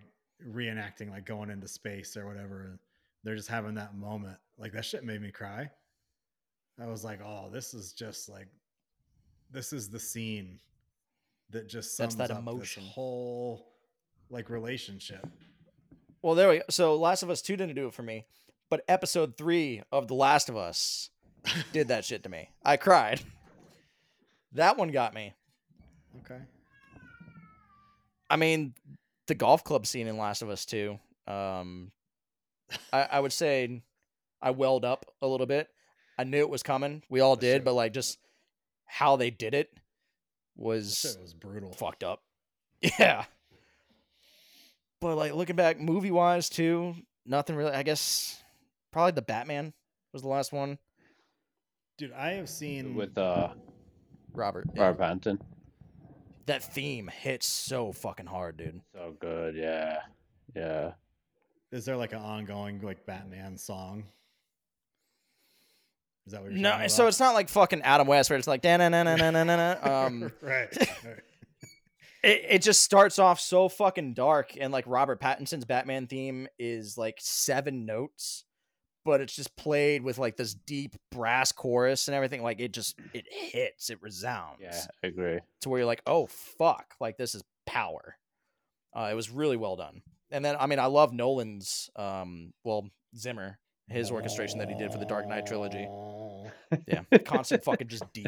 A: reenacting like going into space or whatever. And they're just having that moment. Like that shit made me cry. I was like, oh, this is just like, this is the scene that just
D: That's
A: sums
D: that
A: up
D: emotion.
A: this whole like relationship.
D: Well, there we go. So Last of Us 2 didn't do it for me, but episode 3 of The Last of Us did that shit to me. I cried. That one got me.
A: Okay.
D: I mean, the golf club scene in Last of Us 2, um, I, I would say I welled up a little bit. I knew it was coming. We all did,
A: sure.
D: but like just how they did it was
A: shit was brutal.
D: fucked up. Yeah. But like looking back movie wise too, nothing really I guess probably the Batman was the last one.
A: Dude, I have seen
C: with uh
D: Robert. yeah.
C: Robert Pattinson.
D: That theme hits so fucking hard, dude.
C: So good, yeah, yeah.
A: Is there like an ongoing like Batman song? Is that what you're
D: No,
A: talking
D: so it's not like fucking Adam West where it's like da na na na na na na. Um
A: right. right.
D: it, it just starts off so fucking dark and like Robert Pattinson's Batman theme is like seven notes, but it's just played with like this deep brass chorus and everything. Like it just it hits, it resounds.
C: Yeah, I agree.
D: to where you're like, oh fuck, like this is power. Uh, it was really well done. And then I mean, I love Nolan's, um, well Zimmer, his orchestration that he did for the Dark Knight trilogy. Yeah, constant fucking just D.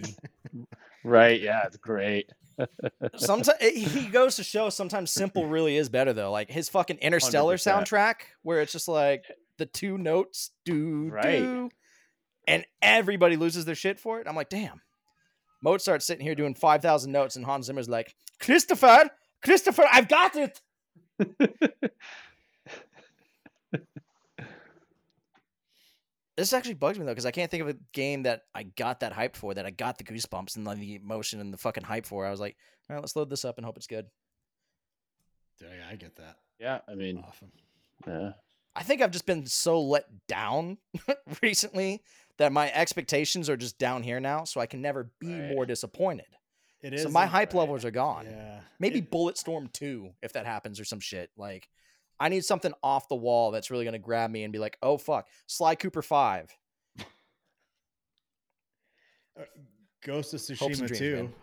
C: Right, yeah, it's great.
D: Sometimes he goes to show sometimes simple really is better though. Like his fucking Interstellar
C: 100%.
D: soundtrack, where it's just like the two notes, do
C: Right.
D: do, and everybody loses their shit for it. I'm like, damn. Mozart's sitting here doing five thousand notes, and Hans Zimmer's like, Christopher, Christopher, I've got it. This actually bugs me though, because I can't think of a game that I got that hyped for, that I got the goosebumps and like, the emotion and the fucking hype for. I was like, all right, let's load this up and hope it's good.
A: Yeah, I get that
C: Yeah, I mean,
A: often.
C: yeah.
D: I think I've just been so let down recently that my expectations are just down here now, so I can never be
C: Right.
D: more disappointed.
A: It is
D: So my hype
C: right.
D: levels are gone.
A: Yeah.
D: Maybe
A: It-
D: Bulletstorm 2 if that happens or some shit. Like I need something off the wall that's really going to grab me and be like, "Oh fuck, Sly Cooper 5."
A: uh, Ghost of Tsushima
D: dreams,
A: 2
D: man.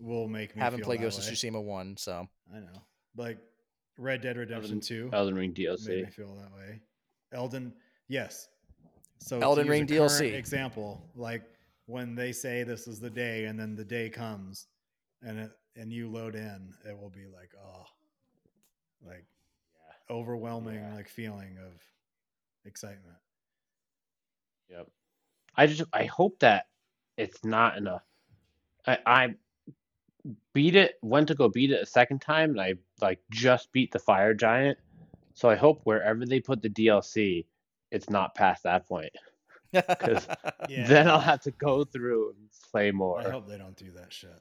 A: will make me
D: Haven't
A: feel
D: played
A: that
D: Ghost of. Tsushima 1, so
A: I know. Like Red Dead Redemption
C: Elden-
A: 2
C: Elden Ring
A: made me
C: DLC.
A: feel that way. Elden, yes. So
D: Elden Ring DLC.
A: example, like when they say this is the day, and then the day comes, and it and you load in, it will be like oh, like overwhelming
C: Yeah.
A: like feeling of excitement.
C: Yep. I just I hope that it's not enough. I I beat it, went to go beat it a second time, and I like just beat the fire giant. So I hope wherever they put the DLC, it's not past that point.
A: Yeah.
C: Then I'll have to go through and play more.
A: I hope they don't do that shit.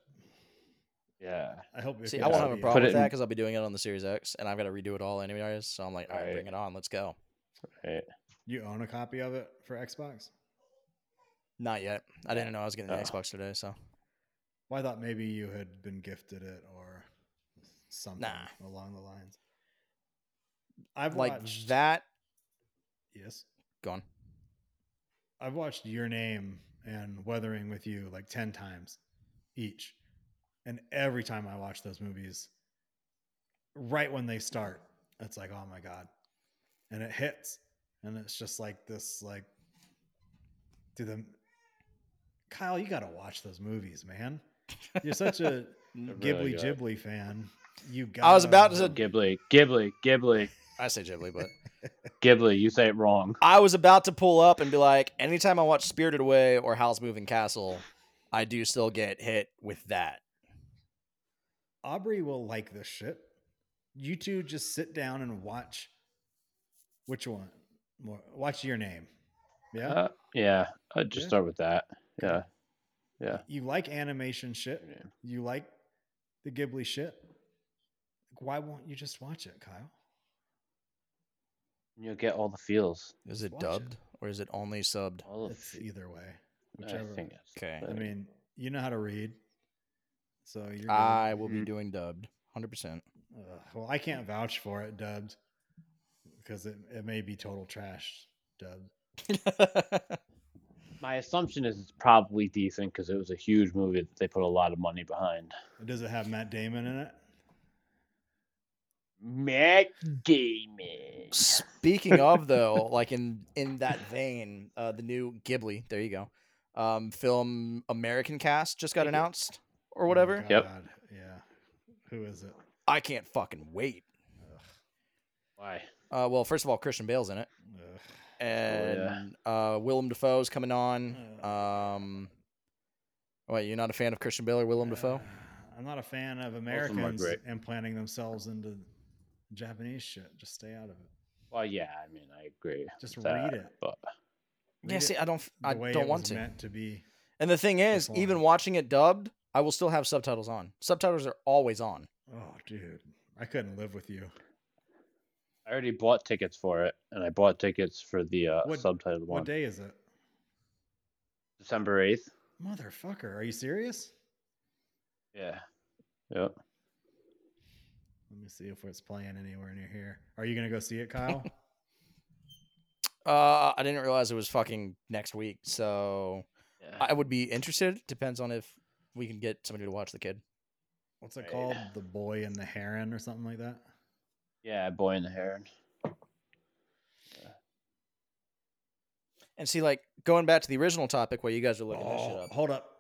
C: Yeah.
A: I hope. it
D: See, I won't have a problem with
C: it
D: that because I'll be doing it on the Series X, and I've got to redo it all anyways. So I'm like, all right,
C: Right.
D: bring it on, let's go.
C: Right.
A: You own a copy of it for Xbox?
D: Not yet. I didn't know I was getting an
C: Oh.
D: Xbox today, so
A: Well, I thought maybe you had been gifted it or something
D: Nah.
A: along the lines. I've
D: like
A: watched
D: that.
A: Yes,
D: Gone.
A: I've watched Your Name and Weathering with You like ten times each, and every time I watch those movies, right when they start, it's like, oh my god, and it hits, and it's just like this, like, to them. Kyle, you got to watch those movies, man. You're such a
C: They're
A: Ghibli
C: really good.
A: Ghibli fan. You got.
D: I was about to- say
C: Ghibli, Ghibli, Ghibli,
D: I say Ghibli, but
C: Ghibli. You say it wrong.
D: I was about to pull up and be like, anytime I watch Spirited Away or Howl's Moving Castle, I do still get hit with that.
A: Aubrey will like this shit. You two just sit down and watch. Which one? More watch your name. Yeah.
C: Uh, yeah. I'd just
A: Yeah.
C: start with that. Yeah. Yeah.
A: you like animation shit.
C: Yeah.
A: You like the Ghibli shit. Why won't you just watch it, Kyle?
C: You'll get all the feels.
D: Is it
A: Watch it.
D: dubbed or is it only subbed?
C: All of
A: It's either way.
C: I
A: Whichever.
C: think it's
D: Okay.
A: I mean, you know how to read, so you're. Good.
D: I will be
C: Mhm.
D: doing dubbed, hundred percent.
A: Well, I can't vouch for it dubbed because it, it may be total trash dubbed.
C: My assumption is it's probably decent because it was a huge movie that they put a lot of money behind.
A: Does it have Matt Damon in it?
C: Matt Damon.
D: Speaking of though, like in in that vein, uh, the new Ghibli, there you go, um, film American Cast just got
C: Thank you.
D: announced or
A: Oh,
D: whatever.
C: Yep.
A: Yeah. Who is it?
D: I can't fucking wait.
C: Why?
D: Uh, well, first of all, Christian Bale's in it,
A: Ugh.
D: and uh, Willem Dafoe's coming on. Um, wait, you're not a fan of Christian Bale or Willem Dafoe?
A: Uh, I'm not a fan of
C: them are
A: Americans implanting themselves into Japanese shit. Just stay out of it.
C: Well, yeah, I mean, I agree.
A: Just read
C: that,
A: it.
C: But
D: Yeah, see, I don't,
A: the
D: I
A: way
D: don't
A: it
D: want to.
A: Meant to be.
D: And the thing is, even watching it dubbed, I will still have subtitles on. Subtitles are always on.
A: Oh, dude, I couldn't live with you.
C: I already bought tickets for it, and I bought tickets for the uh,
A: What-
C: subtitled
A: What
C: one.
A: What day is it?
C: December eighth.
A: Motherfucker, are you serious?
C: Yeah. Yep.
A: Let me see if it's playing anywhere near here. Are you gonna go see it, Kyle?
D: Uh, I didn't realize it was fucking next week, so
C: Yeah.
D: I would be interested. Depends on if we can get somebody to watch the kid.
A: What's it
C: Right.
A: called? The Boy and the Heron, or something like that.
C: yeah, Boy and the Heron. Yeah.
D: And see, like going back to the original topic where you guys are looking this shit
A: Oh,
D: up.
A: hold up.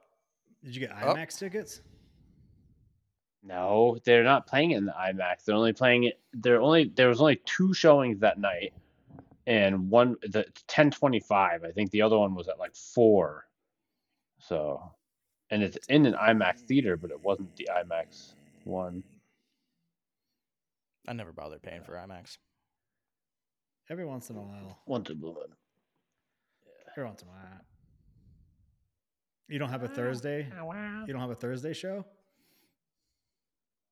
A: Did you get
D: Oh.
A: IMAX tickets?
C: No, they're not playing it in the IMAX. They're only playing it. They're only there was only two showings that night, and one the ten twenty five. I think the other one was at like four. So, and it's in an IMAX theater, but it wasn't the IMAX one.
D: I never bothered paying for IMAX.
A: Every once in a while.
C: Once a blue moon.
A: Every once in a while. You don't have a Thursday? You don't have a Thursday show?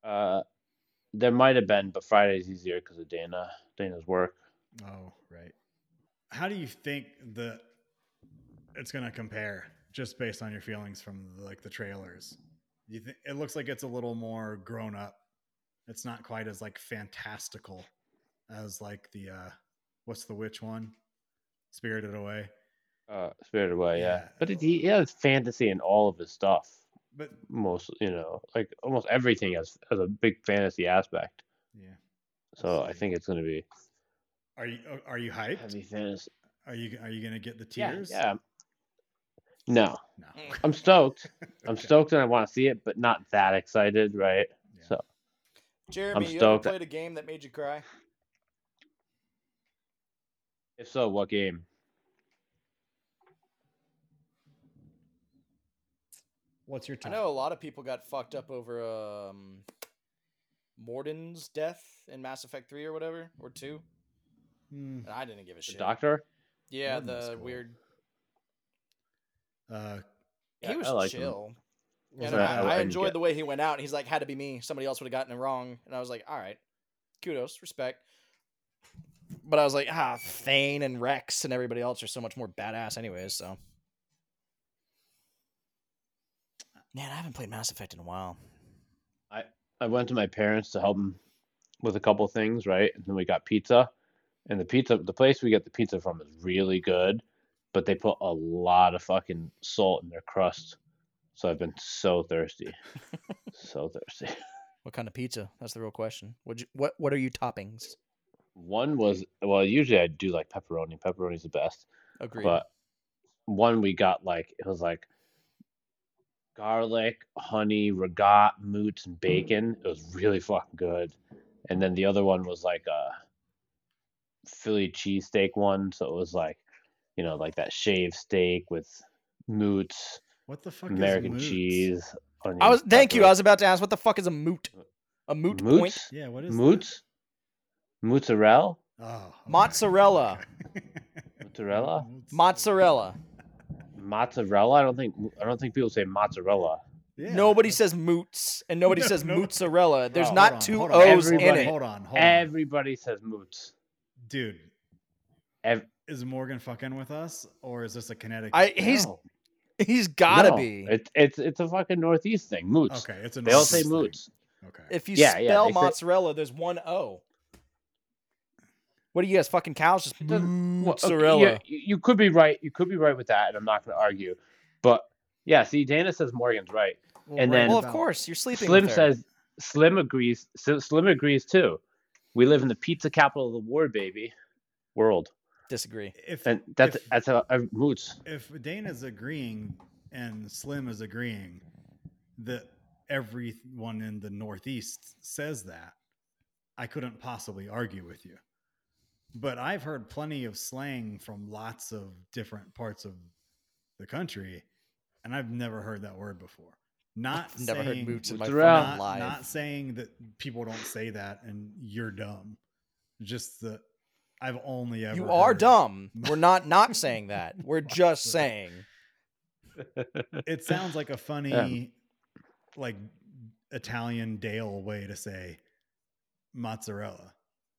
C: Uh, there might have been, but Friday's easier because of Dana. Dana's work.
A: Oh, right. How do you think that it's going to compare just based on your feelings from like the trailers? You think it looks like it's a little more grown up. It's not quite as like fantastical as like the uh what's the witch one? Spirited Away.
C: Uh, Spirited Away, yeah.
A: Yeah.
C: But it, he has fantasy in all of his stuff.
A: But
C: Most, you know, like almost everything has has a big fantasy aspect.
A: yeah.
C: So I think it's going to be
A: Are you are you hyped?
C: heavy fantasy.
A: Are you are you going to get the
C: Yeah,
A: tears?
C: yeah. No,
A: No.
C: I'm stoked. I'm stoked and I want to see it, but not that excited, right?
A: Yeah.
C: So
D: Jeremy,
C: you ever stoked.
D: played a game that made you cry?
C: if so, what game?
A: What's your time?
D: I
A: top?
D: know a lot of people got fucked up over um, Mordin's death in Mass Effect Three or whatever or two,
A: Hmm,
D: and I didn't give a shit.
C: The
D: shit.
C: Doctor?
D: yeah,
A: Mordin was
D: the
A: cool.
D: weird.
A: Uh,
C: Yeah,
D: he was
C: I liked him.
D: chill.
A: was
D: And
A: it-
D: I,
C: I- I
D: I enjoyed
C: get-
D: the way he went out. He's like, had to be me. Somebody else would have gotten it wrong. And I was like, all right, kudos, respect. But I was like, ah, Thane and Wrex and everybody else are so much more badass, anyways. So, man, I haven't played Mass Effect in a while.
C: I went to my parents to help them with a couple things, right? And then we got pizza, and the pizza, the place we get the pizza from is really good, but they put a lot of fucking salt in their crust. So I've been so thirsty, so thirsty.
D: What kind of pizza? That's the real question. What you, what What are you toppings?
C: One was well, usually I do like pepperoni. Pepperoni's the best,
D: Agreed.
C: but one we got like it was like garlic, honey, regat, moots, and bacon. It was really fucking good. And then the other one was like a Philly cheesesteak one, so it was like you know like that shaved steak with moots,
A: what the fuck
C: American
A: is Moots?
C: cheese.
D: I was thank you. I was about to ask, what the fuck is a moot? A moot point?
C: moots,
A: Yeah, what is
C: moots, mozzarella,
A: Oh.
D: Mozzarella.
C: Mozzarella?
D: Mozzarella.
C: mozzarella. I don't think I don't think people say mozzarella.
A: Yeah.
D: Nobody says moots and nobody
A: No,
D: says
A: no.
D: mozzarella. There's
A: Oh,
D: not
A: hold on,
D: two
A: hold on.
D: O's in it.
A: Hold on, hold on.
C: Everybody says moots.
A: Dude,
C: Ev-
A: is Morgan fucking with us, or is this a Connecticut?
D: I he's
C: No.
D: he's gotta
C: No,
D: be.
C: It's it's it's a fucking northeast thing. Moots.
A: okay. It's a
C: They all say
A: Northeast
C: moots.
A: Okay.
D: If you
C: Yeah, yeah,
D: spell
C: say-
D: mozzarella, there's one O. What are you guys fucking cows? Just
C: It doesn't- Well, okay,
D: mozzarella.
C: yeah, you you could be right. You could be right with that, and I'm not going to argue. But yeah, see, Dana says Morgan's right.
A: Well,
C: And
A: right
C: then-
D: well, of course, you're sleeping.
C: Slim
D: with her.
C: says Slim agrees. Slim agrees too. We live in the pizza capital of the world, baby. World,
D: disagree.
A: if
C: and that's
A: if,
C: that's a, a moots.
A: if Dana's agreeing and Slim is agreeing that everyone in the Northeast says that, I couldn't possibly argue with you. But I've heard plenty of slang from lots of different parts of the country, and I've never heard that word before. Not
D: I've never heard
A: saying,
D: moots in my
A: not,
D: life.
A: not saying that people don't say that and you're dumb. Just that I've only ever
D: you are
A: heard-
D: dumb. We're not not saying that. We're just saying.
A: it sounds like a funny like italian dale way to say mozzarella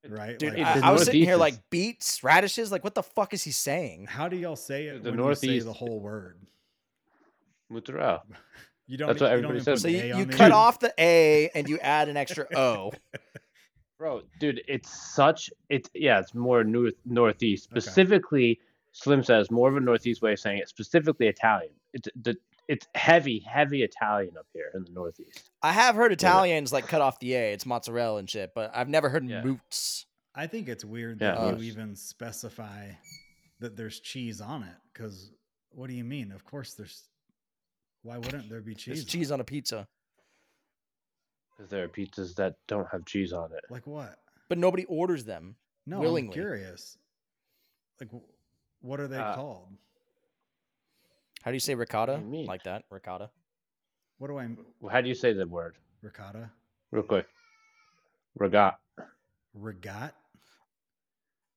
A: right
D: Dude,
A: Like,
D: I, I was sitting here like beets, radishes. Like, what the fuck is he saying?
A: how do y'all say it
C: The
A: when you say
C: Northeast-
A: the whole word
C: Mozzarella.
A: you don't
C: That's what
A: you don't
C: everybody says.
D: So you, you cut off the A and you add an extra O.
C: Bro, dude, it's such it's yeah, it's more north northeast.
A: Okay.
C: Specifically, Slim says more of a northeast way of saying it. Specifically Italian. It's the it's heavy, heavy Italian up here in the northeast.
D: I have heard Italians like cut off the A. It's mozzarella and shit, but I've never heard
C: Yeah.
D: moots.
A: i think it's weird that
C: it
A: you even specify that there's cheese on it because what do you mean of course there's why wouldn't there be cheese
D: There's
A: on
D: cheese on a pizza,
C: Because there are pizzas that don't have cheese on it.
A: it? like what
D: but nobody orders them.
A: no
D: Willingly.
A: i'm curious like what are they
C: Uh,
A: called
D: How do you say ricotta?
C: you mean?
D: Like that, ricotta.
A: what do i
C: Well, How do you say the word?
A: ricotta
C: Real quick. Regat.
A: regat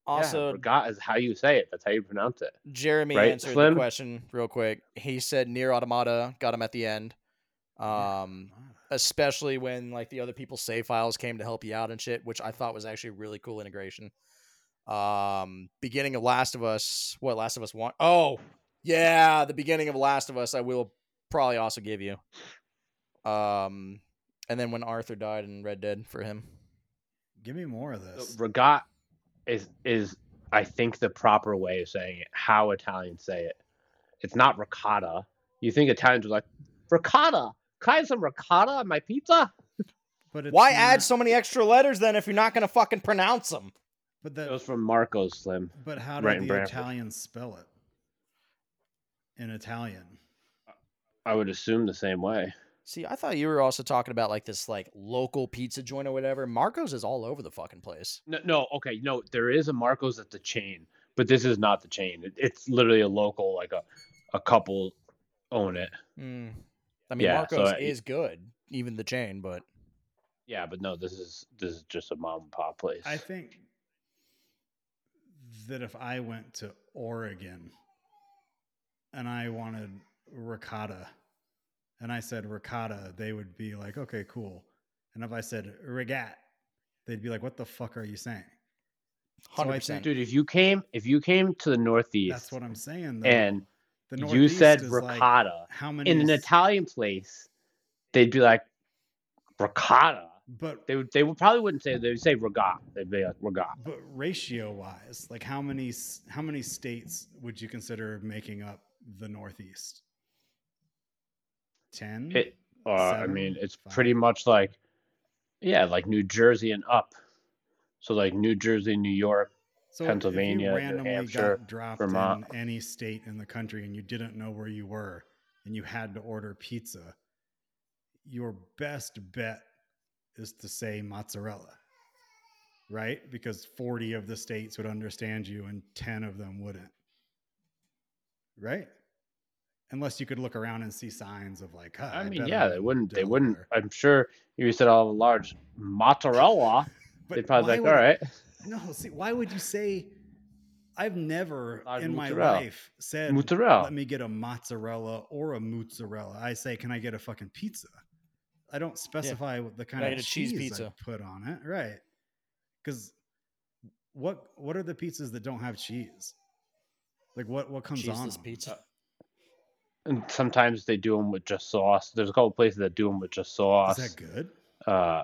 D: Also,
C: yeah, regat is how you say it. That's how you pronounce it.
D: Jeremy
C: Right,
D: answered
C: Slim?
D: the question real quick. He said NieR Automata, got him at the end. Um, especially when like the other people's save files came to help you out and shit, which I thought was actually a really cool integration. Um, beginning of Last of Us, what Last of Us one? Oh, yeah, the beginning of Last of Us. I will probably also give you. Um, and then when Arthur died in Red Dead for him.
A: Give me more of this.
C: regat is is I think the proper way of saying it. How Italians say it. It's not ricotta. You think Italians are like ricotta? Can I have some ricotta on my pizza?
A: But it's
D: Why
A: not-
D: add so many extra letters then if you're not gonna fucking pronounce them?
A: But that.
C: was from Marco's Slim.
A: But how
C: right
A: do
C: in
A: the Italians spell it? In Italian.
C: I would assume the same way.
D: See, I thought you were also talking about like this like local pizza joint or whatever. Marco's is all over the fucking place.
C: No, no, okay, no. There is a Marco's that's a chain, but this is not the chain. It, it's literally a local, like a a couple own it.
D: Mm. I mean,
C: Yeah, so uh,
D: Marco's
C: I-
D: is good, even the chain, but
C: Yeah, but no, this is this is just a mom and pop place.
A: I think that if I went to Oregon and I wanted ricotta and I said ricotta, they would be like, okay, cool. And if I said regat, they'd be like, what the fuck are you saying? So I
D: hundred
A: think-
D: percent.
C: Dude, if you came if you came to the Northeast
A: That's what I'm saying. Though.
C: and
A: the
C: you said
A: is like,
C: ricotta
A: how many?
C: in an Italian place, they'd be like ricotta.
A: But
C: They would they would probably wouldn't say they would say regat. They'd be like regat.
A: but ratio wise, like how many how many states would you consider making up the Northeast? Ten.
C: It uh, I mean it's
A: Five?
C: pretty much like yeah, like New Jersey and up. So like New Jersey, New York,
A: So
C: Pennsylvania,
A: if you randomly
C: Hampshire,
A: got dropped
C: Vermont.
A: in any state in the country and you didn't know where you were and you had to order pizza, your best bet is to say mozzarella, right? Because 40 of the states would understand you and 10 of them wouldn't, right? Unless you could look around and see signs of like, "Huh,
C: I mean, yeah, they wouldn't. They wouldn't. I'm sure if you said all the large mozzarella, they'd probably be like, all right.
A: No, see, why would you say? I've never
C: Large
A: in my life said,
C: Mozzarella.
A: "Let me get a mozzarella or a mozzarella." I say, "Can I get a fucking pizza?" I don't specify what the kind
D: I
A: of
D: cheese
A: cheese,
D: pizza?
A: I put on it, right? Because what what are the pizzas that don't have cheese? Like what what comes on
D: Cheeseless
A: 'em?
D: pizza.
C: And sometimes they do them with just sauce. There's a couple places that do them with just sauce.
A: Is that good?
C: Uh,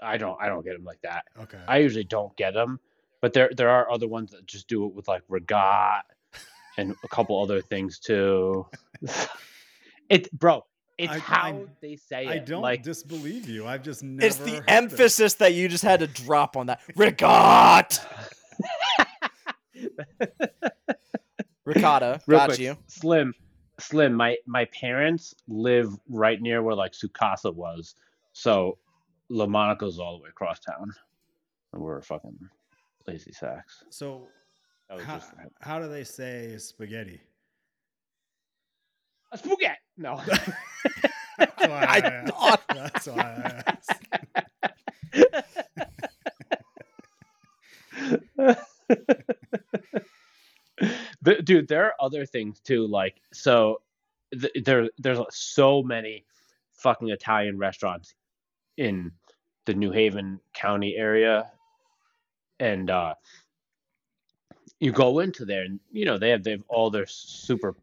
C: I don't I don't get them like that.
A: Okay.
C: I usually don't get them, but there there are other ones that just do it with like regat and a couple other things too. it bro, it's
A: I-
C: how
A: I-
C: they say it.
A: I don't
C: like
A: disbelieve you. I've just never.
D: It's the
A: heard it.
D: emphasis that you just had to drop on that. Regat. Ricotta.
C: real
D: Got
C: quick,
D: you.
C: Slim, Slim. My my parents live right near where like Sukasa was, so La Monica's all the way across town, and we're fucking lazy sacks.
A: So how,
C: just
A: how do they say spaghetti?
C: A spaghetti. No.
A: That's why
D: I
A: asked.
D: thought-
A: That's why I asked.
C: Dude, there are other things too. Like, so th- there, there's so many fucking Italian restaurants in the New Haven County area, and uh, you go into there, and you know they have they have all their super,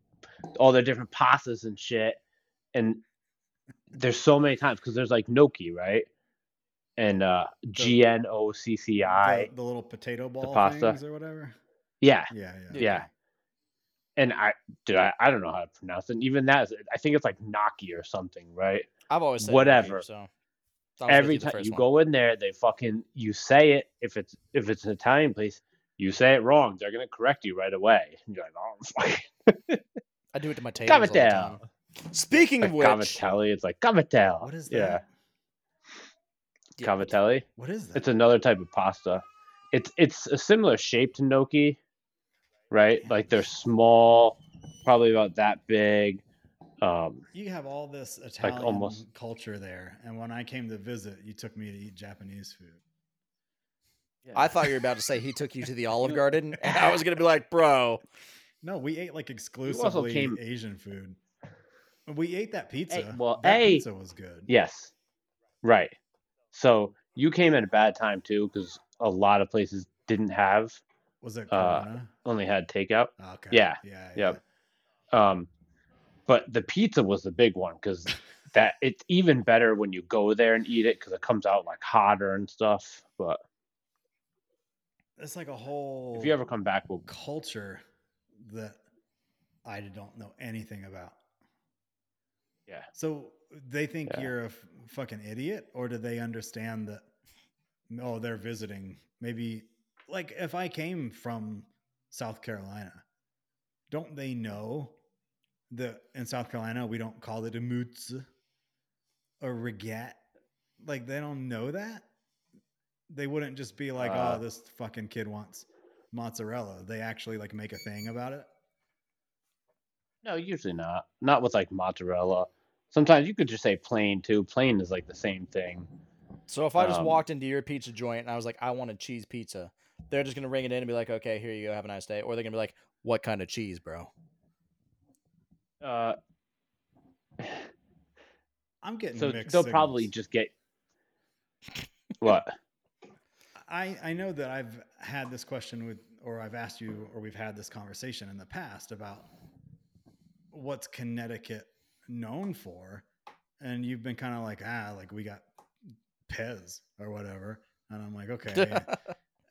C: all their different pastas and shit, and there's so many times because there's like gnocchi, right? And uh, G N O C C I,
A: The, the little potato ball the
C: pasta.
A: things or whatever.
C: yeah,
A: Yeah, yeah.
C: yeah. And I, dude, I, I don't know how to pronounce it. Even that, is, I think it's like Naki or something, right?
D: I've always said
C: Whatever.
D: Naki, so I was with
C: Every
D: the
C: time you
D: one.
C: go in there, they fucking you say it. If it's if it's an Italian place, you say it wrong, they're gonna correct you right away. And you're like, oh, fuck.
D: I do it to my tables all the
C: Cavatelli.
D: time. Speaking
C: Like
D: of which,
C: Cavatelli, it's like Cavatelli.
A: What is
C: Yeah,
A: that?
D: Yeah,
C: Cavatelli.
A: What is that?
C: It's another type of pasta. It's it's a similar shape to gnocchi, right? Like they're small, probably about that big. Um,
A: you have all this Italian
C: almost-
A: culture there, and when I came to visit, you took me to eat Japanese food.
D: I thought you were about to say he took you to the Olive Garden, and I was gonna be like, bro,
A: No, we ate like exclusively
C: came-
A: Asian food. We ate that pizza.
C: well,
A: that
C: A-
A: pizza was good.
C: Yes. Right. So you came at a bad time too, because a lot of places didn't have,
A: Was it
C: Uh, only had takeout.
A: okay.
C: yeah,
A: Yeah.
C: Yep. Um, but the pizza was the big one because that it's even better when you go there and eat it because it comes out like hotter and stuff. But
A: It's like a whole
C: if you ever come back, we'll
A: culture that I don't know anything about.
C: yeah.
A: So they think
C: Yeah.
A: you're a f- fucking idiot, or do they understand that? Oh, they're visiting. Maybe, like, if I came from South Carolina, don't they know that in South Carolina we don't call it a moots a regat? Like, they don't know that. They wouldn't just be like,
C: Uh,
A: "Oh, this fucking kid wants mozzarella." They actually like make a thing about it.
C: No, usually not. Not with like mozzarella. Sometimes you could just say plain too. Plain is like the same thing.
D: So if I just
C: Um,
D: walked into your pizza joint and I was like, I want a cheese pizza, they're just gonna ring it in and be like, okay, here you go, have a nice day, or they're gonna be like, what kind of cheese, bro?
C: Uh,
A: I'm getting
C: so they'll probably just get what?
A: I, I know that I've had this question with, or I've asked you, or we've had this conversation in the past about what's Connecticut known for. And you've been kind of like, ah, like we got Pez or whatever. And I'm like, okay.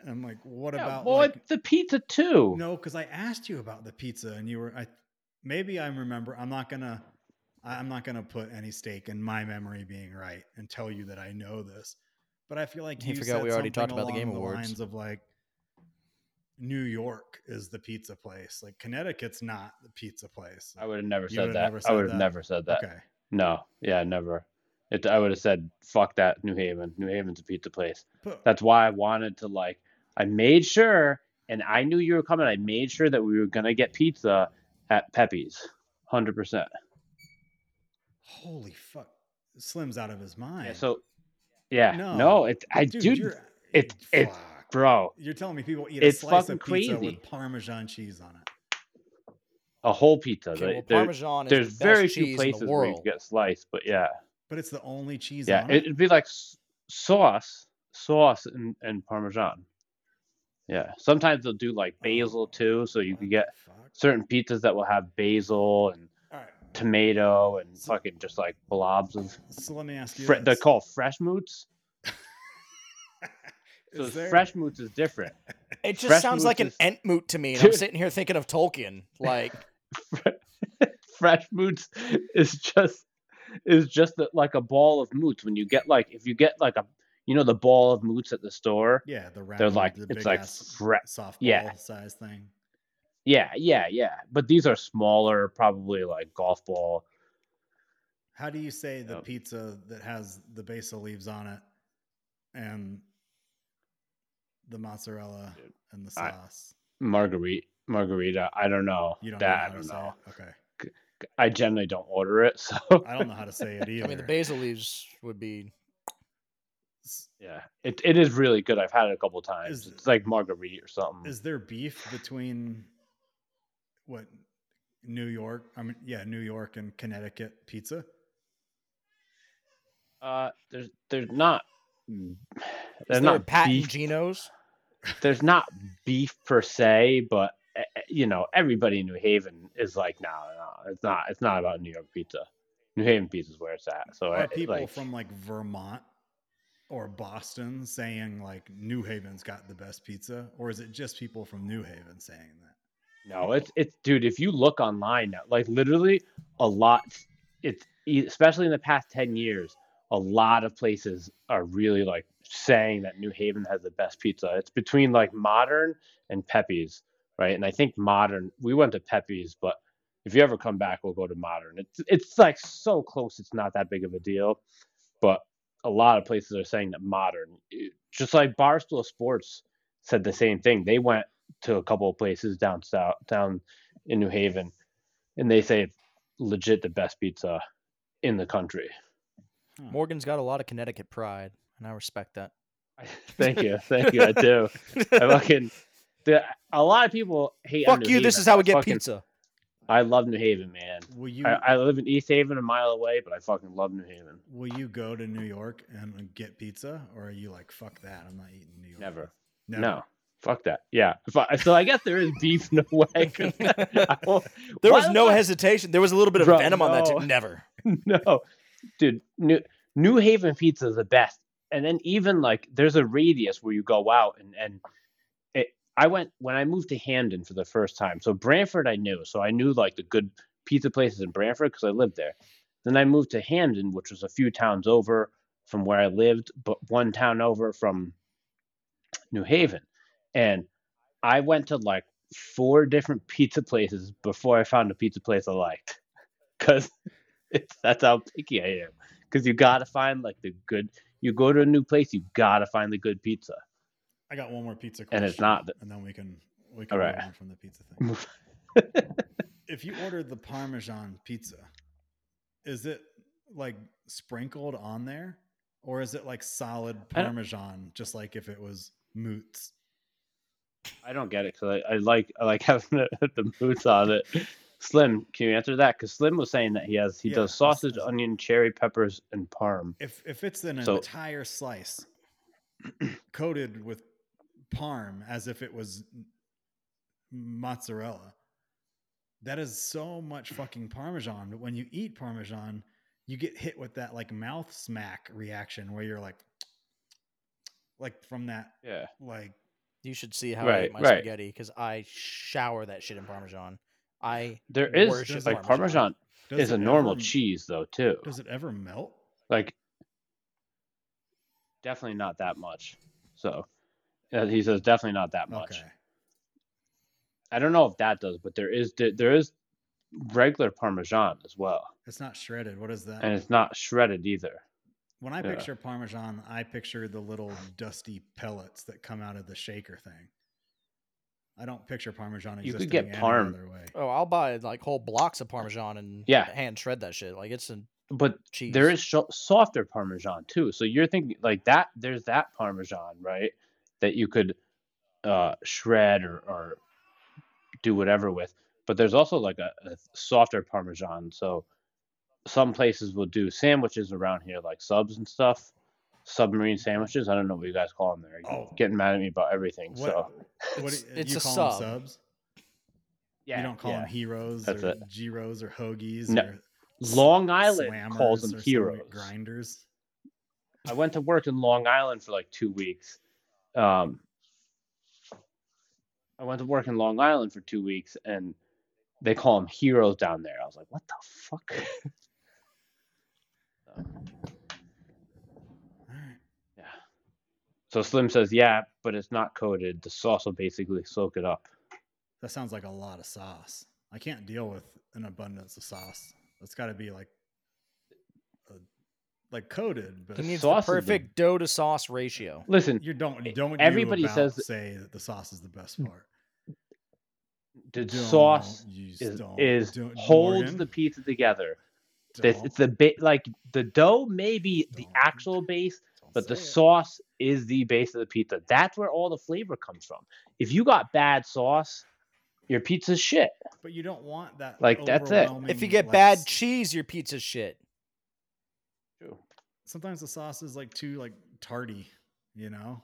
A: And I'm like, what
C: Yeah,
A: about
C: well,
A: like,
C: the pizza too.
A: no, because I asked you about the pizza and you were, I maybe I remember. I'm not gonna, I- I'm not gonna put any stake in my memory being right and tell you that I know this. But I feel like
D: You
A: you,
D: forgot
A: said
D: we already talked about the Game
A: along
D: Awards.
A: lines of like New York is the pizza place. Like Connecticut's not the pizza place.
C: I would have never
A: You
C: said that.
A: never
C: I would have never said that.
A: Okay.
C: No, yeah, never. It, I would have said, "Fuck that, New Haven. New Haven's a pizza place."
A: But
C: That's why I wanted to like. I made sure, and I knew you were coming. I made sure that we were gonna get pizza at Pepe's, hundred percent.
A: holy fuck, Slim's out of his mind.
C: Yeah. So, yeah,
A: No.
C: no, it. I
A: dude,
C: dude,
A: you're,
C: it's- it's-
A: fuck.
C: bro,
A: You're telling me people eat a
C: It's
A: slice
C: fucking
A: of pizza
C: crazy.
A: with Parmesan cheese on it.
C: a whole pizza.
D: Okay,
C: right?
D: well,
C: There-
D: Parmesan is
C: there's
D: the best
C: very few places where you can get sliced, but yeah,
A: But it's the only cheese
C: yeah,
A: on it.
C: it'd be like s- sauce, sauce, and, and Parmesan. Yeah, sometimes they'll do like oh. basil too, so you can
A: oh,
C: get certain pizzas that will have basil and
A: right.
C: tomato and
A: So-
C: fucking just like blobs of.
A: So let me ask you.
C: They're called fresh moots. So
A: there-
C: fresh moots is different.
D: It just
C: Fresh
D: sounds like an
C: is-
D: Entmoot to me, and I'm sitting here thinking of Tolkien. Like,
C: fresh moots is just is just like a ball of moots. When you get like if you get like a you know the ball of moots at the store.
A: Yeah, the round.
C: They're like
A: the
C: it's like
A: big-ass
C: fre-
A: softball
C: yeah.
A: size thing.
C: yeah yeah yeah. But these are smaller, probably like golf ball.
A: How do you say the
C: Yep.
A: pizza that has the basil leaves on it and the mozzarella
C: Dude,
A: and the
C: I-
A: sauce?
C: Margarita margarita. I don't know
A: You don't
C: that.
A: know
C: I
A: how to
C: don't know.
A: it. Okay.
C: I generally don't order it, so
A: I don't know how to say it either.
D: I mean, the basil leaves would be.
A: S-
C: yeah, it it is really good. I've had it a couple times.
A: Is-
C: it's like margarita or something.
A: Is there beef between what New York? I mean, yeah, New York and Connecticut pizza.
C: uh, there's there's not.
D: Is
C: There's
D: there
C: not
D: Pat
C: beef
D: and Geno's?
C: there's not beef per se, but eh, eh, you know, everybody in New Haven is like, no, no, it's not. It's not about New York pizza. New Haven pizza is where it's at. So
A: Are
C: I,
A: people
C: like,
A: from like Vermont or Boston saying like New Haven's got the best pizza, or is it just people from New Haven saying that?
C: no, it's it's dude. If you look online now, like literally a lot. It's especially in the past ten years, a lot of places are really like saying that New Haven has the best pizza. It's between like Modern and Pepe's, right? And I think Modern. We went to Pepe's, but if you ever come back, we'll go to Modern. It's it's like so close. It's not that big of a deal, but a lot of places are saying that Modern, just like Barstool Sports said the same thing. They went to a couple of places down south, down in New Haven, and they say it's legit the best pizza in the country. Hmm.
D: Morgan's got a lot of Connecticut pride, and I respect that.
C: thank you, thank you. I do. I fucking. The, a lot of people hate.
D: Fuck
C: New
D: you. This is how we get
C: fucking-
D: pizza.
C: I love New Haven, man.
A: Will you
C: I, I live in East Haven, a mile away, but I fucking love New Haven.
A: will you go to New York and get pizza, or are you like fuck that? I'm not eating New York.
C: Never.
A: Never.
C: No. Fuck that. Yeah. I, so I guess there is beef a way.
D: There was no
C: I-
D: hesitation. There was a little bit of
C: Bro,
D: venom on that. Too. Never.
C: no, dude, New New Haven pizza is the best. And then even like there's a radius where you go out and and I went when I moved to Hamden for the first time. So Branford I knew, so I knew like the good pizza places in Branford because I lived there. Then I moved to Hamden, which was a few towns over from where I lived, but one town over from New Haven, and I went to like four different pizza places before I found a pizza place I liked. Cause that's how picky I am. Because you gotta find like the good. You go to a new place, you gotta find the good pizza.
A: I got one more pizza question,
C: And it's not the-
A: and then we can we can
C: All
A: move
C: right.
A: on from the pizza thing. if you ordered the Parmesan pizza, is it like sprinkled on there, or is it like solid Parmesan, just like if it was moots?
C: I don't get it because I, I like I like having the, the boots on it. Slim, can you answer that? Because Slim was saying that he has he
A: Yeah,
C: does
A: that's-
C: sausage,
A: that's-
C: onion, cherry peppers, and parm.
A: If if it's an
C: So-
A: entire slice coated with parm as if it was mozzarella, that is so much fucking parmesan. But when you eat parmesan, you get hit with that like mouth smack reaction where you're like, like from that
C: Yeah,
A: like
D: You should see how I
C: Right,
D: eat my
C: right.
D: spaghetti because I shower that shit in Parmesan. I
C: there is
D: worship
C: like
D: Parmesan.
C: Parmesan
A: does
C: is a normal
A: ever-
C: cheese though too.
A: Does it ever melt?
C: Like definitely not that much. So Uh, he says definitely not that much.
A: Okay.
C: I don't know if that does, but there is there is regular Parmesan as well,
A: It's not shredded. What is that?
C: and it's not shredded either.
A: When I
C: Yeah.
A: picture Parmesan, I picture the little dusty pellets that come out of the shaker thing. I don't picture Parmesan
C: You
A: existing
C: could get parm.
A: way.
D: oh, I'll buy like whole blocks of Parmesan and
C: Yeah.
D: hand shred that shit. Like it's a
C: But
D: cheese.
C: there is sh- softer Parmesan too. So you're thinking like that. There's that Parmesan, right? That you could uh, shred or, or do whatever with. But there's also like a, a softer Parmesan. So some places will do sandwiches around here, like subs and stuff. Submarine sandwiches. I don't know what you guys call them. There, You're
A: Oh.
C: getting mad at me about everything.
A: What,
C: So
A: what
D: It's-
A: do-
D: it's
A: you
D: a
A: call
D: sub.
A: them subs?
C: yeah,
A: you don't call
C: yeah.
A: them heroes
C: That's
A: or
C: it.
A: Giros or hoagies
C: No,
A: or
C: Long Island
A: slammers
C: calls them heroes.
A: grinders.
C: I went to work in Long Island for like two weeks, um, I went to work in Long Island for two weeks, and they call them heroes down there. I was like, what the fuck?
A: Right.
C: yeah. So Slim says, yeah, but it's not coated. The sauce will basically soak it up.
A: That sounds like a lot of sauce. I can't deal with an abundance of sauce. It's got to be like, like coated, but
D: He needs the
C: is the-
D: perfect dough to sauce ratio.
C: Listen,
A: you don't
C: e-
A: don't
C: everybody
A: you
C: says
A: say that the sauce is the best mm. part.
C: the
A: Don't,
C: sauce is,
A: don't,
C: is
A: don't-
C: holds
A: Morgan,
C: the pizza together. This, it's the ba- like the dough may be the actual base, but the
A: it.
C: sauce is the base of the pizza. That's where all the flavor comes from. If you got bad sauce, your pizza's shit.
A: But you don't want that.
C: Like, that's it.
D: If you get
A: like,
D: bad cheese, your pizza's shit.
A: Sometimes the sauce is like too like tardy. You know,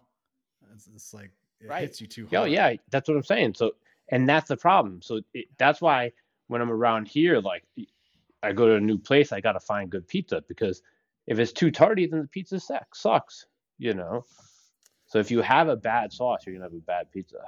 A: it's, it's like it
C: Right.
A: hits you too hard.
C: Oh yeah, that's what I'm saying. So, and that's the problem. So it, that's why when I'm around here, like I go to a new place, I got to find good pizza because if it's too tardy, then the pizza sucks. Sucks, you know. So if you have a bad sauce, you're gonna have a bad pizza.